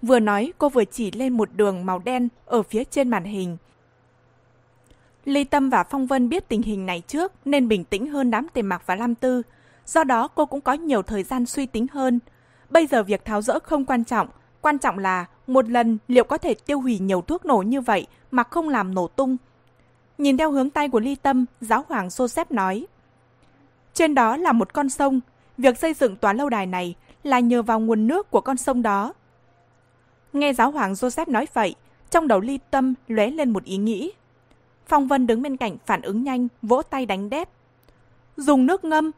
Vừa nói, cô vừa chỉ lên một đường màu đen ở phía trên màn hình. Ly Tâm và Phong Vân biết tình hình này trước nên bình tĩnh hơn đám tề mặc và Lam Tư. Do đó cô cũng có nhiều thời gian suy tính hơn. Bây giờ việc tháo rỡ không quan trọng, quan trọng là một lần liệu có thể tiêu hủy nhiều thuốc nổ như vậy mà không làm nổ tung. Nhìn theo hướng tay của Ly Tâm, giáo hoàng Joseph nói. Trên đó là một con sông, việc xây dựng tòa lâu đài này là nhờ vào nguồn nước của con sông đó. Nghe giáo hoàng Joseph nói vậy, trong đầu Ly Tâm lóe lên một ý nghĩ. Phong Vân đứng bên cạnh phản ứng nhanh, vỗ tay đánh đét. Dùng nước ngâm.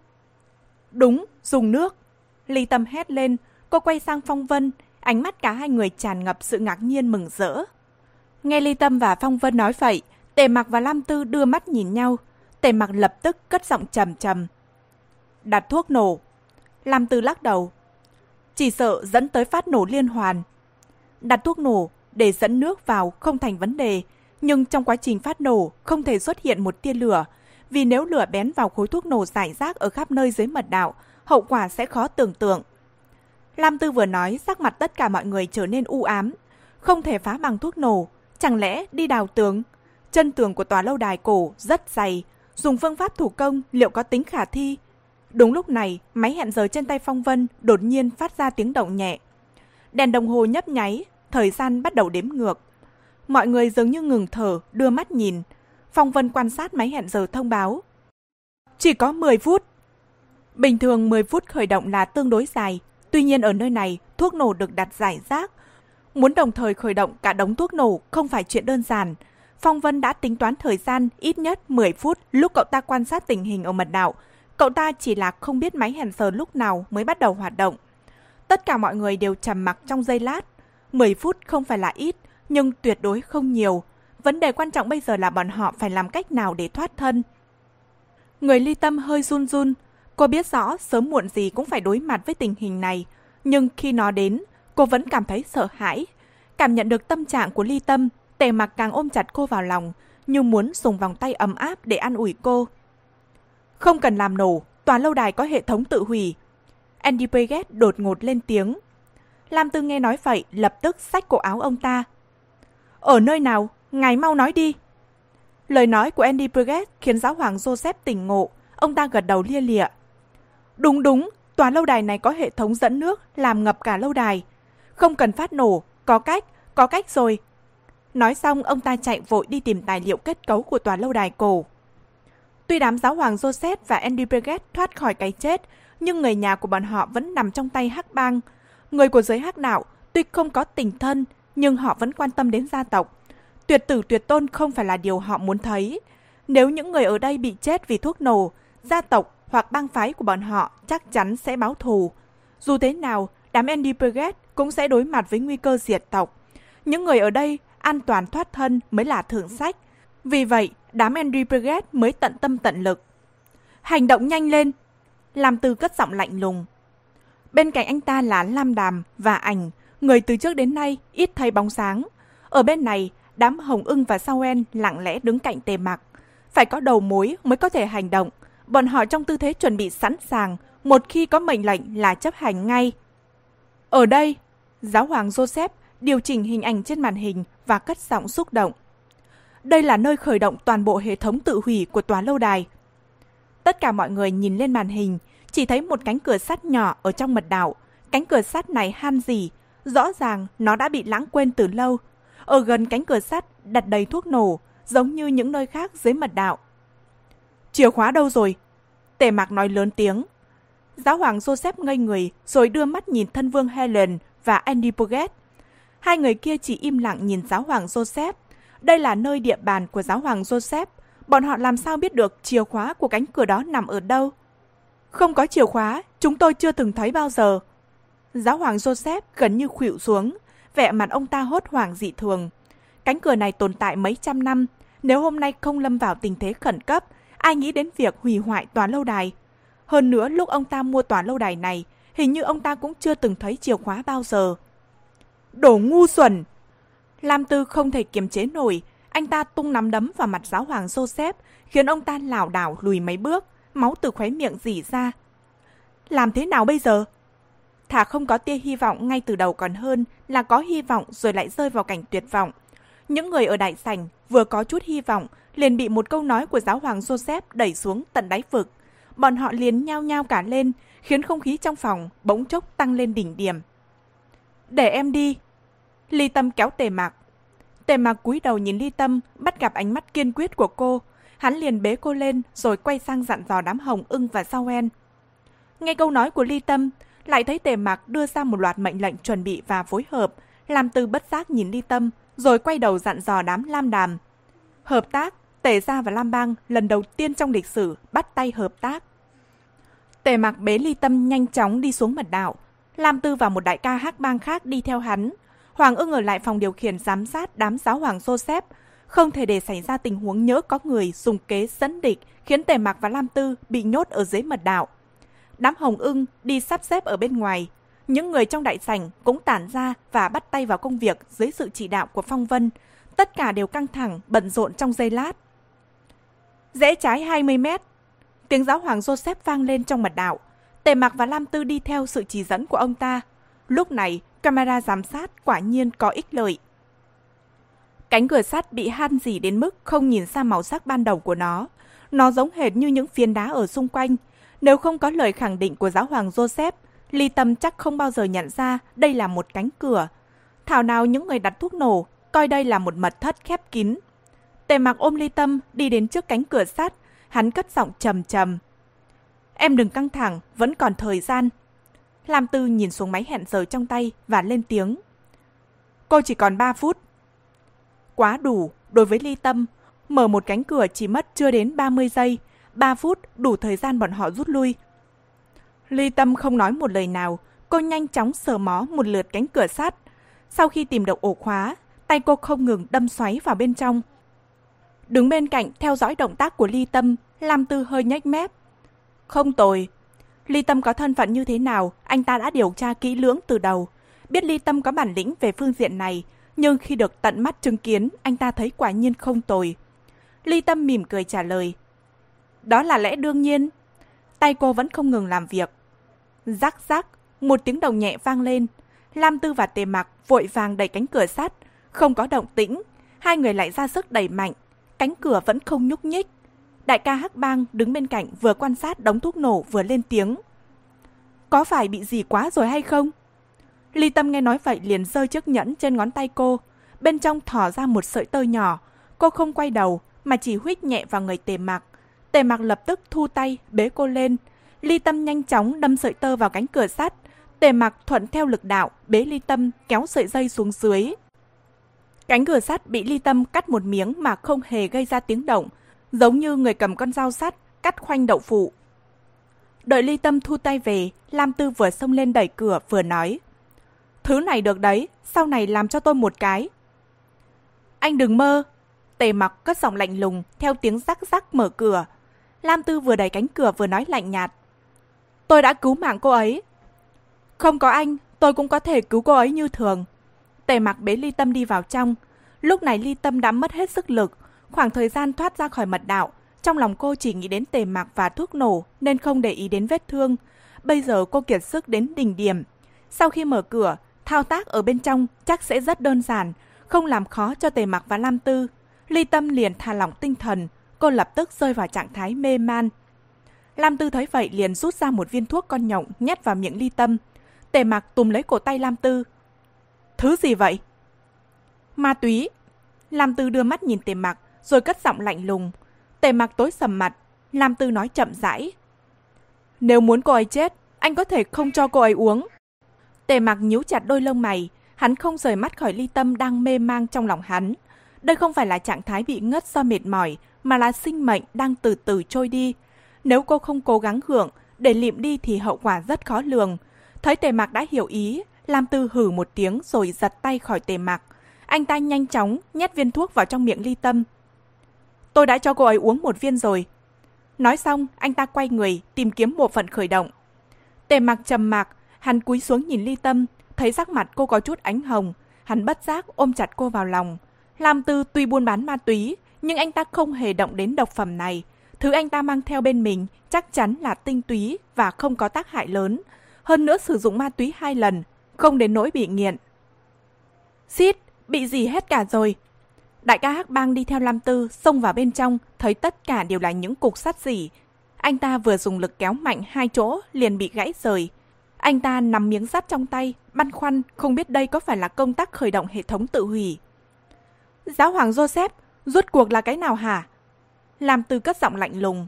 Đúng, dùng nước. Ly Tâm hét lên, cô quay sang Phong Vân, ánh mắt cả hai người tràn ngập sự ngạc nhiên mừng rỡ. Nghe Ly Tâm và Phong Vân nói vậy, Tề Mặc và Lam Tư đưa mắt nhìn nhau. Tề Mặc lập tức cất giọng trầm trầm. Đặt thuốc nổ. Lam Tư lắc đầu. Chỉ sợ dẫn tới phát nổ liên hoàn. Đặt thuốc nổ để dẫn nước vào không thành vấn đề, nhưng trong quá trình phát nổ không thể xuất hiện một tia lửa, vì nếu lửa bén vào khối thuốc nổ giải rác ở khắp nơi dưới mật đạo, hậu quả sẽ khó tưởng tượng. Lam Tư vừa nói, sắc mặt tất cả mọi người trở nên u ám. Không thể phá bằng thuốc nổ, chẳng lẽ đi đào tường? Chân tường của tòa lâu đài cổ rất dày, dùng phương pháp thủ công liệu có tính khả thi? Đúng lúc này, máy hẹn giờ trên tay Phong Vân đột nhiên phát ra tiếng động nhẹ. Đèn đồng hồ nhấp nháy, thời gian bắt đầu đếm ngược. Mọi người dường như ngừng thở, đưa mắt nhìn. Phong Vân quan sát máy hẹn giờ thông báo. Chỉ có 10 phút. Bình thường 10 phút khởi động là tương đối dài, tuy nhiên ở nơi này thuốc nổ được đặt giải rác. Muốn đồng thời khởi động cả đống thuốc nổ không phải chuyện đơn giản. Phong Vân đã tính toán thời gian ít nhất 10 phút lúc cậu ta quan sát tình hình ở mật đạo. Cậu ta chỉ là không biết máy hèn sờ lúc nào mới bắt đầu hoạt động. Tất cả mọi người đều trầm mặc trong giây lát. 10 phút không phải là ít, nhưng tuyệt đối không nhiều. Vấn đề quan trọng bây giờ là bọn họ phải làm cách nào để thoát thân. Người ly tâm hơi run run. Cô biết rõ sớm muộn gì cũng phải đối mặt với tình hình này. Nhưng khi nó đến, cô vẫn cảm thấy sợ hãi. Cảm nhận được tâm trạng của ly tâm, tề mặc càng ôm chặt cô vào lòng, như muốn dùng vòng tay ấm áp để an ủi cô. Không cần làm nổ, tòa lâu đài có hệ thống tự hủy. Andy Paget đột ngột lên tiếng. Lam Tư nghe nói vậy, lập tức xách cổ áo ông ta. Ở nơi nào? Ngài mau nói đi. Lời nói của Andy Paget khiến giáo hoàng Joseph tỉnh ngộ. Ông ta gật đầu lia lịa. Đúng đúng, tòa lâu đài này có hệ thống dẫn nước làm ngập cả lâu đài. Không cần phát nổ, có cách, có cách rồi. Nói xong, ông ta chạy vội đi tìm tài liệu kết cấu của tòa lâu đài cổ. Tuy đám giáo hoàng Joseph và Andy Paget thoát khỏi cái chết, nhưng người nhà của bọn họ vẫn nằm trong tay hắc bang. Người của giới hắc đạo tuy không có tình thân, nhưng họ vẫn quan tâm đến gia tộc. Tuyệt tử tuyệt tôn không phải là điều họ muốn thấy. Nếu những người ở đây bị chết vì thuốc nổ, gia tộc hoặc bang phái của bọn họ chắc chắn sẽ báo thù. Dù thế nào, đám Andy Paget cũng sẽ đối mặt với nguy cơ diệt tộc. Những người ở đây an toàn thoát thân mới là thượng sách. Vì vậy, đám Andy Brigade mới tận tâm tận lực. Hành động nhanh lên! Làm từ cất giọng lạnh lùng. Bên cạnh anh ta là Lam Đàm và Ảnh, người từ trước đến nay ít thấy bóng sáng. Ở bên này, đám Hồng ưng và Sauen lặng lẽ đứng cạnh tề mặc. Phải có đầu mối mới có thể hành động. Bọn họ trong tư thế chuẩn bị sẵn sàng, một khi có mệnh lệnh là chấp hành ngay. Ở đây, giáo hoàng Joseph điều chỉnh hình ảnh trên màn hình và cất giọng xúc động. Đây là nơi khởi động toàn bộ hệ thống tự hủy của tòa lâu đài. Tất cả mọi người nhìn lên màn hình, chỉ thấy một cánh cửa sắt nhỏ ở trong mật đạo. Cánh cửa sắt này han gì, rõ ràng nó đã bị lãng quên từ lâu. Ở gần cánh cửa sắt đặt đầy thuốc nổ, giống như những nơi khác dưới mật đạo. Chìa khóa đâu rồi? Tề mạc nói lớn tiếng. Giáo hoàng Joseph ngây người rồi đưa mắt nhìn thân vương Helen và Andy Puget. Hai người kia chỉ im lặng nhìn giáo hoàng Joseph. Đây là nơi địa bàn của giáo hoàng Joseph. Bọn họ làm sao biết được chìa khóa của cánh cửa đó nằm ở đâu? Không có chìa khóa, chúng tôi chưa từng thấy bao giờ. Giáo hoàng Joseph gần như khuỵu xuống, vẻ mặt ông ta hốt hoảng dị thường. Cánh cửa này tồn tại mấy trăm năm, nếu hôm nay không lâm vào tình thế khẩn cấp, ai nghĩ đến việc hủy hoại tòa lâu đài. Hơn nữa lúc ông ta mua tòa lâu đài này, hình như ông ta cũng chưa từng thấy chìa khóa bao giờ. Đồ ngu xuẩn! Lam Tư không thể kiềm chế nổi, anh ta tung nắm đấm vào mặt giáo hoàng Joseph, khiến ông ta lảo đảo lùi mấy bước, máu từ khóe miệng rỉ ra. Làm thế nào bây giờ? Thả không có tia hy vọng ngay từ đầu còn hơn là có hy vọng rồi lại rơi vào cảnh tuyệt vọng. Những người ở đại sảnh vừa có chút hy vọng liền bị một câu nói của giáo hoàng Joseph đẩy xuống tận đáy vực. bọn họ liền nhao nhao cả lên, khiến không khí trong phòng bỗng chốc tăng lên đỉnh điểm. Để em đi. Ly Tâm kéo tề mạc. Tề mạc cúi đầu nhìn Ly Tâm, bắt gặp ánh mắt kiên quyết của cô. Hắn liền bế cô lên rồi quay sang dặn dò đám hồng ưng và sao en. Nghe câu nói của Ly Tâm, lại thấy tề mạc đưa ra một loạt mệnh lệnh chuẩn bị và phối hợp, làm từ bất giác nhìn Ly Tâm, rồi quay đầu dặn dò đám lam đàm. Hợp tác, Tề Gia và Lam Bang lần đầu tiên trong lịch sử bắt tay hợp tác. Tề Mạc bế ly tâm nhanh chóng đi xuống mật đạo. Lam Tư và một đại ca hắc bang khác đi theo hắn. Hoàng ưng ở lại phòng điều khiển giám sát đám giáo hoàng Joseph. Không thể để xảy ra tình huống nhớ có người dùng kế dẫn địch khiến Tề Mạc và Lam Tư bị nhốt ở dưới mật đạo. Đám hồng ưng đi sắp xếp ở bên ngoài. Những người trong đại sảnh cũng tản ra và bắt tay vào công việc dưới sự chỉ đạo của Phong Vân. Tất cả đều căng thẳng, bận rộn trong giây lát. Rẽ trái 20 mét, Tiếng giáo hoàng Joseph vang lên trong mật đạo. Tề Mạc và Lam Tư đi theo sự chỉ dẫn của ông ta. Lúc này, camera giám sát quả nhiên có ích lợi. Cánh cửa sắt bị han dỉ đến mức không nhìn ra màu sắc ban đầu của nó. Nó giống hệt như những phiến đá ở xung quanh. Nếu không có lời khẳng định của giáo hoàng Joseph, Ly Tâm chắc không bao giờ nhận ra đây là một cánh cửa. Thảo nào những người đặt thuốc nổ coi đây là một mật thất khép kín. Tề Mạc ôm Ly Tâm đi đến trước cánh cửa sắt, Hắn cất giọng trầm trầm. Em đừng căng thẳng, vẫn còn thời gian. Lam Tư nhìn xuống máy hẹn giờ trong tay và lên tiếng. Cô chỉ còn 3 phút. Quá đủ, đối với ly tâm, mở một cánh cửa chỉ mất chưa đến 30 giây, 3 phút đủ thời gian bọn họ rút lui. Ly tâm không nói một lời nào, cô nhanh chóng sờ mó một lượt cánh cửa sắt. Sau khi tìm được ổ khóa, tay cô không ngừng đâm xoáy vào bên trong. Đứng bên cạnh theo dõi động tác của Ly Tâm, Lam Tư hơi nhếch mép. Không tồi. Ly Tâm có thân phận như thế nào, anh ta đã điều tra kỹ lưỡng từ đầu. Biết Ly Tâm có bản lĩnh về phương diện này, nhưng khi được tận mắt chứng kiến, anh ta thấy quả nhiên không tồi. Ly Tâm mỉm cười trả lời. Đó là lẽ đương nhiên. Tay cô vẫn không ngừng làm việc. Rắc rắc, một tiếng đồng nhẹ vang lên. Lam Tư và Tề Mặc vội vàng đẩy cánh cửa sắt. Không có động tĩnh, hai người lại ra sức đẩy mạnh, cánh cửa vẫn không nhúc nhích. Đại ca Hắc Bang đứng bên cạnh vừa quan sát đống thuốc nổ vừa lên tiếng. Có phải bị gì quá rồi hay không? Ly Tâm nghe nói vậy liền rơi chiếc nhẫn trên ngón tay cô. Bên trong thỏ ra một sợi tơ nhỏ. Cô không quay đầu mà chỉ huyết nhẹ vào người tề Mặc. Tề Mặc lập tức thu tay bế cô lên. Ly Tâm nhanh chóng đâm sợi tơ vào cánh cửa sắt. Tề Mặc thuận theo lực đạo bế Ly Tâm kéo sợi dây xuống dưới. Cánh cửa sắt bị ly tâm cắt một miếng mà không hề gây ra tiếng động, giống như người cầm con dao sắt cắt khoanh đậu phụ. Đợi ly tâm thu tay về, Lam Tư vừa xông lên đẩy cửa vừa nói. Thứ này được đấy, sau này làm cho tôi một cái. Anh đừng mơ. Tề mặc cất giọng lạnh lùng theo tiếng rắc rắc mở cửa. Lam Tư vừa đẩy cánh cửa vừa nói lạnh nhạt. Tôi đã cứu mạng cô ấy. Không có anh, tôi cũng có thể cứu cô ấy như thường. Tề mặc bế ly tâm đi vào trong. Lúc này ly tâm đã mất hết sức lực. Khoảng thời gian thoát ra khỏi mật đạo, trong lòng cô chỉ nghĩ đến tề mặc và thuốc nổ nên không để ý đến vết thương. Bây giờ cô kiệt sức đến đỉnh điểm. Sau khi mở cửa, thao tác ở bên trong chắc sẽ rất đơn giản, không làm khó cho tề mặc và Lam Tư. Ly tâm liền thả lỏng tinh thần, cô lập tức rơi vào trạng thái mê man. Lam Tư thấy vậy liền rút ra một viên thuốc con nhộng nhét vào miệng ly tâm. Tề mặc tùm lấy cổ tay Lam Tư, Thứ gì vậy? Ma túy. Lam Tư đưa mắt nhìn tề mặc, rồi cất giọng lạnh lùng. Tề mặc tối sầm mặt, Lam Tư nói chậm rãi. Nếu muốn cô ấy chết, anh có thể không cho cô ấy uống. Tề mặc nhíu chặt đôi lông mày, hắn không rời mắt khỏi ly tâm đang mê mang trong lòng hắn. Đây không phải là trạng thái bị ngất do mệt mỏi, mà là sinh mệnh đang từ từ trôi đi. Nếu cô không cố gắng hưởng, để liệm đi thì hậu quả rất khó lường. Thấy tề mạc đã hiểu ý, Lam Tư hử một tiếng rồi giật tay khỏi tề mặc. Anh ta nhanh chóng nhét viên thuốc vào trong miệng ly tâm. Tôi đã cho cô ấy uống một viên rồi. Nói xong, anh ta quay người tìm kiếm bộ phận khởi động. Tề mặc trầm mặc, hắn cúi xuống nhìn ly tâm, thấy sắc mặt cô có chút ánh hồng. Hắn bất giác ôm chặt cô vào lòng. Lam Tư tuy buôn bán ma túy, nhưng anh ta không hề động đến độc phẩm này. Thứ anh ta mang theo bên mình chắc chắn là tinh túy và không có tác hại lớn. Hơn nữa sử dụng ma túy hai lần không đến nỗi bị nghiện. Xít, bị gì hết cả rồi. Đại ca Hắc Bang đi theo Lam Tư, xông vào bên trong, thấy tất cả đều là những cục sắt dỉ. Anh ta vừa dùng lực kéo mạnh hai chỗ liền bị gãy rời. Anh ta nắm miếng sắt trong tay, băn khoăn không biết đây có phải là công tác khởi động hệ thống tự hủy. Giáo hoàng Joseph, rốt cuộc là cái nào hả? Làm từ cất giọng lạnh lùng.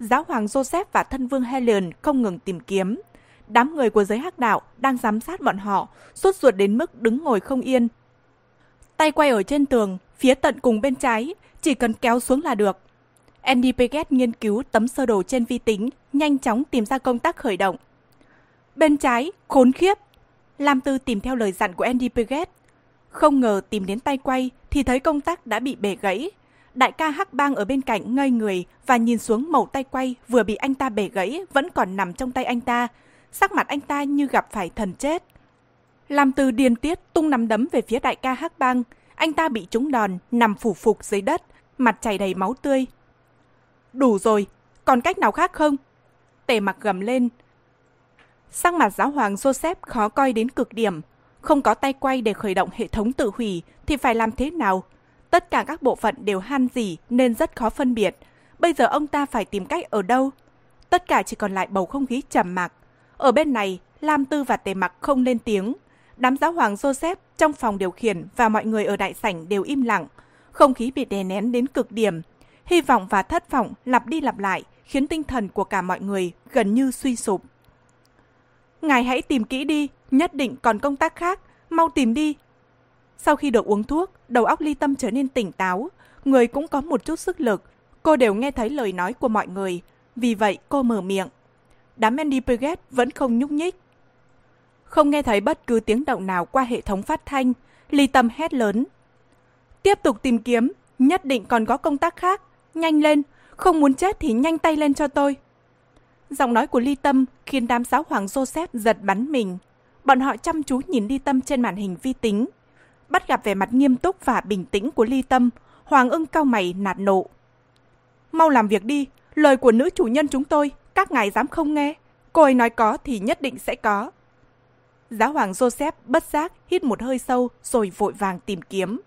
Giáo hoàng Joseph và thân vương Helen không ngừng tìm kiếm. Đám người của giới hắc đạo đang giám sát bọn họ, sốt ruột đến mức đứng ngồi không yên. Tay quay ở trên tường, phía tận cùng bên trái, chỉ cần kéo xuống là được. Andy Paget nghiên cứu tấm sơ đồ trên vi tính, nhanh chóng tìm ra công tắc khởi động. Bên trái, khốn khiếp. Lam Tư tìm theo lời dặn của Andy Paget. Không ngờ tìm đến tay quay thì thấy công tắc đã bị bể gãy. Đại ca Hắc Bang ở bên cạnh ngây người và nhìn xuống mẩu tay quay vừa bị anh ta bể gãy vẫn còn nằm trong tay anh ta. Sắc mặt anh ta như gặp phải thần chết. Lam Tư điên tiết tung nắm đấm về phía đại ca Hắc Bang. Anh ta bị trúng đòn, nằm phủ phục dưới đất, mặt chảy đầy máu tươi. Đủ rồi, còn cách nào khác không? Tề mặc gầm lên. Sắc mặt giáo hoàng Joseph khó coi đến cực điểm. Không có tay quay để khởi động hệ thống tự hủy thì phải làm thế nào? Tất cả các bộ phận đều han dỉ nên rất khó phân biệt. Bây giờ ông ta phải tìm cách ở đâu? Tất cả chỉ còn lại bầu không khí trầm mặc. Ở bên này, Lam Tư và Tề Mặc không lên tiếng. Đám giáo hoàng Joseph trong phòng điều khiển và mọi người ở đại sảnh đều im lặng. Không khí bị đè nén đến cực điểm. Hy vọng và thất vọng lặp đi lặp lại khiến tinh thần của cả mọi người gần như suy sụp. Ngài hãy tìm kỹ đi, nhất định còn công tác khác, mau tìm đi. Sau khi được uống thuốc, đầu óc ly tâm trở nên tỉnh táo, người cũng có một chút sức lực. Cô đều nghe thấy lời nói của mọi người, vì vậy cô mở miệng. Đám Andy Piget vẫn không nhúc nhích. Không nghe thấy bất cứ tiếng động nào qua hệ thống phát thanh, ly tâm hét lớn. Tiếp tục tìm kiếm, nhất định còn có công tác khác. Nhanh lên, không muốn chết thì nhanh tay lên cho tôi. Giọng nói của Ly Tâm khiến đám giáo hoàng Joseph giật bắn mình. Bọn họ chăm chú nhìn Ly Tâm trên màn hình vi tính. Bắt gặp vẻ mặt nghiêm túc và bình tĩnh của Ly Tâm, Hoàng ưng cao mày nạt nộ. Mau làm việc đi, lời của nữ chủ nhân chúng tôi, các ngài dám không nghe. Cô ấy nói có thì nhất định sẽ có. Giáo hoàng Joseph bất giác hít một hơi sâu rồi vội vàng tìm kiếm.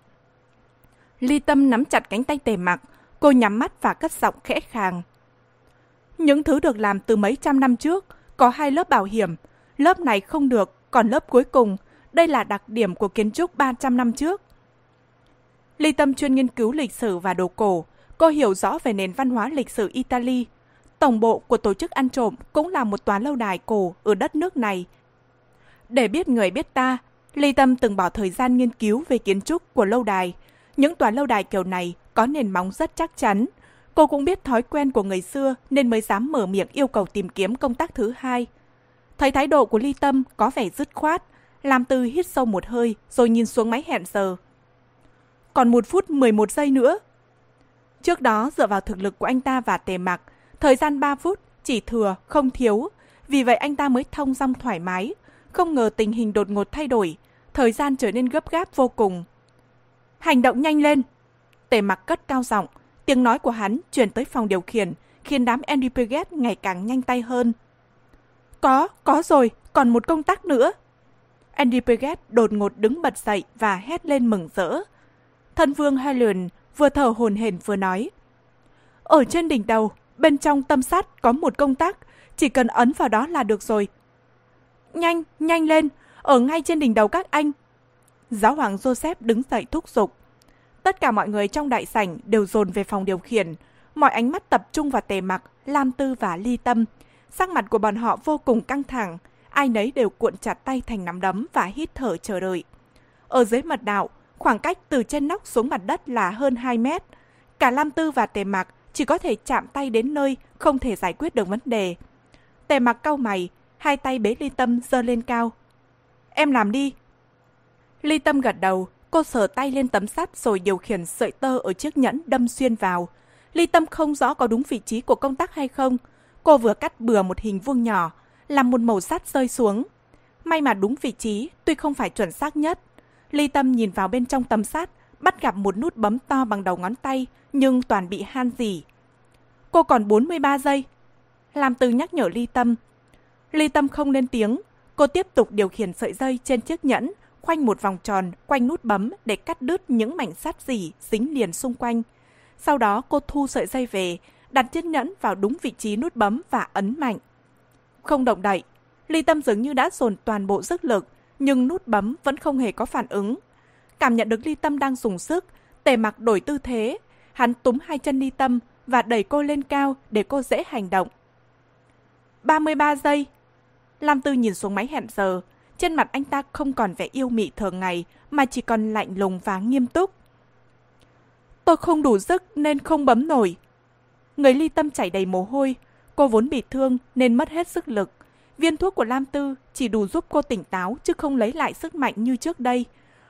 Ly Tâm nắm chặt cánh tay tề mặc, cô nhắm mắt và cất giọng khẽ khàng. Những thứ được làm từ mấy trăm năm trước, có hai lớp bảo hiểm. Lớp này không được, còn lớp cuối cùng, đây là đặc điểm của kiến trúc 300 năm trước. Ly Tâm chuyên nghiên cứu lịch sử và đồ cổ, cô hiểu rõ về nền văn hóa lịch sử Italy. Tổng bộ của tổ chức ăn trộm cũng là một tòa lâu đài cổ ở đất nước này. Để biết người biết ta, Ly Tâm từng bỏ thời gian nghiên cứu về kiến trúc của lâu đài. Những tòa lâu đài kiểu này có nền móng rất chắc chắn, Cô cũng biết thói quen của người xưa nên mới dám mở miệng yêu cầu tìm kiếm công tác thứ hai. Thấy thái độ của Ly Tâm có vẻ dứt khoát, làm Tư hít sâu một hơi rồi nhìn xuống máy hẹn giờ. Còn một phút 11 giây nữa. Trước đó dựa vào thực lực của anh ta và tề mặc, thời gian 3 phút chỉ thừa, không thiếu. Vì vậy anh ta mới thông dong thoải mái. Không ngờ tình hình đột ngột thay đổi, thời gian trở nên gấp gáp vô cùng. Hành động nhanh lên! Tề mặc cất cao giọng, Tiếng nói của hắn truyền tới phòng điều khiển, khiến đám Andy Piget ngày càng nhanh tay hơn. Có, có rồi, còn một công tắc nữa. Andy Piget đột ngột đứng bật dậy và hét lên mừng rỡ. Thân vương Helen vừa thở hồn hển vừa nói. Ở trên đỉnh đầu, bên trong tâm sát có một công tắc, chỉ cần ấn vào đó là được rồi. Nhanh, nhanh lên, ở ngay trên đỉnh đầu các anh. Giáo hoàng Joseph đứng dậy thúc giục. Tất cả mọi người trong đại sảnh đều dồn về phòng điều khiển. Mọi ánh mắt tập trung vào tề mặc, Lam Tư và Ly Tâm. Sắc mặt của bọn họ vô cùng căng thẳng. Ai nấy đều cuộn chặt tay thành nắm đấm và hít thở chờ đợi. Ở dưới mật đạo, khoảng cách từ trên nóc xuống mặt đất là hơn 2 mét. Cả Lam Tư và Tề Mặc chỉ có thể chạm tay đến nơi không thể giải quyết được vấn đề. Tề Mặc cau mày, hai tay bế Ly Tâm giơ lên cao. Em làm đi. Ly Tâm gật đầu, Cô sờ tay lên tấm sắt rồi điều khiển sợi tơ ở chiếc nhẫn đâm xuyên vào. Ly Tâm không rõ có đúng vị trí của công tắc hay không. Cô vừa cắt bừa một hình vuông nhỏ, làm một màu sắt rơi xuống. May mà đúng vị trí, tuy không phải chuẩn xác nhất. Ly Tâm nhìn vào bên trong tấm sắt, bắt gặp một nút bấm to bằng đầu ngón tay, nhưng toàn bị han dỉ. Cô còn 43 giây. Làm từ nhắc nhở Ly Tâm. Ly Tâm không lên tiếng, cô tiếp tục điều khiển sợi dây trên chiếc nhẫn, khoanh một vòng tròn quanh nút bấm để cắt đứt những mảnh sắt dỉ dính liền xung quanh. Sau đó cô thu sợi dây về, đặt chiếc nhẫn vào đúng vị trí nút bấm và ấn mạnh. Không động đậy, ly tâm dường như đã dồn toàn bộ sức lực, nhưng nút bấm vẫn không hề có phản ứng. Cảm nhận được ly tâm đang dùng sức, tề mặc đổi tư thế, hắn túm hai chân ly tâm và đẩy cô lên cao để cô dễ hành động. 33 giây. Lam Tư nhìn xuống máy hẹn giờ, trên mặt anh ta không còn vẻ yêu mị thường ngày mà chỉ còn lạnh lùng và nghiêm túc. Tôi không đủ sức nên không bấm nổi. Người ly tâm chảy đầy mồ hôi, cô vốn bị thương nên mất hết sức lực. Viên thuốc của Lam Tư chỉ đủ giúp cô tỉnh táo chứ không lấy lại sức mạnh như trước đây.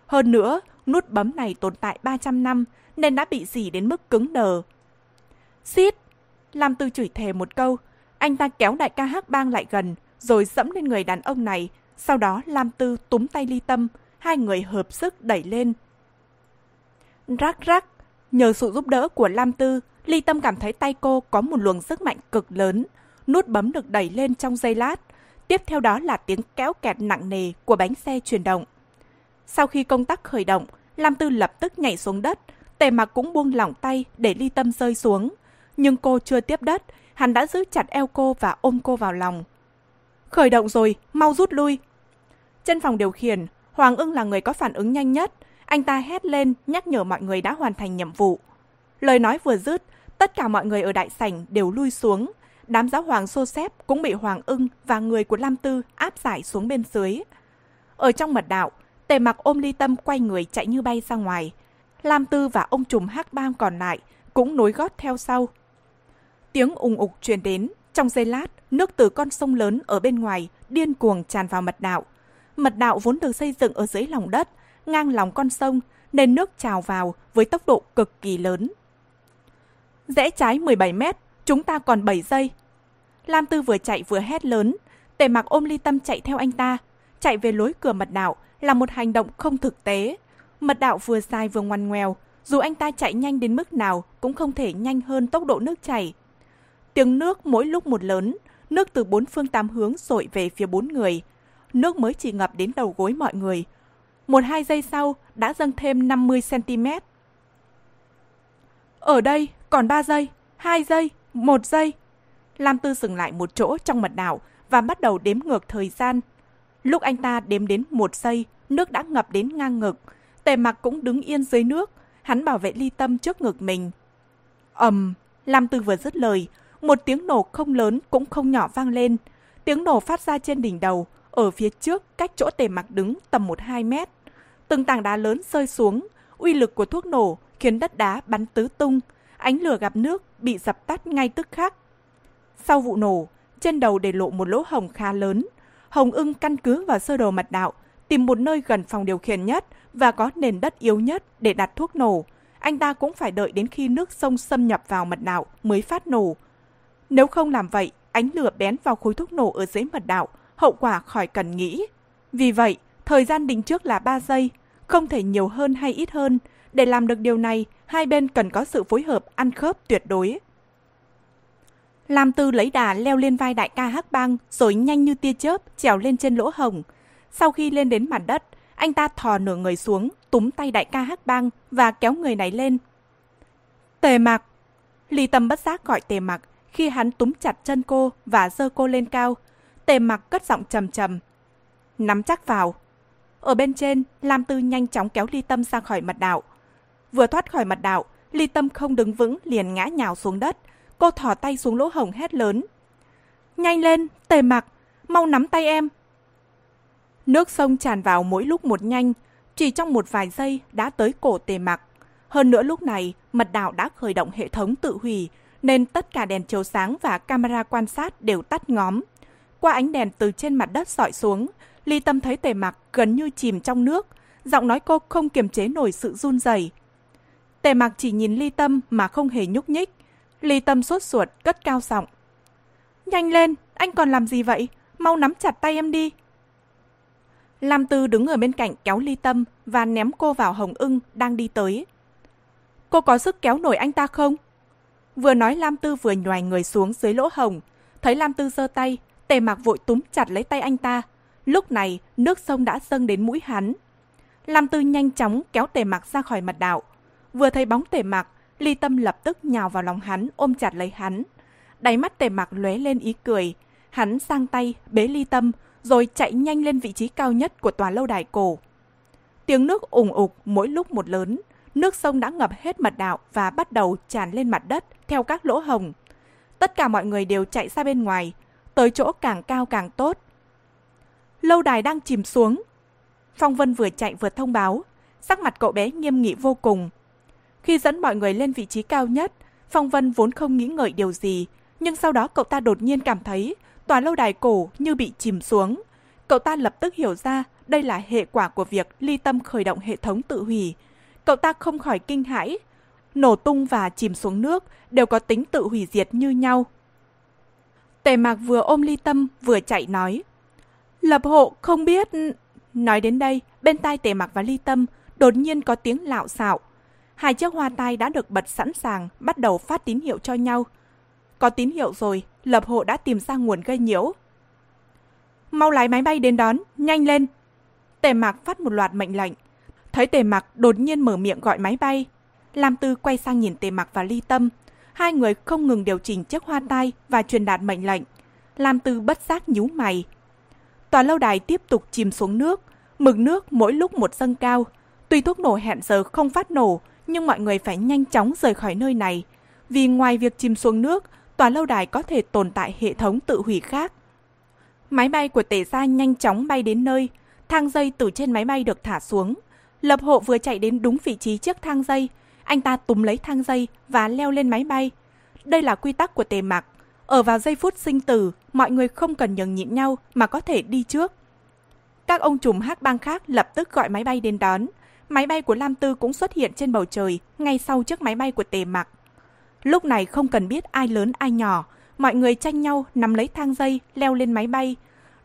Hơn nữa, nút bấm này tồn tại 300 năm nên đã bị dỉ đến mức cứng đờ. Xít! Lam Tư chửi thề một câu. Anh ta kéo đại ca hắc bang lại gần, rồi dẫm lên người đàn ông này. Sau đó Lam Tư túm tay ly tâm, hai người hợp sức đẩy lên. Rắc rắc! Nhờ sự giúp đỡ của Lam Tư, Ly Tâm cảm thấy tay cô có một luồng sức mạnh cực lớn. Nút bấm được đẩy lên trong giây lát. Tiếp theo đó là tiếng kéo kẹt nặng nề của bánh xe chuyển động. Sau khi công tắc khởi động, Lam Tư lập tức nhảy xuống đất. Tề mặc cũng buông lỏng tay để Ly Tâm rơi xuống. Nhưng cô chưa tiếp đất, hắn đã giữ chặt eo cô và ôm cô vào lòng. Khởi động rồi, mau rút lui. Trên phòng điều khiển, Hoàng ưng là người có phản ứng nhanh nhất. Anh ta hét lên nhắc nhở mọi người đã hoàn thành nhiệm vụ. Lời nói vừa dứt, tất cả mọi người ở đại sảnh đều lui xuống. Đám giáo hoàng xô xếp cũng bị Hoàng ưng và người của Lam Tư áp giải xuống bên dưới. Ở trong mật đạo, tề mặc ôm ly tâm quay người chạy như bay ra ngoài. Lam Tư và ông trùm hắc bang còn lại cũng nối gót theo sau. Tiếng ùng ục truyền đến, trong giây lát, nước từ con sông lớn ở bên ngoài điên cuồng tràn vào mật đạo. Mật đạo vốn được xây dựng ở dưới lòng đất, ngang lòng con sông, nên nước trào vào với tốc độ cực kỳ lớn. Rẽ trái 17 mét, chúng ta còn 7 giây. Lam Tư vừa chạy vừa hét lớn, tề mặc ôm ly tâm chạy theo anh ta. Chạy về lối cửa mật đạo là một hành động không thực tế. Mật đạo vừa dài vừa ngoằn ngoèo, dù anh ta chạy nhanh đến mức nào cũng không thể nhanh hơn tốc độ nước chảy. Tiếng nước mỗi lúc một lớn, nước từ bốn phương tám hướng dội về phía bốn người. Nước mới chỉ ngập đến đầu gối mọi người. Một hai giây sau đã dâng thêm 50cm. Ở đây còn 3 giây, 2 giây, 1 giây. Lam Tư dừng lại một chỗ trong mật đảo và bắt đầu đếm ngược thời gian. Lúc anh ta đếm đến một giây, nước đã ngập đến ngang ngực. Tề mặc cũng đứng yên dưới nước, hắn bảo vệ ly tâm trước ngực mình. ầm, um, Lam Tư vừa dứt lời, một tiếng nổ không lớn cũng không nhỏ vang lên. Tiếng nổ phát ra trên đỉnh đầu, ở phía trước cách chỗ tề mặc đứng tầm 1-2 mét. Từng tảng đá lớn rơi xuống, uy lực của thuốc nổ khiến đất đá bắn tứ tung, ánh lửa gặp nước bị dập tắt ngay tức khắc. Sau vụ nổ, trên đầu để lộ một lỗ hồng khá lớn. Hồng ưng căn cứ vào sơ đồ mặt đạo, tìm một nơi gần phòng điều khiển nhất và có nền đất yếu nhất để đặt thuốc nổ. Anh ta cũng phải đợi đến khi nước sông xâm nhập vào mặt đạo mới phát nổ. Nếu không làm vậy, ánh lửa bén vào khối thuốc nổ ở dưới mật đạo, hậu quả khỏi cần nghĩ. Vì vậy, thời gian định trước là 3 giây, không thể nhiều hơn hay ít hơn. Để làm được điều này, hai bên cần có sự phối hợp ăn khớp tuyệt đối. Lam Tư lấy đà leo lên vai đại ca Hắc Bang rồi nhanh như tia chớp trèo lên trên lỗ hồng. Sau khi lên đến mặt đất, anh ta thò nửa người xuống, túm tay đại ca Hắc Bang và kéo người này lên. Tề mặc! Ly tâm bất giác gọi tề mặc khi hắn túm chặt chân cô và giơ cô lên cao. Tề mặc cất giọng trầm trầm. Nắm chắc vào. Ở bên trên, Lam Tư nhanh chóng kéo ly tâm ra khỏi mật đạo. Vừa thoát khỏi mật đạo, ly tâm không đứng vững liền ngã nhào xuống đất. Cô thỏ tay xuống lỗ hồng hét lớn. Nhanh lên, tề mặc, mau nắm tay em. Nước sông tràn vào mỗi lúc một nhanh, chỉ trong một vài giây đã tới cổ tề mặc. Hơn nữa lúc này, mật đạo đã khởi động hệ thống tự hủy, nên tất cả đèn chiếu sáng và camera quan sát đều tắt ngóm. Qua ánh đèn từ trên mặt đất dọi xuống, Ly Tâm thấy tề mặc gần như chìm trong nước, giọng nói cô không kiềm chế nổi sự run rẩy. Tề mặc chỉ nhìn Ly Tâm mà không hề nhúc nhích. Ly Tâm sốt ruột, cất cao giọng. Nhanh lên, anh còn làm gì vậy? Mau nắm chặt tay em đi. Lam Tư đứng ở bên cạnh kéo Ly Tâm và ném cô vào Hồng ưng đang đi tới. Cô có sức kéo nổi anh ta không? Vừa nói Lam Tư vừa nhòi người xuống dưới lỗ hồng. Thấy Lam Tư giơ tay, tề mặc vội túm chặt lấy tay anh ta. Lúc này, nước sông đã dâng đến mũi hắn. Lam Tư nhanh chóng kéo tề mặc ra khỏi mặt đạo. Vừa thấy bóng tề mặc, Ly Tâm lập tức nhào vào lòng hắn, ôm chặt lấy hắn. Đáy mắt tề mặc lóe lên ý cười. Hắn sang tay, bế Ly Tâm, rồi chạy nhanh lên vị trí cao nhất của tòa lâu đài cổ. Tiếng nước ủng ục mỗi lúc một lớn, nước sông đã ngập hết mặt đạo và bắt đầu tràn lên mặt đất theo các lỗ hồng. Tất cả mọi người đều chạy ra bên ngoài, tới chỗ càng cao càng tốt. Lâu đài đang chìm xuống. Phong Vân vừa chạy vừa thông báo, sắc mặt cậu bé nghiêm nghị vô cùng. Khi dẫn mọi người lên vị trí cao nhất, Phong Vân vốn không nghĩ ngợi điều gì, nhưng sau đó cậu ta đột nhiên cảm thấy tòa lâu đài cổ như bị chìm xuống. Cậu ta lập tức hiểu ra đây là hệ quả của việc ly tâm khởi động hệ thống tự hủy. Cậu ta không khỏi kinh hãi. Nổ tung và chìm xuống nước đều có tính tự hủy diệt như nhau. Tề mạc vừa ôm ly tâm vừa chạy nói. Lập hộ không biết... Nói đến đây, bên tai tề mạc và ly tâm đột nhiên có tiếng lạo xạo. Hai chiếc hoa tai đã được bật sẵn sàng, bắt đầu phát tín hiệu cho nhau. Có tín hiệu rồi, lập hộ đã tìm ra nguồn gây nhiễu. Mau lái máy bay đến đón, nhanh lên. Tề mạc phát một loạt mệnh lệnh. Thấy tề mạc đột nhiên mở miệng gọi máy bay. Lam Tư quay sang nhìn tề Mặc và ly tâm. Hai người không ngừng điều chỉnh chiếc hoa tai và truyền đạt mệnh lệnh. Lam Tư bất giác nhíu mày. Tòa lâu đài tiếp tục chìm xuống nước. Mực nước mỗi lúc một dâng cao. Tuy thuốc nổ hẹn giờ không phát nổ, nhưng mọi người phải nhanh chóng rời khỏi nơi này. Vì ngoài việc chìm xuống nước, tòa lâu đài có thể tồn tại hệ thống tự hủy khác. Máy bay của tể gia nhanh chóng bay đến nơi, thang dây từ trên máy bay được thả xuống. Lập hộ vừa chạy đến đúng vị trí trước thang dây, anh ta túm lấy thang dây và leo lên máy bay. Đây là quy tắc của tề mạc. Ở vào giây phút sinh tử, mọi người không cần nhường nhịn nhau mà có thể đi trước. Các ông trùm hắc bang khác lập tức gọi máy bay đến đón. Máy bay của Lam Tư cũng xuất hiện trên bầu trời, ngay sau chiếc máy bay của tề mạc. Lúc này không cần biết ai lớn ai nhỏ, mọi người tranh nhau nắm lấy thang dây, leo lên máy bay.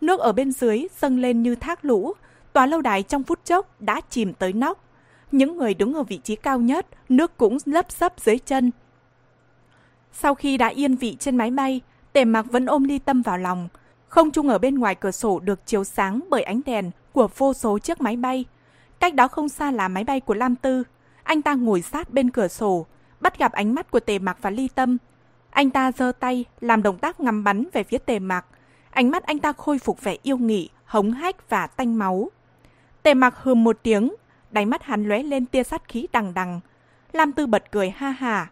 Nước ở bên dưới dâng lên như thác lũ, tòa lâu đài trong phút chốc đã chìm tới nóc. Những người đứng ở vị trí cao nhất, nước cũng lấp sấp dưới chân. Sau khi đã yên vị trên máy bay, tề mặc vẫn ôm ly tâm vào lòng. Không trung ở bên ngoài cửa sổ được chiếu sáng bởi ánh đèn của vô số chiếc máy bay. Cách đó không xa là máy bay của Lam Tư. Anh ta ngồi sát bên cửa sổ, bắt gặp ánh mắt của tề mặc và ly tâm. Anh ta giơ tay, làm động tác ngắm bắn về phía tề mặc. Ánh mắt anh ta khôi phục vẻ yêu nghị, hống hách và tanh máu. Tề mặc hừm một tiếng, đáy mắt hắn lóe lên tia sát khí đằng đằng. Lam Tư bật cười ha hà.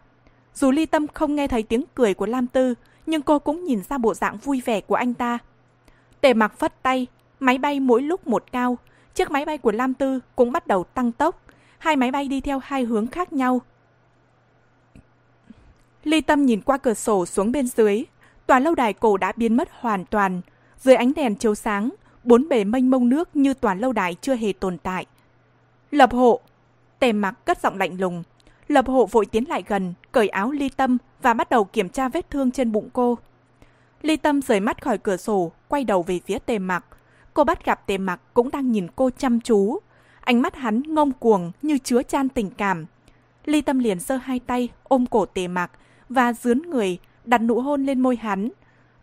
Dù ly tâm không nghe thấy tiếng cười của Lam Tư, nhưng cô cũng nhìn ra bộ dạng vui vẻ của anh ta. Tề mặc phất tay, máy bay mỗi lúc một cao. Chiếc máy bay của Lam Tư cũng bắt đầu tăng tốc. Hai máy bay đi theo hai hướng khác nhau. Ly Tâm nhìn qua cửa sổ xuống bên dưới. Tòa lâu đài cổ đã biến mất hoàn toàn. Dưới ánh đèn chiếu sáng, bốn bề mênh mông nước như tòa lâu đài chưa hề tồn tại. Lập hộ! Tề mặc cất giọng lạnh lùng. Lập hộ vội tiến lại gần, cởi áo ly tâm và bắt đầu kiểm tra vết thương trên bụng cô. Ly tâm rời mắt khỏi cửa sổ, quay đầu về phía tề mặc. Cô bắt gặp tề mặc cũng đang nhìn cô chăm chú. Ánh mắt hắn ngông cuồng như chứa chan tình cảm. Ly tâm liền giơ hai tay ôm cổ tề mặc và dướn người đặt nụ hôn lên môi hắn.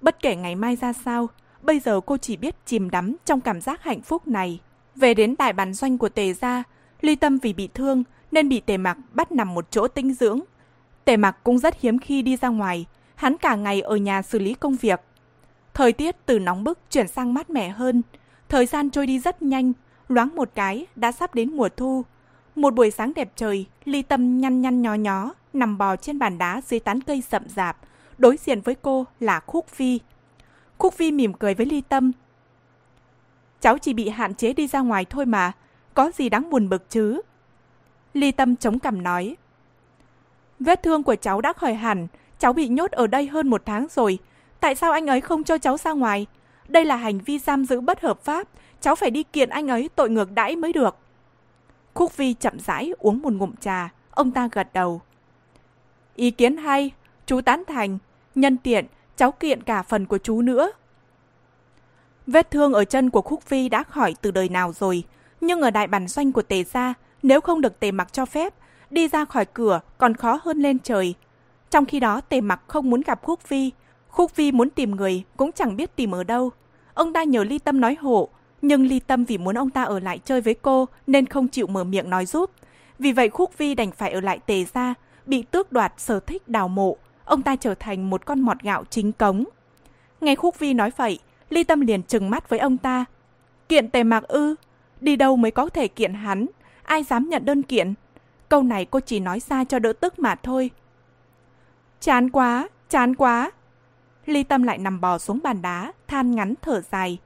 Bất kể ngày mai ra sao, bây giờ cô chỉ biết chìm đắm trong cảm giác hạnh phúc này. Về đến đại bản doanh của tề gia, ly tâm vì bị thương nên bị tề mặc bắt nằm một chỗ tinh dưỡng. Tề mặc cũng rất hiếm khi đi ra ngoài, hắn cả ngày ở nhà xử lý công việc. Thời tiết từ nóng bức chuyển sang mát mẻ hơn, thời gian trôi đi rất nhanh, loáng một cái đã sắp đến mùa thu. Một buổi sáng đẹp trời, ly tâm nhăn nhăn nhó nhó, nằm bò trên bàn đá dưới tán cây rậm rạp. Đối diện với cô là Khúc Phi. Khúc Phi mỉm cười với ly tâm. Cháu chỉ bị hạn chế đi ra ngoài thôi mà, có gì đáng buồn bực chứ? Ly tâm chống cằm nói. Vết thương của cháu đã khỏi hẳn, cháu bị nhốt ở đây hơn một tháng rồi. Tại sao anh ấy không cho cháu ra ngoài? Đây là hành vi giam giữ bất hợp pháp, cháu phải đi kiện anh ấy tội ngược đãi mới được. Khúc Vi chậm rãi uống một ngụm trà, ông ta gật đầu. Ý kiến hay, chú tán thành, nhân tiện, cháu kiện cả phần của chú nữa. Vết thương ở chân của Khúc Vi đã khỏi từ đời nào rồi, nhưng ở đại bản doanh của Tề Gia, nếu không được Tề Mặc cho phép, đi ra khỏi cửa còn khó hơn lên trời. Trong khi đó Tề Mặc không muốn gặp Khúc Vi, Khúc Vi muốn tìm người cũng chẳng biết tìm ở đâu. Ông ta nhờ Ly Tâm nói hộ, nhưng Ly Tâm vì muốn ông ta ở lại chơi với cô nên không chịu mở miệng nói giúp. Vì vậy Khúc Vi đành phải ở lại Tề Gia, bị tước đoạt sở thích đào mộ, ông ta trở thành một con mọt gạo chính cống. Nghe Khúc Vi nói vậy, Ly Tâm liền trừng mắt với ông ta. Kiện tề mạc ư? Đi đâu mới có thể kiện hắn? Ai dám nhận đơn kiện? Câu này cô chỉ nói ra cho đỡ tức mà thôi. Chán quá, chán quá. Ly Tâm lại nằm bò xuống bàn đá, than ngắn thở dài.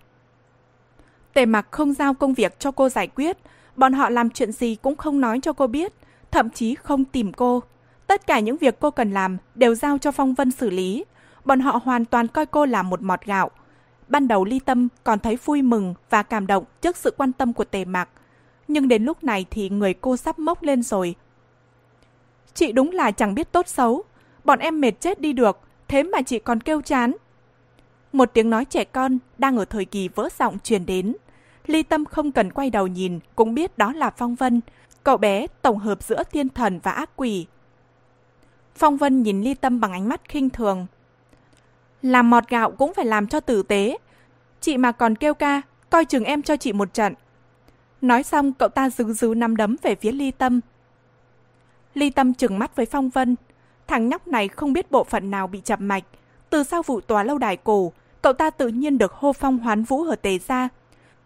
Tề mặc không giao công việc cho cô giải quyết, bọn họ làm chuyện gì cũng không nói cho cô biết, thậm chí không tìm cô. Tất cả những việc cô cần làm đều giao cho Phong Vân xử lý. Bọn họ hoàn toàn coi cô là một mọt gạo. Ban đầu Ly Tâm còn thấy vui mừng và cảm động trước sự quan tâm của Tề Mạc. Nhưng đến lúc này thì người cô sắp mốc lên rồi. Chị đúng là chẳng biết tốt xấu. Bọn em mệt chết đi được, thế mà chị còn kêu chán. Một tiếng nói trẻ con đang ở thời kỳ vỡ giọng truyền đến. Ly Tâm không cần quay đầu nhìn, cũng biết đó là Phong Vân, cậu bé tổng hợp giữa thiên thần và ác quỷ. Phong Vân nhìn Ly Tâm bằng ánh mắt khinh thường. Làm mọt gạo cũng phải làm cho tử tế. Chị mà còn kêu ca, coi chừng em cho chị một trận. Nói xong cậu ta dứ dứ nắm đấm về phía Ly Tâm. Ly Tâm trừng mắt với Phong Vân. Thằng nhóc này không biết bộ phận nào bị chập mạch. Từ sau vụ tòa lâu đài cổ, cậu ta tự nhiên được hô phong hoán vũ ở tề gia.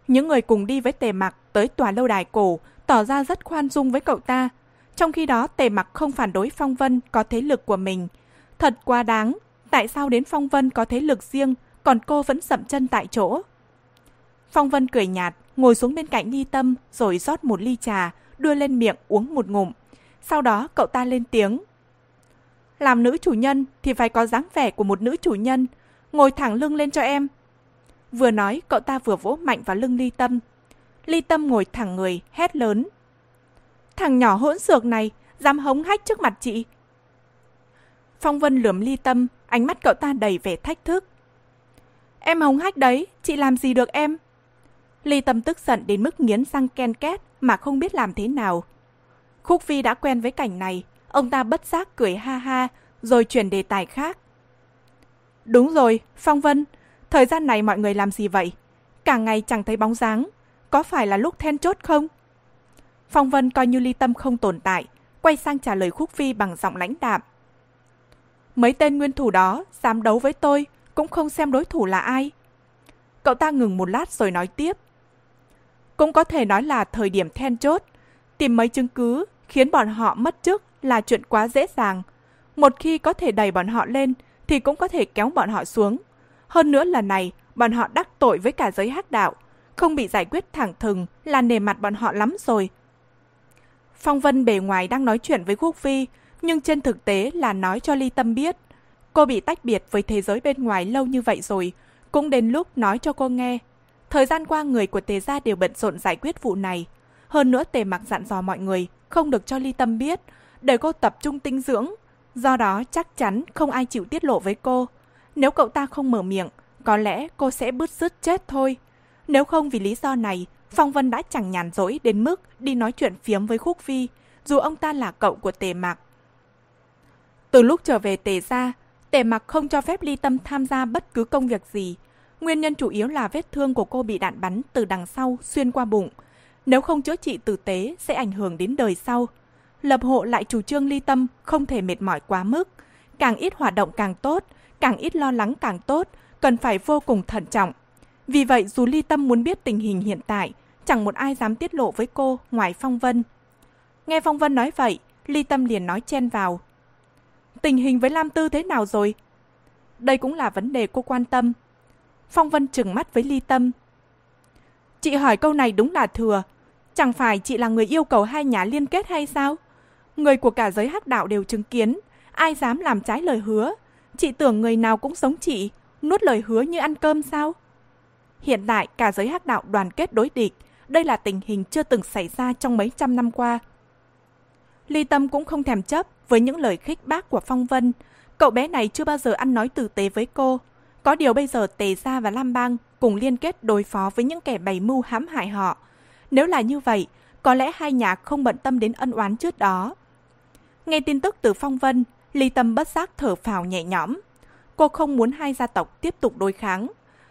Những người cùng đi với tề mặc tới tòa lâu đài cổ tỏ ra rất khoan dung với cậu ta. Trong khi đó tề mặc không phản đối Phong Vân có thế lực của mình. Thật quá đáng, tại sao đến Phong Vân có thế lực riêng, còn cô vẫn sậm chân tại chỗ? Phong Vân cười nhạt, ngồi xuống bên cạnh Ly Tâm rồi rót một ly trà, đưa lên miệng uống một ngụm. Sau đó cậu ta lên tiếng. Làm nữ chủ nhân thì phải có dáng vẻ của một nữ chủ nhân, ngồi thẳng lưng lên cho em. Vừa nói, cậu ta vừa vỗ mạnh vào lưng Ly Tâm. Ly Tâm ngồi thẳng người, hét lớn. Thằng nhỏ hỗn xược này, dám hống hách trước mặt chị. Phong Vân lườm Ly Tâm, ánh mắt cậu ta đầy vẻ thách thức. Em hống hách đấy, chị làm gì được em? Ly Tâm tức giận đến mức nghiến răng ken két mà không biết làm thế nào. Khúc Phi đã quen với cảnh này, ông ta bất giác cười ha ha, rồi chuyển đề tài khác. Đúng rồi, Phong Vân, thời gian này mọi người làm gì vậy? Cả ngày chẳng thấy bóng dáng, có phải là lúc then chốt không? Phong Vân coi như ly tâm không tồn tại, quay sang trả lời Khúc Phi bằng giọng lãnh đạm. Mấy tên nguyên thủ đó dám đấu với tôi, cũng không xem đối thủ là ai. Cậu ta ngừng một lát rồi nói tiếp. Cũng có thể nói là thời điểm then chốt, tìm mấy chứng cứ khiến bọn họ mất chức là chuyện quá dễ dàng. Một khi có thể đẩy bọn họ lên thì cũng có thể kéo bọn họ xuống. Hơn nữa lần này, bọn họ đắc tội với cả giới hắc đạo, không bị giải quyết thẳng thừng là nề mặt bọn họ lắm rồi. Phong Vân bề ngoài đang nói chuyện với Quốc vi nhưng trên thực tế là nói cho Ly Tâm biết. Cô bị tách biệt với thế giới bên ngoài lâu như vậy rồi, cũng đến lúc nói cho cô nghe. Thời gian qua người của Tề Gia đều bận rộn giải quyết vụ này. Hơn nữa Tề Mặc dặn dò mọi người không được cho Ly Tâm biết, để cô tập trung tinh dưỡng. Do đó chắc chắn không ai chịu tiết lộ với cô. Nếu cậu ta không mở miệng, có lẽ cô sẽ bứt rứt chết thôi. Nếu không vì lý do này, Phong Vân đã chẳng nhàn rỗi đến mức đi nói chuyện phiếm với Khúc Phi, dù ông ta là cậu của Tề Mạc. Từ lúc trở về Tề gia, Tề mặc không cho phép Ly Tâm tham gia bất cứ công việc gì. Nguyên nhân chủ yếu là vết thương của cô bị đạn bắn từ đằng sau xuyên qua bụng. Nếu không chữa trị tử tế sẽ ảnh hưởng đến đời sau. Lập hộ lại chủ trương Ly Tâm không thể mệt mỏi quá mức. Càng ít hoạt động càng tốt, càng ít lo lắng càng tốt, cần phải vô cùng thận trọng. Vì vậy dù Ly Tâm muốn biết tình hình hiện tại, chẳng một ai dám tiết lộ với cô ngoài Phong Vân. Nghe Phong Vân nói vậy, Ly Tâm liền nói chen vào. Tình hình với Lam Tư thế nào rồi? Đây cũng là vấn đề cô quan tâm. Phong Vân trừng mắt với Ly Tâm. Chị hỏi câu này đúng là thừa. Chẳng phải chị là người yêu cầu hai nhà liên kết hay sao? Người của cả giới hắc đạo đều chứng kiến. Ai dám làm trái lời hứa? Chị tưởng người nào cũng giống chị, nuốt lời hứa như ăn cơm sao? Hiện tại cả giới hắc đạo đoàn kết đối địch, đây là tình hình chưa từng xảy ra trong mấy trăm năm qua. Ly Tâm cũng không thèm chấp với những lời khích bác của Phong Vân. Cậu bé này chưa bao giờ ăn nói tử tế với cô. Có điều bây giờ Tề Gia và Lam Bang cùng liên kết đối phó với những kẻ bày mưu hãm hại họ. Nếu là như vậy, có lẽ hai nhà không bận tâm đến ân oán trước đó. Nghe tin tức từ Phong Vân, Ly Tâm bất giác thở phào nhẹ nhõm. Cô không muốn hai gia tộc tiếp tục đối kháng.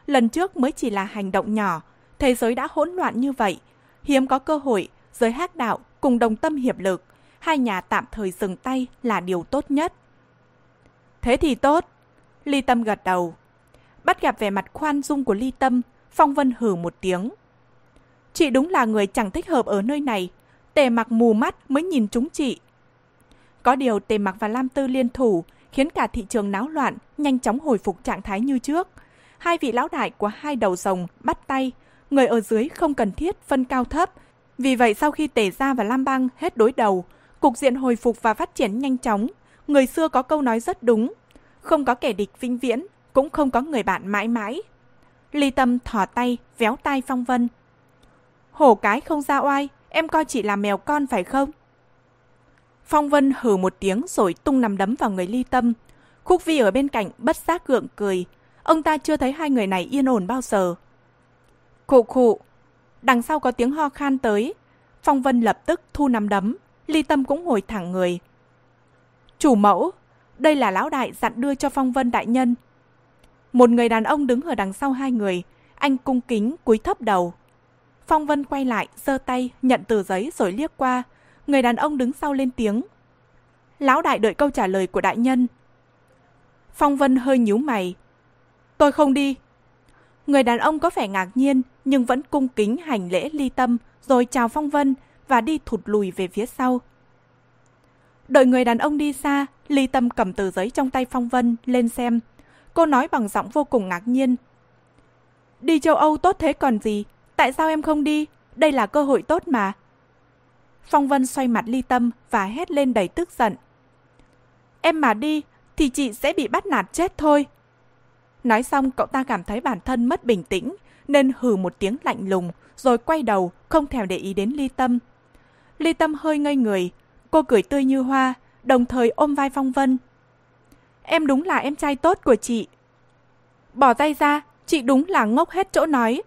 Lần trước mới chỉ là hành động nhỏ, thế giới đã hỗn loạn như vậy. Hiếm có cơ hội, giới hắc đạo cùng đồng tâm hiệp lực hai nhà tạm thời dừng tay là điều tốt nhất. Thế thì tốt. Ly Tâm gật đầu. Bắt gặp vẻ mặt khoan dung của Ly Tâm, Phong Vân hử một tiếng. Chị đúng là người chẳng thích hợp ở nơi này. Tề mặc mù mắt mới nhìn chúng chị. Có điều Tề mặc và Lam Tư liên thủ khiến cả thị trường náo loạn, nhanh chóng hồi phục trạng thái như trước. Hai vị lão đại của hai đầu rồng bắt tay, người ở dưới không cần thiết phân cao thấp. Vì vậy sau khi Tề Gia và Lam Bang hết đối đầu, cục diện hồi phục và phát triển nhanh chóng. Người xưa có câu nói rất đúng, không có kẻ địch vinh viễn, cũng không có người bạn mãi mãi. Ly Tâm thỏ tay, véo tay Phong Vân. Hổ cái không ra oai, em coi chị là mèo con phải không? Phong Vân hừ một tiếng rồi tung nằm đấm vào người Ly Tâm. Khúc Vi ở bên cạnh bất giác gượng cười. Ông ta chưa thấy hai người này yên ổn bao giờ. Khụ khụ. Đằng sau có tiếng ho khan tới. Phong Vân lập tức thu nằm đấm. Ly Tâm cũng ngồi thẳng người. Chủ mẫu, đây là lão đại dặn đưa cho Phong Vân đại nhân. Một người đàn ông đứng ở đằng sau hai người. Anh cung kính cúi thấp đầu. Phong Vân quay lại, giơ tay, nhận tờ giấy rồi liếc qua. Người đàn ông đứng sau lên tiếng. Lão đại đợi câu trả lời của đại nhân. Phong Vân hơi nhíu mày. Tôi không đi. Người đàn ông có vẻ ngạc nhiên nhưng vẫn cung kính hành lễ ly tâm rồi chào Phong Vân và đi thụt lùi về phía sau. Đợi người đàn ông đi xa, ly tâm cầm tờ giấy trong tay Phong Vân lên xem. Cô nói bằng giọng vô cùng ngạc nhiên. Đi châu Âu tốt thế còn gì? Tại sao em không đi? Đây là cơ hội tốt mà. Phong Vân xoay mặt ly tâm và hét lên đầy tức giận. Em mà đi thì chị sẽ bị bắt nạt chết thôi. Nói xong cậu ta cảm thấy bản thân mất bình tĩnh nên hừ một tiếng lạnh lùng rồi quay đầu không thèm để ý đến ly tâm. Ly tâm hơi ngây người, cô cười tươi như hoa, đồng thời ôm vai Phong Vân. Em đúng là em trai tốt của chị. Bỏ tay ra, chị đúng là ngốc hết chỗ nói.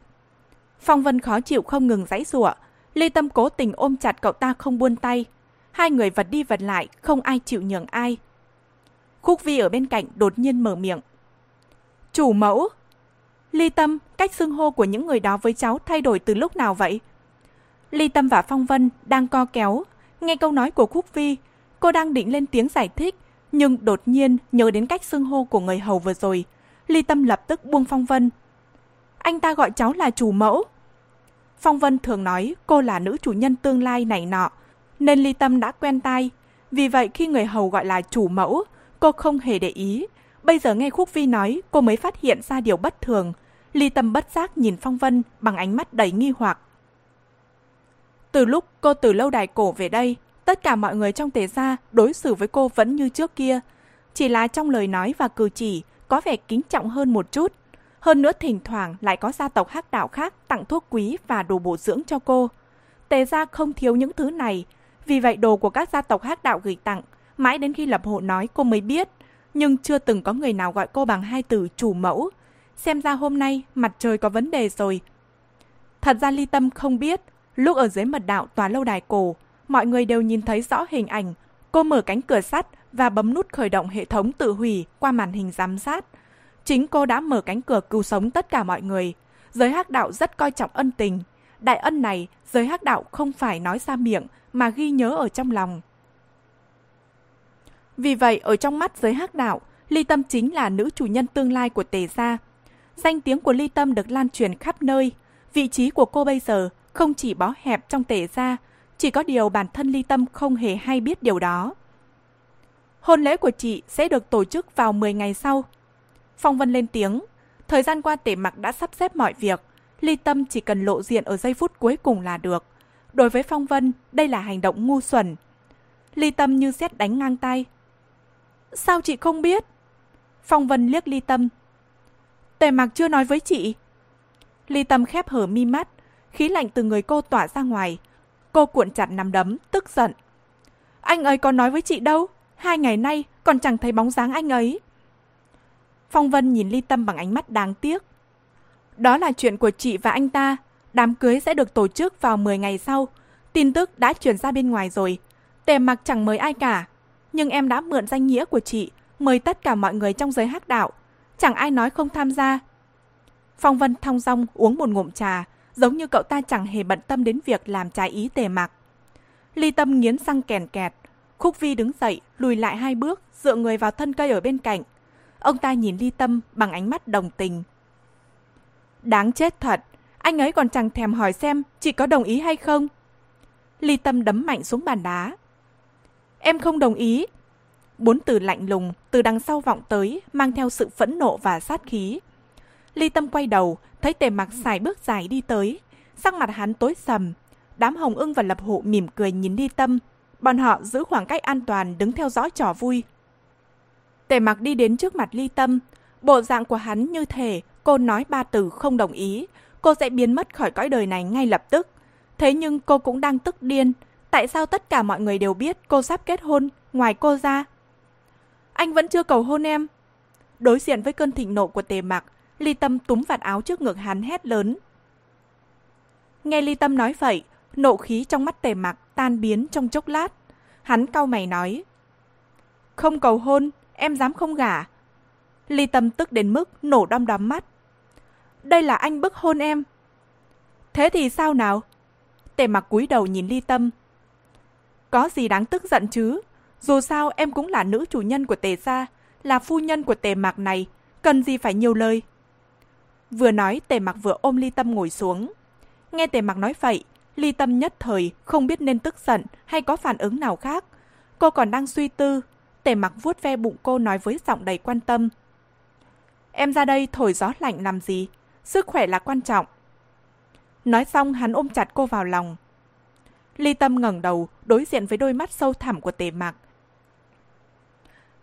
Phong Vân khó chịu không ngừng giãy giụa, Ly Tâm cố tình ôm chặt cậu ta không buông tay. Hai người vật đi vật lại, không ai chịu nhường ai. Khúc Vi ở bên cạnh đột nhiên mở miệng. Chủ mẫu! Ly Tâm, cách xưng hô của những người đó với cháu thay đổi từ lúc nào vậy? Ly Tâm và Phong Vân đang co kéo. Nghe câu nói của Khúc Vi, cô đang định lên tiếng giải thích, nhưng đột nhiên nhớ đến cách xưng hô của người hầu vừa rồi. Ly Tâm lập tức buông Phong Vân. Anh ta gọi cháu là chủ mẫu. Phong Vân thường nói cô là nữ chủ nhân tương lai này nọ, nên Ly Tâm đã quen tai. Vì vậy khi người hầu gọi là chủ mẫu, cô không hề để ý. Bây giờ nghe Khúc Vi nói, cô mới phát hiện ra điều bất thường. Ly Tâm bất giác nhìn Phong Vân bằng ánh mắt đầy nghi hoặc. Từ lúc cô từ lâu đài cổ về đây, tất cả mọi người trong tề gia đối xử với cô vẫn như trước kia. Chỉ là trong lời nói và cử chỉ có vẻ kính trọng hơn một chút. Hơn nữa thỉnh thoảng lại có gia tộc hắc đạo khác tặng thuốc quý và đồ bổ dưỡng cho cô. Tề gia không thiếu những thứ này, vì vậy đồ của các gia tộc hắc đạo gửi tặng, mãi đến khi lập hộ nói cô mới biết, nhưng chưa từng có người nào gọi cô bằng hai từ chủ mẫu. Xem ra hôm nay mặt trời có vấn đề rồi. Thật ra Ly Tâm không biết, lúc ở dưới mật đạo tòa lâu đài cổ, mọi người đều nhìn thấy rõ hình ảnh. Cô mở cánh cửa sắt và bấm nút khởi động hệ thống tự hủy qua màn hình giám sát. Chính cô đã mở cánh cửa cứu sống tất cả mọi người. Giới hắc đạo rất coi trọng ân tình. Đại ân này, giới hắc đạo không phải nói ra miệng mà ghi nhớ ở trong lòng. Vì vậy, ở trong mắt giới hắc đạo, Ly Tâm chính là nữ chủ nhân tương lai của Tề Gia. Danh tiếng của Ly Tâm được lan truyền khắp nơi. Vị trí của cô bây giờ không chỉ bó hẹp trong Tề Gia, chỉ có điều bản thân Ly Tâm không hề hay biết điều đó. Hôn lễ của chị sẽ được tổ chức vào 10 ngày sau. Phong Vân lên tiếng. Thời gian qua tể mặc đã sắp xếp mọi việc. Ly Tâm chỉ cần lộ diện ở giây phút cuối cùng là được. Đối với Phong Vân, đây là hành động ngu xuẩn. Ly Tâm như xét đánh ngang tay. Sao chị không biết? Phong Vân liếc Ly Tâm. Tề mặc chưa nói với chị. Ly Tâm khép hở mi mắt, khí lạnh từ người cô tỏa ra ngoài. Cô cuộn chặt nắm đấm, tức giận. Anh ấy có nói với chị đâu, hai ngày nay còn chẳng thấy bóng dáng anh ấy. Phong Vân nhìn Ly Tâm bằng ánh mắt đáng tiếc. Đó là chuyện của chị và anh ta. Đám cưới sẽ được tổ chức vào 10 ngày sau. Tin tức đã chuyển ra bên ngoài rồi. Tề mặc chẳng mời ai cả. Nhưng em đã mượn danh nghĩa của chị, mời tất cả mọi người trong giới hắc đạo. Chẳng ai nói không tham gia. Phong Vân thong dong uống một ngụm trà, giống như cậu ta chẳng hề bận tâm đến việc làm trái ý tề mặc. Ly Tâm nghiến răng kèn kẹt, Khúc Vi đứng dậy, lùi lại hai bước, dựa người vào thân cây ở bên cạnh. Ông ta nhìn Ly Tâm bằng ánh mắt đồng tình. Đáng chết thật, anh ấy còn chẳng thèm hỏi xem chị có đồng ý hay không. Ly Tâm đấm mạnh xuống bàn đá. Em không đồng ý. Bốn từ lạnh lùng từ đằng sau vọng tới, mang theo sự phẫn nộ và sát khí. Ly Tâm quay đầu, thấy tề mặc xài bước dài đi tới. Sắc mặt hắn tối sầm. Đám hồng ưng và lập hộ mỉm cười nhìn Ly Tâm. Bọn họ giữ khoảng cách an toàn đứng theo dõi trò vui. Tề mặc đi đến trước mặt Ly Tâm. Bộ dạng của hắn như thể cô nói ba từ không đồng ý. Cô sẽ biến mất khỏi cõi đời này ngay lập tức. Thế nhưng cô cũng đang tức điên. Tại sao tất cả mọi người đều biết cô sắp kết hôn, ngoài cô ra? Anh vẫn chưa cầu hôn em. Đối diện với cơn thịnh nộ của tề mặc, Ly Tâm túm vạt áo trước ngực hắn hét lớn. Nghe Ly Tâm nói vậy, nộ khí trong mắt tề mặc tan biến trong chốc lát. Hắn cau mày nói. Không cầu hôn, em dám không gả. Ly Tâm tức đến mức nổ đom đóm mắt. Đây là anh bức hôn em. Thế thì sao nào? Tề mặc cúi đầu nhìn Ly Tâm. Có gì đáng tức giận chứ? Dù sao em cũng là nữ chủ nhân của tề gia, là phu nhân của tề mạc này, cần gì phải nhiều lời. Vừa nói tề mặc vừa ôm ly tâm ngồi xuống. Nghe tề mặc nói vậy, ly tâm nhất thời không biết nên tức giận hay có phản ứng nào khác. Cô còn đang suy tư, tề mặc vuốt ve bụng cô nói với giọng đầy quan tâm. Em ra đây thổi gió lạnh làm gì? Sức khỏe là quan trọng. Nói xong hắn ôm chặt cô vào lòng. Ly Tâm ngẩng đầu, đối diện với đôi mắt sâu thẳm của Tề Mạc.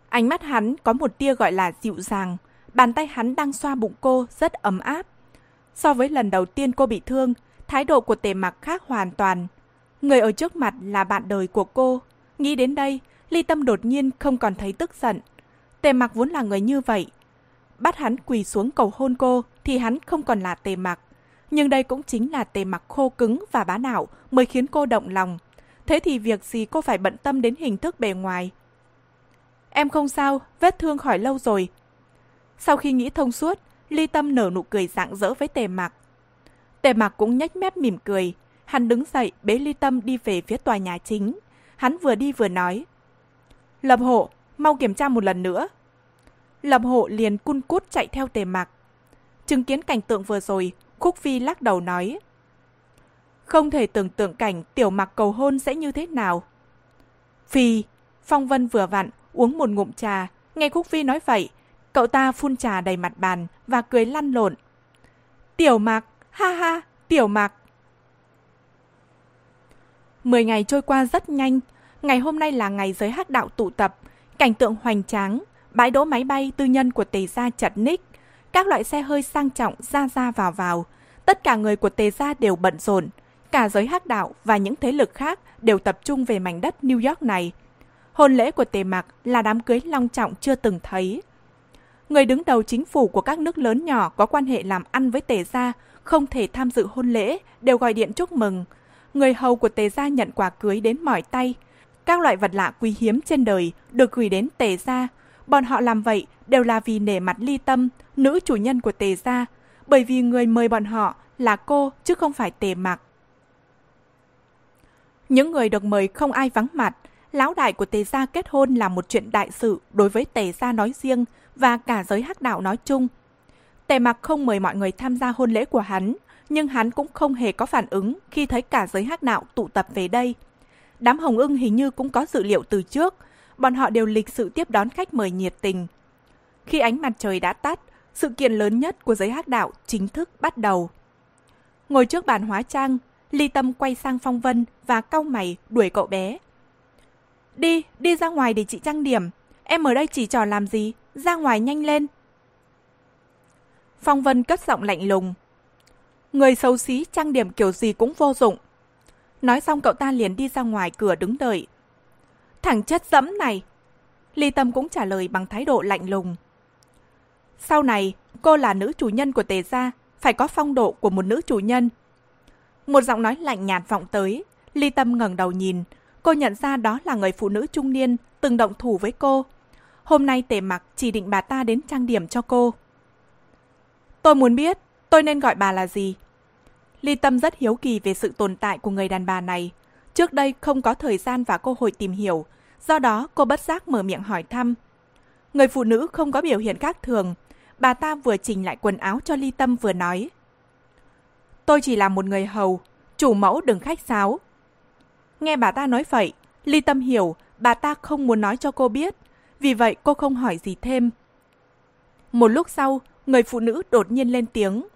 Ánh mắt hắn có một tia gọi là dịu dàng, bàn tay hắn đang xoa bụng cô rất ấm áp. So với lần đầu tiên cô bị thương, thái độ của Tề Mặc khác hoàn toàn. Người ở trước mặt là bạn đời của cô. Nghĩ đến đây, Ly Tâm đột nhiên không còn thấy tức giận. Tề Mặc vốn là người như vậy. Bắt hắn quỳ xuống cầu hôn cô thì hắn không còn là Tề Mặc. nhưng đây cũng chính là tề mặc khô cứng và bá đạo mới khiến cô động lòng. Thế thì việc gì cô phải bận tâm đến hình thức bề ngoài? Em không sao, vết thương khỏi lâu rồi. Sau khi nghĩ thông suốt, Ly Tâm nở nụ cười rạng rỡ với tề mặc. Tề mặc cũng nhếch mép mỉm cười. Hắn đứng dậy bế Ly Tâm đi về phía tòa nhà chính. Hắn vừa đi vừa nói. Lập hộ, mau kiểm tra một lần nữa. Lập hộ liền cun cút chạy theo tề mặc. Chứng kiến cảnh tượng vừa rồi, Khúc Phi lắc đầu nói. Không thể tưởng tượng cảnh tiểu mặc cầu hôn sẽ như thế nào. Phi, Phong Vân vừa vặn, uống một ngụm trà. Nghe Khúc Phi nói vậy, cậu ta phun trà đầy mặt bàn và cười lăn lộn. Tiểu mặc, ha ha, tiểu mặc. Mười ngày trôi qua rất nhanh. Ngày hôm nay là ngày giới hắc đạo tụ tập. Cảnh tượng hoành tráng, bãi đỗ máy bay tư nhân của tề gia chật ních các loại xe hơi sang trọng ra ra vào vào. Tất cả người của Tề Gia đều bận rộn. Cả giới hắc đạo và những thế lực khác đều tập trung về mảnh đất New York này. Hôn lễ của Tề Mạc là đám cưới long trọng chưa từng thấy. Người đứng đầu chính phủ của các nước lớn nhỏ có quan hệ làm ăn với Tề Gia không thể tham dự hôn lễ, đều gọi điện chúc mừng. Người hầu của Tề Gia nhận quà cưới đến mỏi tay. Các loại vật lạ quý hiếm trên đời được gửi đến Tề Gia. Bọn họ làm vậy đều là vì nể mặt ly tâm, nữ chủ nhân của tề gia, bởi vì người mời bọn họ là cô chứ không phải tề mặc. Những người được mời không ai vắng mặt, lão đại của tề gia kết hôn là một chuyện đại sự đối với tề gia nói riêng và cả giới hắc đạo nói chung. Tề mặc không mời mọi người tham gia hôn lễ của hắn, nhưng hắn cũng không hề có phản ứng khi thấy cả giới hắc đạo tụ tập về đây. Đám hồng ưng hình như cũng có dự liệu từ trước, bọn họ đều lịch sự tiếp đón khách mời nhiệt tình. Khi ánh mặt trời đã tắt, sự kiện lớn nhất của giới hắc đạo chính thức bắt đầu. Ngồi trước bàn hóa trang, Ly Tâm quay sang Phong Vân và cau mày đuổi cậu bé. Đi, đi ra ngoài để chị trang điểm. Em ở đây chỉ trò làm gì? Ra ngoài nhanh lên. Phong Vân cất giọng lạnh lùng. Người xấu xí trang điểm kiểu gì cũng vô dụng. Nói xong cậu ta liền đi ra ngoài cửa đứng đợi. Thằng chất dẫm này! Ly Tâm cũng trả lời bằng thái độ lạnh lùng. Sau này, cô là nữ chủ nhân của tề gia, phải có phong độ của một nữ chủ nhân. Một giọng nói lạnh nhạt vọng tới, Ly Tâm ngẩng đầu nhìn, cô nhận ra đó là người phụ nữ trung niên từng động thủ với cô. Hôm nay tề mặc chỉ định bà ta đến trang điểm cho cô. Tôi muốn biết, tôi nên gọi bà là gì? Ly Tâm rất hiếu kỳ về sự tồn tại của người đàn bà này. Trước đây không có thời gian và cơ hội tìm hiểu. Do đó cô bất giác mở miệng hỏi thăm. Người phụ nữ không có biểu hiện khác thường. Bà ta vừa chỉnh lại quần áo cho ly tâm vừa nói. Tôi chỉ là một người hầu, chủ mẫu đừng khách sáo. Nghe bà ta nói vậy, ly tâm hiểu bà ta không muốn nói cho cô biết. Vì vậy cô không hỏi gì thêm. Một lúc sau, người phụ nữ đột nhiên lên tiếng.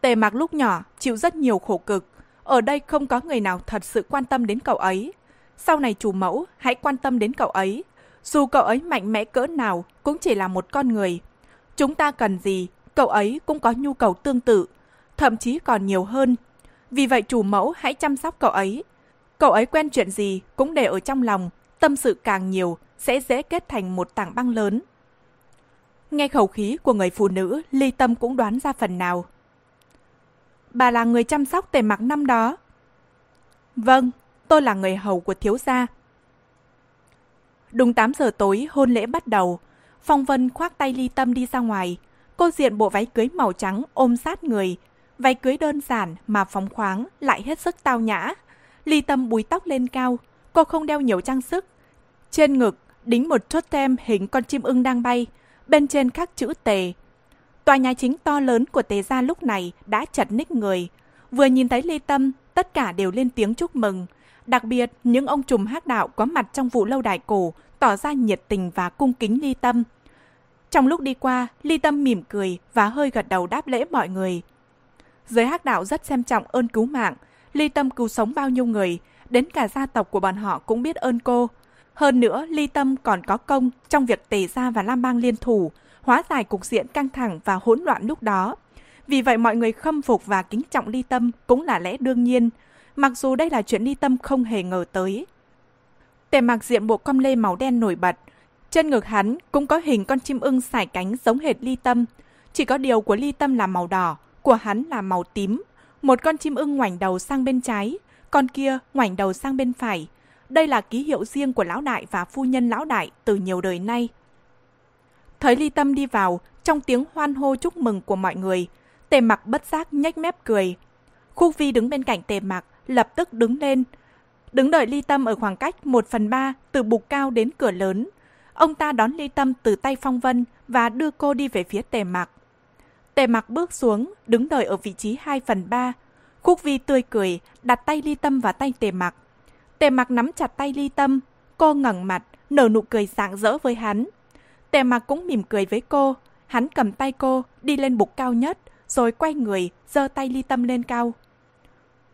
Tề mặc lúc nhỏ chịu rất nhiều khổ cực. Ở đây không có người nào thật sự quan tâm đến cậu ấy. Sau này chủ mẫu hãy quan tâm đến cậu ấy. Dù cậu ấy mạnh mẽ cỡ nào cũng chỉ là một con người. Chúng ta cần gì, cậu ấy cũng có nhu cầu tương tự, thậm chí còn nhiều hơn. Vì vậy chủ mẫu hãy chăm sóc cậu ấy. Cậu ấy quen chuyện gì cũng để ở trong lòng, tâm sự càng nhiều sẽ dễ kết thành một tảng băng lớn. Nghe khẩu khí của người phụ nữ, ly tâm cũng đoán ra phần nào. Bà là người chăm sóc tề mặc năm đó. Vâng, tôi là người hầu của thiếu gia. Đúng 8 giờ tối, hôn lễ bắt đầu. Phong Vân khoác tay ly tâm đi ra ngoài. Cô diện bộ váy cưới màu trắng ôm sát người. Váy cưới đơn giản mà phóng khoáng, lại hết sức tao nhã. Ly tâm búi tóc lên cao. Cô không đeo nhiều trang sức. Trên ngực, đính một chốt tem hình con chim ưng đang bay. Bên trên khắc chữ tề. Tòa nhà chính to lớn của tề gia lúc này đã chật ních người. Vừa nhìn thấy Ly Tâm, tất cả đều lên tiếng chúc mừng. Đặc biệt, những ông trùm hát đạo có mặt trong vụ lâu đài cổ tỏ ra nhiệt tình và cung kính Ly Tâm. Trong lúc đi qua, Ly Tâm mỉm cười và hơi gật đầu đáp lễ mọi người. Giới hắc đạo rất xem trọng ơn cứu mạng, Ly Tâm cứu sống bao nhiêu người, đến cả gia tộc của bọn họ cũng biết ơn cô. Hơn nữa, Ly Tâm còn có công trong việc tề gia và Lam Bang liên thủ, hóa giải cục diện căng thẳng và hỗn loạn lúc đó. Vì vậy mọi người khâm phục và kính trọng Ly Tâm cũng là lẽ đương nhiên, mặc dù đây là chuyện Ly Tâm không hề ngờ tới. Tề mặc diện bộ com lê màu đen nổi bật, trên ngực hắn cũng có hình con chim ưng sải cánh giống hệt Ly Tâm, chỉ có điều của Ly Tâm là màu đỏ, của hắn là màu tím. Một con chim ưng ngoảnh đầu sang bên trái, con kia ngoảnh đầu sang bên phải. Đây là ký hiệu riêng của lão đại và phu nhân lão đại từ nhiều đời nay. Thấy Ly Tâm đi vào, trong tiếng hoan hô chúc mừng của mọi người, Tề Mặc bất giác nhếch mép cười. Khúc Vi đứng bên cạnh Tề Mặc, lập tức đứng lên. Đứng đợi Ly Tâm ở khoảng cách 1 phần 3 từ bục cao đến cửa lớn. Ông ta đón Ly Tâm từ tay Phong Vân và đưa cô đi về phía Tề Mặc. Tề Mặc bước xuống, đứng đợi ở vị trí 2 phần 3. Khúc Vi tươi cười, đặt tay Ly Tâm vào tay Tề Mặc. Tề Mặc nắm chặt tay Ly Tâm, cô ngẩng mặt, nở nụ cười rạng rỡ với hắn. Tề mặc cũng mỉm cười với cô. Hắn cầm tay cô, đi lên bục cao nhất, rồi quay người, giơ tay ly tâm lên cao.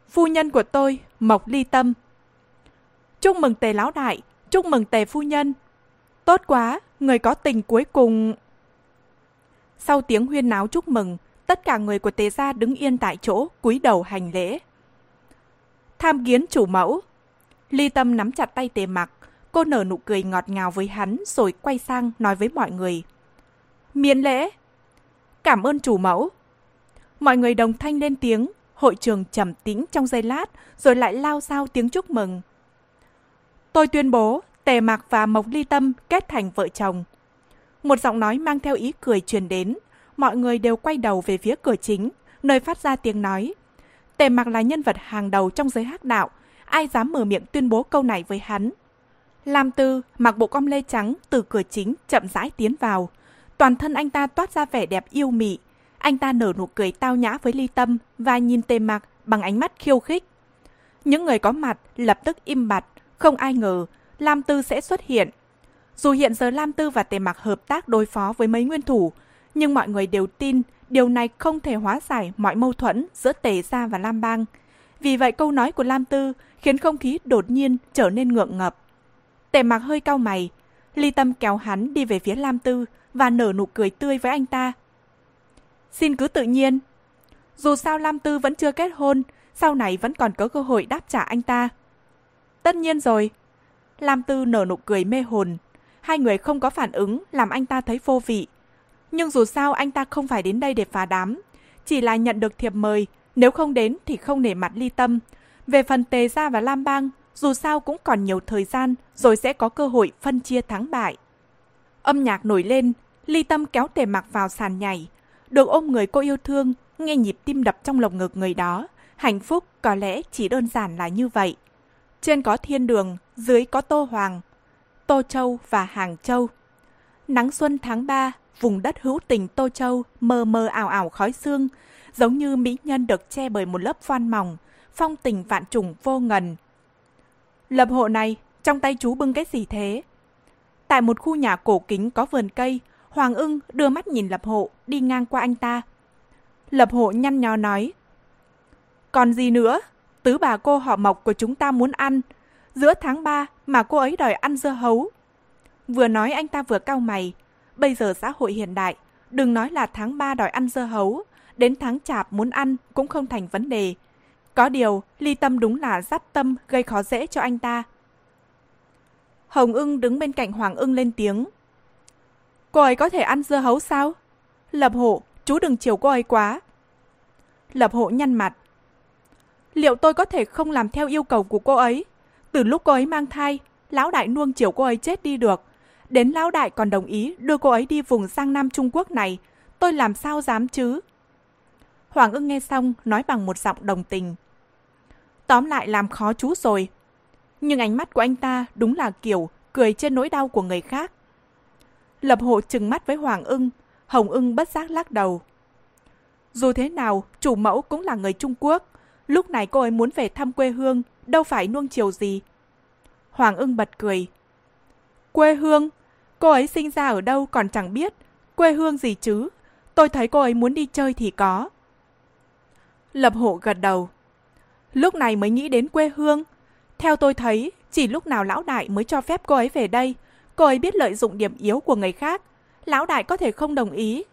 Phu nhân của tôi, Mộc Ly Tâm. Chúc mừng tề lão đại, chúc mừng tề phu nhân. Tốt quá, người có tình cuối cùng... Sau tiếng huyên náo chúc mừng, tất cả người của tề gia đứng yên tại chỗ, cúi đầu hành lễ. Tham kiến chủ mẫu. Ly Tâm nắm chặt tay tề mặc, Cô nở nụ cười ngọt ngào với hắn rồi quay sang nói với mọi người. Miễn lễ. Cảm ơn chủ mẫu. Mọi người đồng thanh lên tiếng, hội trường trầm tĩnh trong giây lát rồi lại lao sao tiếng chúc mừng. Tôi tuyên bố Tề Mạc và Mộc Ly Tâm kết thành vợ chồng. Một giọng nói mang theo ý cười truyền đến, mọi người đều quay đầu về phía cửa chính, nơi phát ra tiếng nói. Tề Mặc là nhân vật hàng đầu trong giới hắc đạo, ai dám mở miệng tuyên bố câu này với hắn. Lam Tư mặc bộ com lê trắng từ cửa chính chậm rãi tiến vào. Toàn thân anh ta toát ra vẻ đẹp yêu mị. Anh ta nở nụ cười tao nhã với ly tâm và nhìn tề mặc bằng ánh mắt khiêu khích. Những người có mặt lập tức im bặt, không ai ngờ Lam Tư sẽ xuất hiện. Dù hiện giờ Lam Tư và tề mặc hợp tác đối phó với mấy nguyên thủ, nhưng mọi người đều tin điều này không thể hóa giải mọi mâu thuẫn giữa tề gia và Lam Bang. Vì vậy câu nói của Lam Tư khiến không khí đột nhiên trở nên ngượng ngập. Tề mặc hơi cau mày. Ly Tâm kéo hắn đi về phía Lam Tư và nở nụ cười tươi với anh ta. Xin cứ tự nhiên. Dù sao Lam Tư vẫn chưa kết hôn, sau này vẫn còn có cơ hội đáp trả anh ta. Tất nhiên rồi. Lam Tư nở nụ cười mê hồn. Hai người không có phản ứng làm anh ta thấy vô vị. Nhưng dù sao anh ta không phải đến đây để phá đám. Chỉ là nhận được thiệp mời, nếu không đến thì không nể mặt ly tâm. Về phần Tề Gia và Lam Bang, dù sao cũng còn nhiều thời gian rồi sẽ có cơ hội phân chia thắng bại. Âm nhạc nổi lên, ly tâm kéo tề mặc vào sàn nhảy. Được ôm người cô yêu thương, nghe nhịp tim đập trong lồng ngực người đó. Hạnh phúc có lẽ chỉ đơn giản là như vậy. Trên có thiên đường, dưới có Tô Hoàng, Tô Châu và Hàng Châu. Nắng xuân tháng 3, vùng đất hữu tình Tô Châu mờ mờ ảo ảo khói xương, giống như mỹ nhân được che bởi một lớp phoan mỏng, phong tình vạn trùng vô ngần. Lập hộ này, trong tay chú bưng cái gì thế? Tại một khu nhà cổ kính có vườn cây, Hoàng ưng đưa mắt nhìn lập hộ đi ngang qua anh ta. Lập hộ nhăn nhó nói. Còn gì nữa? Tứ bà cô họ mộc của chúng ta muốn ăn. Giữa tháng 3 mà cô ấy đòi ăn dưa hấu. Vừa nói anh ta vừa cau mày. Bây giờ xã hội hiện đại, đừng nói là tháng 3 đòi ăn dưa hấu. Đến tháng chạp muốn ăn cũng không thành vấn đề. Có điều, ly tâm đúng là dắt tâm gây khó dễ cho anh ta. Hồng ưng đứng bên cạnh Hoàng ưng lên tiếng. Cô ấy có thể ăn dưa hấu sao? Lập hộ, chú đừng chiều cô ấy quá. Lập hộ nhăn mặt. Liệu tôi có thể không làm theo yêu cầu của cô ấy? Từ lúc cô ấy mang thai, lão đại nuông chiều cô ấy chết đi được. Đến lão đại còn đồng ý đưa cô ấy đi vùng Giang Nam Trung Quốc này. Tôi làm sao dám chứ? Hoàng ưng nghe xong nói bằng một giọng đồng tình. Tóm lại làm khó chú rồi. Nhưng ánh mắt của anh ta đúng là kiểu cười trên nỗi đau của người khác. Lập hộ trừng mắt với Hoàng ưng, Hồng ưng bất giác lắc đầu. Dù thế nào, chủ mẫu cũng là người Trung Quốc. Lúc này cô ấy muốn về thăm quê hương, đâu phải nuông chiều gì. Hoàng ưng bật cười. Quê hương? Cô ấy sinh ra ở đâu còn chẳng biết. Quê hương gì chứ? Tôi thấy cô ấy muốn đi chơi thì có. Lập hộ gật đầu. Lúc này mới nghĩ đến quê hương. Theo tôi thấy, chỉ lúc nào lão đại mới cho phép cô ấy về đây, cô ấy biết lợi dụng điểm yếu của người khác. Lão đại có thể không đồng ý.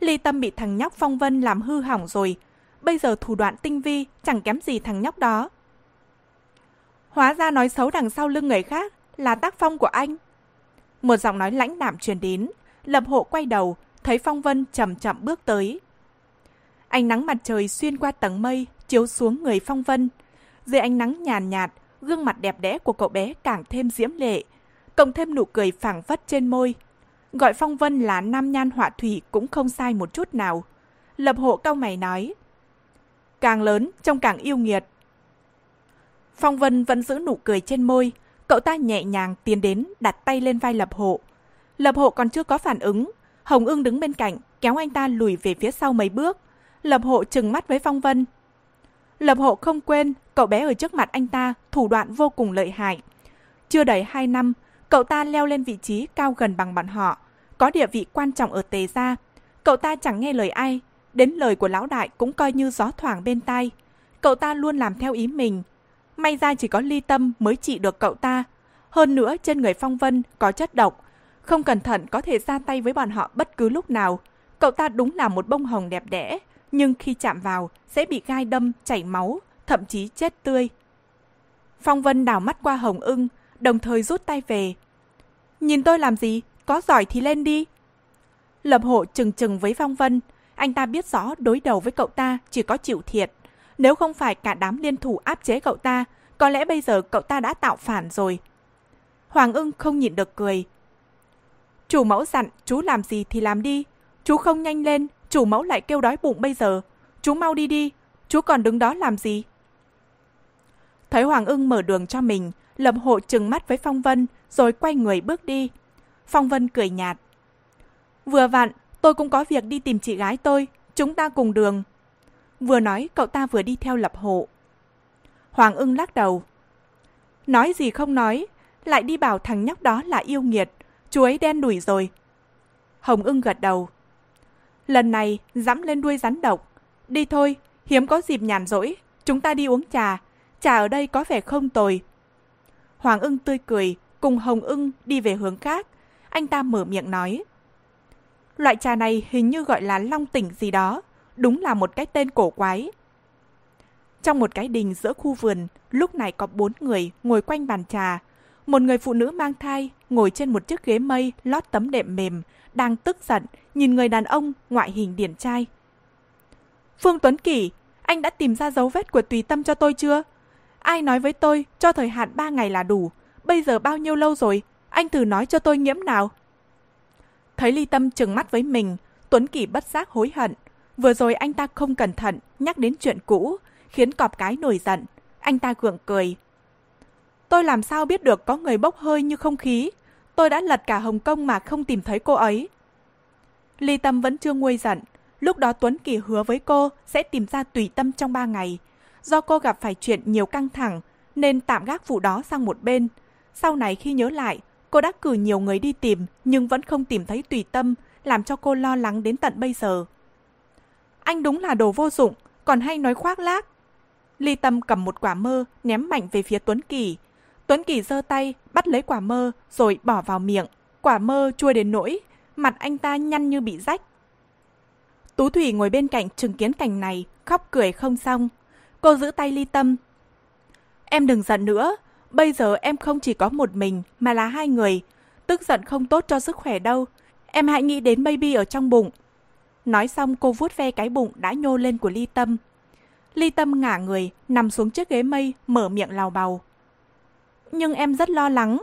Ly Tâm bị thằng nhóc Phong Vân làm hư hỏng rồi. Bây giờ thủ đoạn tinh vi chẳng kém gì thằng nhóc đó. Hóa ra nói xấu đằng sau lưng người khác là tác phong của anh. Một giọng nói lãnh đạm truyền đến, Lập Hộ quay đầu, thấy Phong Vân chậm chậm bước tới. Ánh nắng mặt trời xuyên qua tầng mây, chiếu xuống người Phong Vân. Dưới ánh nắng nhàn nhạt, gương mặt đẹp đẽ của cậu bé càng thêm diễm lệ, cộng thêm nụ cười phảng phất trên môi. Gọi Phong Vân là nam nhan họa thủy cũng không sai một chút nào. Lập hộ cao mày nói. Càng lớn, trông càng yêu nghiệt. Phong Vân vẫn giữ nụ cười trên môi, cậu ta nhẹ nhàng tiến đến đặt tay lên vai Lập hộ. Lập hộ còn chưa có phản ứng, Hồng ưng đứng bên cạnh, kéo anh ta lùi về phía sau mấy bước. Lập hộ trừng mắt với Phong Vân. Lập hộ không quên, cậu bé ở trước mặt anh ta thủ đoạn vô cùng lợi hại. Chưa đầy 2 năm, cậu ta leo lên vị trí cao gần bằng bọn họ, có địa vị quan trọng ở tề gia. Cậu ta chẳng nghe lời ai, đến lời của lão đại cũng coi như gió thoảng bên tai. Cậu ta luôn làm theo ý mình. May ra chỉ có ly tâm mới trị được cậu ta. Hơn nữa trên người phong vân có chất độc, không cẩn thận có thể ra tay với bọn họ bất cứ lúc nào. Cậu ta đúng là một bông hồng đẹp đẽ, nhưng khi chạm vào sẽ bị gai đâm, chảy máu, thậm chí chết tươi. Phong Vân đảo mắt qua Hồng ưng, đồng thời rút tay về. Nhìn tôi làm gì? Có giỏi thì lên đi. Lập hộ chừng chừng với Phong Vân. Anh ta biết rõ đối đầu với cậu ta chỉ có chịu thiệt. Nếu không phải cả đám liên thủ áp chế cậu ta, có lẽ bây giờ cậu ta đã tạo phản rồi. Hoàng ưng không nhịn được cười. Chủ mẫu dặn chú làm gì thì làm đi. Chú không nhanh lên, chủ mẫu lại kêu đói bụng bây giờ. Chú mau đi đi, chú còn đứng đó làm gì? Thấy Hoàng ưng mở đường cho mình, Lập hộ trừng mắt với Phong Vân, rồi quay người bước đi. Phong Vân cười nhạt. Vừa vặn, tôi cũng có việc đi tìm chị gái tôi, chúng ta cùng đường. Vừa nói, cậu ta vừa đi theo lập hộ. Hoàng ưng lắc đầu. Nói gì không nói, lại đi bảo thằng nhóc đó là yêu nghiệt, chú ấy đen đủi rồi. Hồng ưng gật đầu. Lần này, dẫm lên đuôi rắn độc. Đi thôi, hiếm có dịp nhàn rỗi, chúng ta đi uống trà. Trà ở đây có vẻ không tồi. Hoàng ưng tươi cười, cùng Hồng ưng đi về hướng khác. Anh ta mở miệng nói. Loại trà này hình như gọi là long tỉnh gì đó. Đúng là một cái tên cổ quái. Trong một cái đình giữa khu vườn, lúc này có bốn người ngồi quanh bàn trà. Một người phụ nữ mang thai, ngồi trên một chiếc ghế mây lót tấm đệm mềm, đang tức giận, nhìn người đàn ông ngoại hình điển trai. Phương Tuấn Kỷ, anh đã tìm ra dấu vết của tùy tâm cho tôi chưa? Ai nói với tôi cho thời hạn 3 ngày là đủ? Bây giờ bao nhiêu lâu rồi? Anh thử nói cho tôi nghiễm nào. Thấy ly tâm trừng mắt với mình, Tuấn Kỳ bất giác hối hận. Vừa rồi anh ta không cẩn thận nhắc đến chuyện cũ, khiến cọp cái nổi giận. Anh ta gượng cười. Tôi làm sao biết được có người bốc hơi như không khí. Tôi đã lật cả Hồng Kông mà không tìm thấy cô ấy. Ly Tâm vẫn chưa nguôi giận. Lúc đó Tuấn Kỳ hứa với cô sẽ tìm ra tùy tâm trong ba ngày. Do cô gặp phải chuyện nhiều căng thẳng, nên tạm gác vụ đó sang một bên. Sau này khi nhớ lại, cô đã cử nhiều người đi tìm nhưng vẫn không tìm thấy tùy tâm, làm cho cô lo lắng đến tận bây giờ. Anh đúng là đồ vô dụng, còn hay nói khoác lác. Ly Tâm cầm một quả mơ, ném mạnh về phía Tuấn Kỳ. Tuấn Kỳ giơ tay, bắt lấy quả mơ, rồi bỏ vào miệng. Quả mơ chua đến nỗi, mặt anh ta nhăn như bị rách. Tú Thủy ngồi bên cạnh chứng kiến cảnh này, khóc cười không xong. Cô giữ tay Ly Tâm. Em đừng giận nữa, bây giờ em không chỉ có một mình mà là hai người. Tức giận không tốt cho sức khỏe đâu. Em hãy nghĩ đến baby ở trong bụng. Nói xong cô vuốt ve cái bụng đã nhô lên của Ly Tâm. Ly Tâm ngả người, nằm xuống chiếc ghế mây, mở miệng lào bào. Nhưng em rất lo lắng.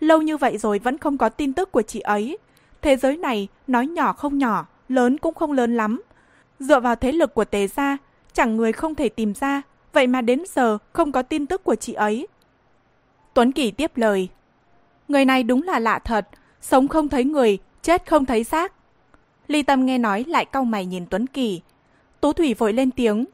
Lâu như vậy rồi vẫn không có tin tức của chị ấy. Thế giới này nói nhỏ không nhỏ, lớn cũng không lớn lắm. Dựa vào thế lực của tề gia, chẳng người không thể tìm ra, vậy mà đến giờ không có tin tức của chị ấy. Tuấn Kỳ tiếp lời. Người này đúng là lạ thật, sống không thấy người, chết không thấy xác. Ly Tâm nghe nói lại cau mày nhìn Tuấn Kỳ. Tú Thủy vội lên tiếng.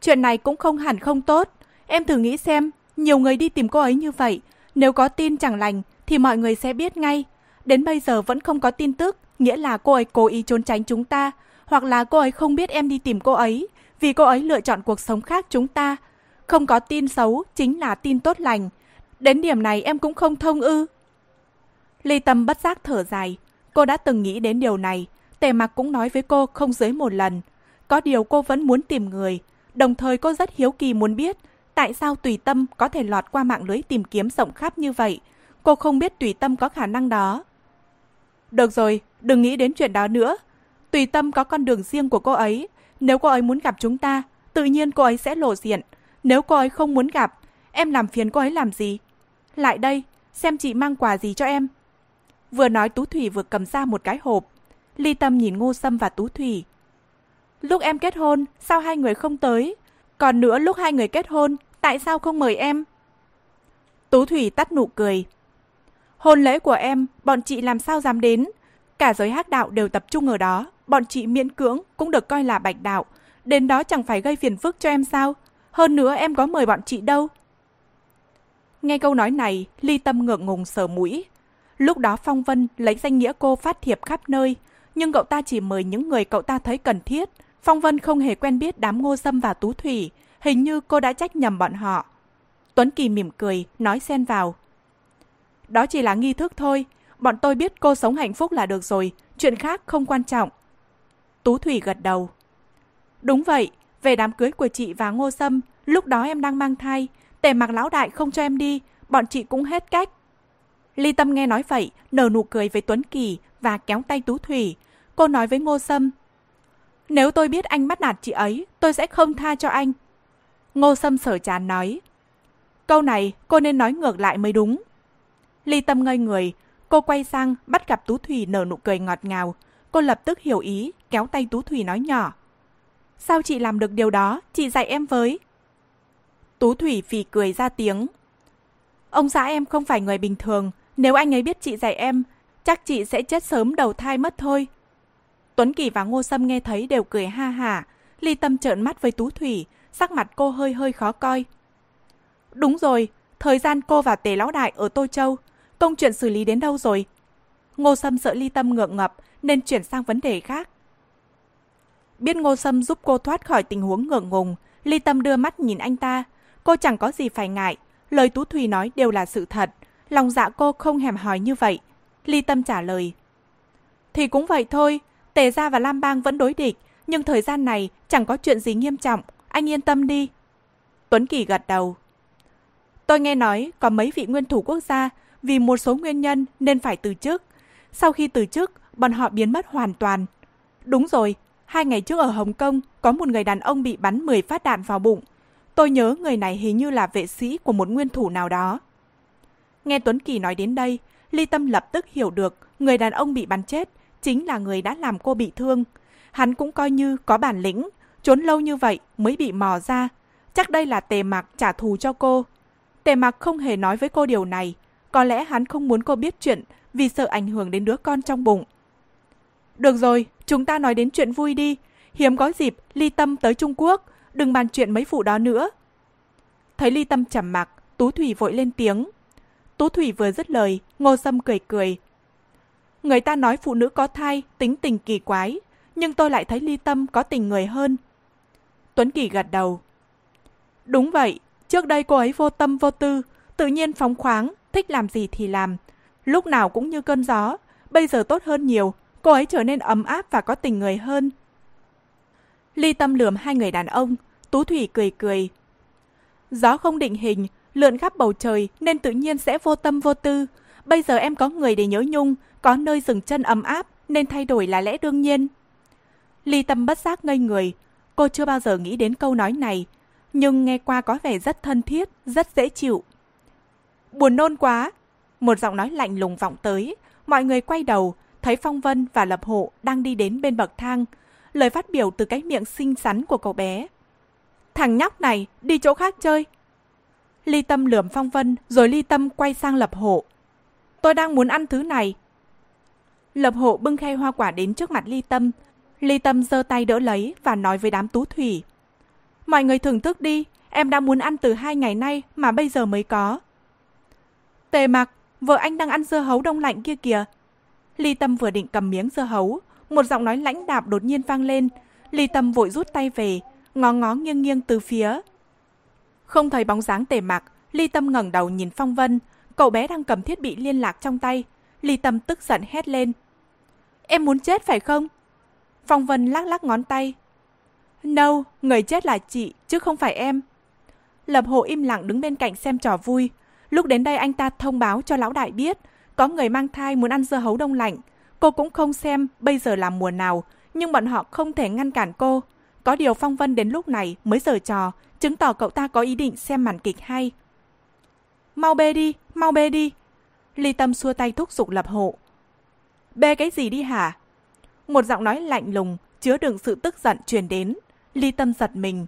Chuyện này cũng không hẳn không tốt. Em thử nghĩ xem, nhiều người đi tìm cô ấy như vậy. Nếu có tin chẳng lành thì mọi người sẽ biết ngay. Đến bây giờ vẫn không có tin tức, nghĩa là cô ấy cố ý trốn tránh chúng ta. Hoặc là cô ấy không biết em đi tìm cô ấy, vì cô ấy lựa chọn cuộc sống khác chúng ta. Không có tin xấu chính là tin tốt lành. Đến điểm này em cũng không thông ư. Ly Tâm bất giác thở dài. Cô đã từng nghĩ đến điều này. Tề mặc cũng nói với cô không dưới một lần. Có điều cô vẫn muốn tìm người. Đồng thời cô rất hiếu kỳ muốn biết tại sao Tùy Tâm có thể lọt qua mạng lưới tìm kiếm rộng khắp như vậy. Cô không biết Tùy Tâm có khả năng đó. Được rồi, đừng nghĩ đến chuyện đó nữa. Tùy Tâm có con đường riêng của cô ấy. Nếu cô ấy muốn gặp chúng ta, tự nhiên cô ấy sẽ lộ diện. Nếu cô ấy không muốn gặp, em làm phiền cô ấy làm gì? Lại đây, xem chị mang quà gì cho em. Vừa nói Tú Thủy vừa cầm ra một cái hộp. Ly Tâm nhìn Ngô Sâm và Tú Thủy. Lúc em kết hôn, sao hai người không tới? Còn nữa lúc hai người kết hôn, tại sao không mời em? Tú Thủy tắt nụ cười. Hôn lễ của em, bọn chị làm sao dám đến? Cả giới hắc đạo đều tập trung ở đó, bọn chị miễn cưỡng cũng được coi là bạch đạo. Đến đó chẳng phải gây phiền phức cho em sao? Hơn nữa em có mời bọn chị đâu. Nghe câu nói này, Ly Tâm ngượng ngùng sờ mũi. Lúc đó Phong Vân lấy danh nghĩa cô phát thiệp khắp nơi, nhưng cậu ta chỉ mời những người cậu ta thấy cần thiết. Phong Vân không hề quen biết đám ngô sâm và tú thủy, hình như cô đã trách nhầm bọn họ. Tuấn Kỳ mỉm cười, nói xen vào. Đó chỉ là nghi thức thôi, bọn tôi biết cô sống hạnh phúc là được rồi, chuyện khác không quan trọng. Tú Thủy gật đầu. Đúng vậy, về đám cưới của chị và Ngô Sâm, lúc đó em đang mang thai, tề mặc lão đại không cho em đi, bọn chị cũng hết cách. Ly Tâm nghe nói vậy, nở nụ cười với Tuấn Kỳ và kéo tay Tú Thủy. Cô nói với Ngô Sâm, nếu tôi biết anh bắt nạt chị ấy, tôi sẽ không tha cho anh. Ngô Sâm sở chán nói. Câu này cô nên nói ngược lại mới đúng. Ly Tâm ngây người, cô quay sang bắt gặp Tú Thủy nở nụ cười ngọt ngào. Cô lập tức hiểu ý, kéo tay Tú Thủy nói nhỏ. Sao chị làm được điều đó, chị dạy em với. Tú Thủy phì cười ra tiếng. Ông xã em không phải người bình thường, nếu anh ấy biết chị dạy em, chắc chị sẽ chết sớm đầu thai mất thôi. Tuấn Kỳ và Ngô Sâm nghe thấy đều cười ha hả. Ly Tâm trợn mắt với Tú Thủy, sắc mặt cô hơi hơi khó coi. Đúng rồi, thời gian cô và Tề Lão Đại ở Tô Châu, công chuyện xử lý đến đâu rồi? Ngô Sâm sợ Ly Tâm ngượng ngập nên chuyển sang vấn đề khác. Biết Ngô Sâm giúp cô thoát khỏi tình huống ngượng ngùng, Ly Tâm đưa mắt nhìn anh ta. Cô chẳng có gì phải ngại, lời Tú Thủy nói đều là sự thật. Lòng dạ cô không hèm hỏi như vậy. Ly Tâm trả lời. Thì cũng vậy thôi, Tề Gia và Lam Bang vẫn đối địch, nhưng thời gian này chẳng có chuyện gì nghiêm trọng, anh yên tâm đi. Tuấn Kỳ gật đầu. Tôi nghe nói có mấy vị nguyên thủ quốc gia vì một số nguyên nhân nên phải từ chức. Sau khi từ chức, bọn họ biến mất hoàn toàn. Đúng rồi, hai ngày trước ở Hồng Kông có một người đàn ông bị bắn 10 phát đạn vào bụng. Tôi nhớ người này hình như là vệ sĩ của một nguyên thủ nào đó. Nghe Tuấn Kỳ nói đến đây, Ly Tâm lập tức hiểu được người đàn ông bị bắn chết chính là người đã làm cô bị thương. Hắn cũng coi như có bản lĩnh, trốn lâu như vậy mới bị mò ra. Chắc đây là tề mặc trả thù cho cô. Tề mặc không hề nói với cô điều này. Có lẽ hắn không muốn cô biết chuyện vì sợ ảnh hưởng đến đứa con trong bụng. Được rồi, chúng ta nói đến chuyện vui đi. Hiếm có dịp ly tâm tới Trung Quốc, đừng bàn chuyện mấy vụ đó nữa. Thấy ly tâm trầm mặc, Tú Thủy vội lên tiếng. Tú Thủy vừa dứt lời, Ngô Sâm cười cười. Người ta nói phụ nữ có thai, tính tình kỳ quái, nhưng tôi lại thấy ly tâm có tình người hơn. Tuấn Kỳ gật đầu. Đúng vậy, trước đây cô ấy vô tâm vô tư, tự nhiên phóng khoáng, thích làm gì thì làm. Lúc nào cũng như cơn gió, bây giờ tốt hơn nhiều, cô ấy trở nên ấm áp và có tình người hơn. Ly tâm lườm hai người đàn ông, Tú Thủy cười cười. Gió không định hình, lượn khắp bầu trời nên tự nhiên sẽ vô tâm vô tư. Bây giờ em có người để nhớ nhung, có nơi dừng chân ấm áp nên thay đổi là lẽ đương nhiên. Ly tâm bất giác ngây người, cô chưa bao giờ nghĩ đến câu nói này, nhưng nghe qua có vẻ rất thân thiết, rất dễ chịu. Buồn nôn quá! Một giọng nói lạnh lùng vọng tới, mọi người quay đầu, thấy Phong Vân và Lập Hộ đang đi đến bên bậc thang. Lời phát biểu từ cái miệng xinh xắn của cậu bé. Thằng nhóc này, đi chỗ khác chơi. Ly Tâm lườm Phong Vân, rồi Ly Tâm quay sang Lập Hộ. Tôi đang muốn ăn thứ này. Lập Hộ bưng khay hoa quả đến trước mặt Ly Tâm. Ly Tâm giơ tay đỡ lấy và nói với đám tú thủy. Mọi người thưởng thức đi, em đã muốn ăn từ hai ngày nay mà bây giờ mới có. Tề mặc, vợ anh đang ăn dưa hấu đông lạnh kia kìa. Ly Tâm vừa định cầm miếng dưa hấu, một giọng nói lãnh đạm đột nhiên vang lên. Ly Tâm vội rút tay về, ngó ngó nghiêng nghiêng từ phía. Không thấy bóng dáng tề mạc, Ly Tâm ngẩng đầu nhìn Phong Vân, cậu bé đang cầm thiết bị liên lạc trong tay. Ly Tâm tức giận hét lên. Em muốn chết phải không? Phong Vân lắc lắc ngón tay. No, người chết là chị, chứ không phải em. Lập Hồ im lặng đứng bên cạnh xem trò vui. Lúc đến đây anh ta thông báo cho lão đại biết, có người mang thai muốn ăn dưa hấu đông lạnh. Cô cũng không xem bây giờ là mùa nào, nhưng bọn họ không thể ngăn cản cô. Có điều Phong Vân đến lúc này mới giở trò, chứng tỏ cậu ta có ý định xem màn kịch hay. Mau bê đi, mau bê đi. Ly Tâm xua tay thúc giục lập hộ. Bê cái gì đi hả? Một giọng nói lạnh lùng, chứa đựng sự tức giận truyền đến. Ly Tâm giật mình.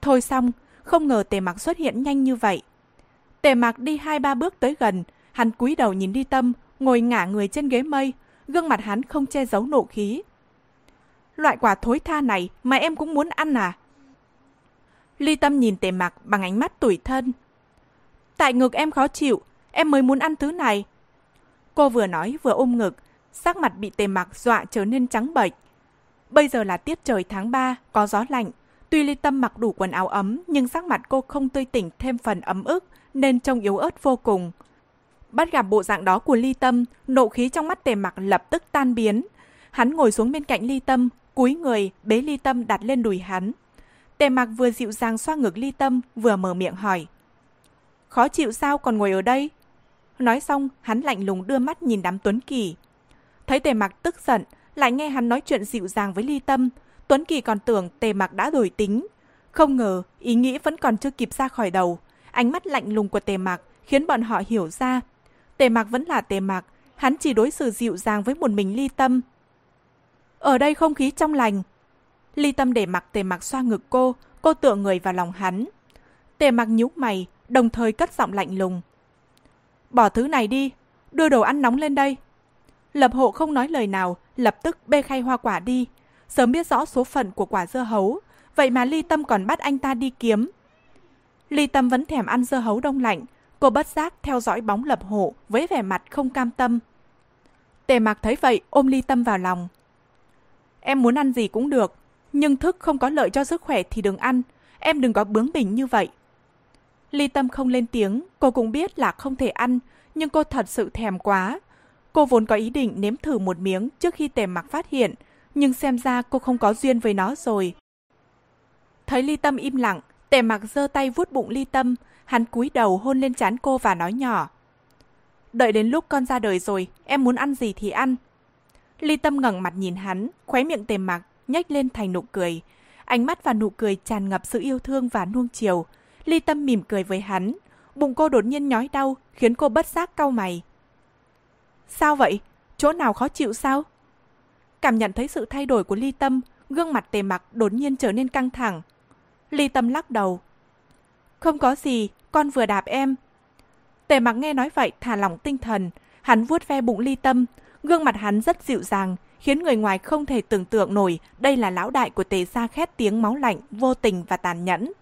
Thôi xong, không ngờ tề mặc xuất hiện nhanh như vậy. Tề mặc đi hai ba bước tới gần, hắn cúi đầu nhìn Ly Tâm, ngồi ngả người trên ghế mây, gương mặt hắn không che giấu nộ khí. Loại quả thối tha này mà em cũng muốn ăn à? Ly Tâm nhìn tề mặc bằng ánh mắt tủi thân. Tại ngực em khó chịu, em mới muốn ăn thứ này. Cô vừa nói vừa ôm ngực, sắc mặt bị tề mặc dọa trở nên trắng bệch. Bây giờ là tiết trời tháng 3, có gió lạnh. Tuy Ly Tâm mặc đủ quần áo ấm, nhưng sắc mặt cô không tươi tỉnh thêm phần ấm ức, nên trông yếu ớt vô cùng. Bắt gặp bộ dạng đó của Ly Tâm, nộ khí trong mắt tề mặc lập tức tan biến. Hắn ngồi xuống bên cạnh Ly Tâm, cúi người, bế Ly Tâm đặt lên đùi hắn. Tề mặc vừa dịu dàng xoa ngực Ly Tâm, vừa mở miệng hỏi. Khó chịu sao còn ngồi ở đây? Nói xong, hắn lạnh lùng đưa mắt nhìn đám Tuấn Kỳ. Thấy tề mặc tức giận, lại nghe hắn nói chuyện dịu dàng với Ly Tâm. Tuấn Kỳ còn tưởng tề mặc đã đổi tính. Không ngờ, ý nghĩ vẫn còn chưa kịp ra khỏi đầu. Ánh mắt lạnh lùng của tề mặc khiến bọn họ hiểu ra. Tề mặc vẫn là tề mặc, hắn chỉ đối xử dịu dàng với một mình Ly Tâm. Ở đây không khí trong lành. Ly Tâm để mặc tề mặc xoa ngực cô, cô tựa người vào lòng hắn. Tề mặc nhíu mày, đồng thời cất giọng lạnh lùng. Bỏ thứ này đi, đưa đồ ăn nóng lên đây. Lập hộ không nói lời nào, lập tức bê khay hoa quả đi. Sớm biết rõ số phận của quả dưa hấu, vậy mà Ly Tâm còn bắt anh ta đi kiếm. Ly Tâm vẫn thèm ăn dưa hấu đông lạnh, cô bất giác theo dõi bóng lập hộ với vẻ mặt không cam tâm. Tề mặc thấy vậy ôm Ly Tâm vào lòng. Em muốn ăn gì cũng được, nhưng thức không có lợi cho sức khỏe thì đừng ăn, em đừng có bướng bỉnh như vậy. Ly Tâm không lên tiếng, cô cũng biết là không thể ăn, nhưng cô thật sự thèm quá. Cô vốn có ý định nếm thử một miếng trước khi tề mặc phát hiện, nhưng xem ra cô không có duyên với nó rồi. Thấy Ly Tâm im lặng, tề mặc giơ tay vuốt bụng Ly Tâm, hắn cúi đầu hôn lên trán cô và nói nhỏ. Đợi đến lúc con ra đời rồi, em muốn ăn gì thì ăn. Ly Tâm ngẩng mặt nhìn hắn, khóe miệng tề mặc, nhếch lên thành nụ cười. Ánh mắt và nụ cười tràn ngập sự yêu thương và nuông chiều. Ly Tâm mỉm cười với hắn. Bụng cô đột nhiên nhói đau, khiến cô bất giác cau mày. Sao vậy? Chỗ nào khó chịu sao? Cảm nhận thấy sự thay đổi của Ly Tâm, gương mặt tề mặc đột nhiên trở nên căng thẳng. Ly Tâm lắc đầu. Không có gì, con vừa đạp em. Tề mặc nghe nói vậy thả lỏng tinh thần, hắn vuốt ve bụng ly tâm, gương mặt hắn rất dịu dàng, khiến người ngoài không thể tưởng tượng nổi đây là lão đại của tề gia khét tiếng máu lạnh, vô tình và tàn nhẫn.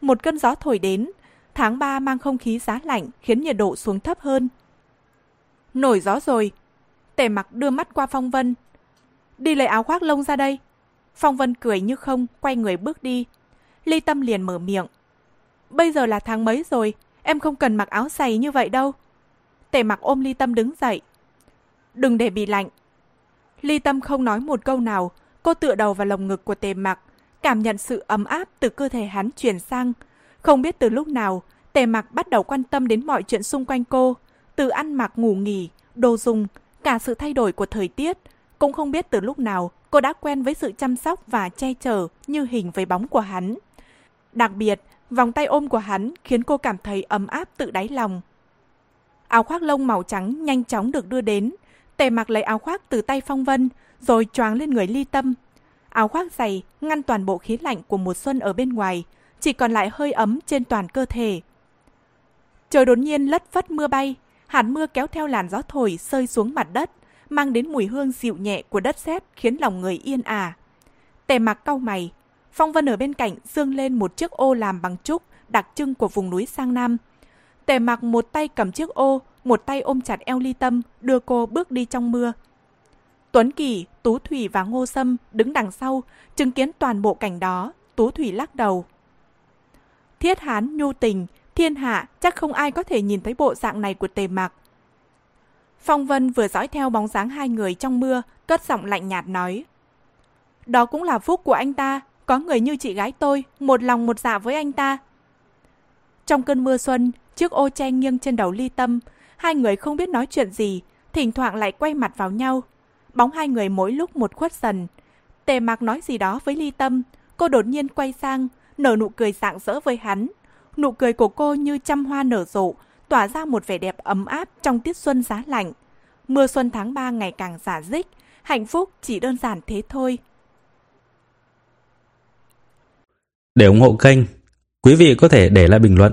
Một cơn gió thổi đến, tháng 3 mang không khí giá lạnh khiến nhiệt độ xuống thấp hơn. Nổi gió rồi. Tề mặc đưa mắt qua Phong Vân. Đi lấy áo khoác lông ra đây. Phong Vân cười như không, quay người bước đi. Ly Tâm liền mở miệng. Bây giờ là tháng mấy rồi, em không cần mặc áo dày như vậy đâu. Tề mặc ôm Ly Tâm đứng dậy. Đừng để bị lạnh. Ly Tâm không nói một câu nào, cô tựa đầu vào lồng ngực của Tề mặc, cảm nhận sự ấm áp từ cơ thể hắn chuyển sang. Không biết từ lúc nào, Tề mặc bắt đầu quan tâm đến mọi chuyện xung quanh cô, từ ăn mặc ngủ nghỉ, đồ dùng, cả sự thay đổi của thời tiết. Cũng không biết từ lúc nào cô đã quen với sự chăm sóc và che chở như hình với bóng của hắn. Đặc biệt, vòng tay ôm của hắn khiến cô cảm thấy ấm áp tự đáy lòng. Áo khoác lông màu trắng nhanh chóng được đưa đến. Tề mặc lấy áo khoác từ tay Phong Vân, rồi choáng lên người ly tâm. Áo khoác dày ngăn toàn bộ khí lạnh của mùa xuân ở bên ngoài, chỉ còn lại hơi ấm trên toàn cơ thể. Trời đột nhiên lất phất mưa bay, hạt mưa kéo theo làn gió thổi rơi xuống mặt đất, mang đến mùi hương dịu nhẹ của đất sét khiến lòng người yên ả. Tề mặc cau mày, Phong Vân ở bên cạnh dương lên một chiếc ô làm bằng trúc đặc trưng của vùng núi Sang Nam. Tề mặc một tay cầm chiếc ô, một tay ôm chặt eo ly tâm, đưa cô bước đi trong mưa. Tuấn Kỳ, Tú Thủy và Ngô Sâm đứng đằng sau, chứng kiến toàn bộ cảnh đó, Tú Thủy lắc đầu. Thiết hán nhu tình, thiên hạ chắc không ai có thể nhìn thấy bộ dạng này của tề mặc. Phong Vân vừa dõi theo bóng dáng hai người trong mưa, cất giọng lạnh nhạt nói. Đó cũng là phúc của anh ta, có người như chị gái tôi, một lòng một dạ với anh ta. Trong cơn mưa xuân, chiếc ô che nghiêng trên đầu ly tâm, hai người không biết nói chuyện gì, thỉnh thoảng lại quay mặt vào nhau. Bóng hai người mỗi lúc một khuất dần. Tề mạc nói gì đó với ly tâm, cô đột nhiên quay sang, nở nụ cười rạng rỡ với hắn. Nụ cười của cô như trăm hoa nở rộ, tỏa ra một vẻ đẹp ấm áp trong tiết xuân giá lạnh. Mưa xuân tháng 3 ngày càng giả dích, hạnh phúc chỉ đơn giản thế thôi. Để ủng hộ kênh, quý vị có thể để lại bình luận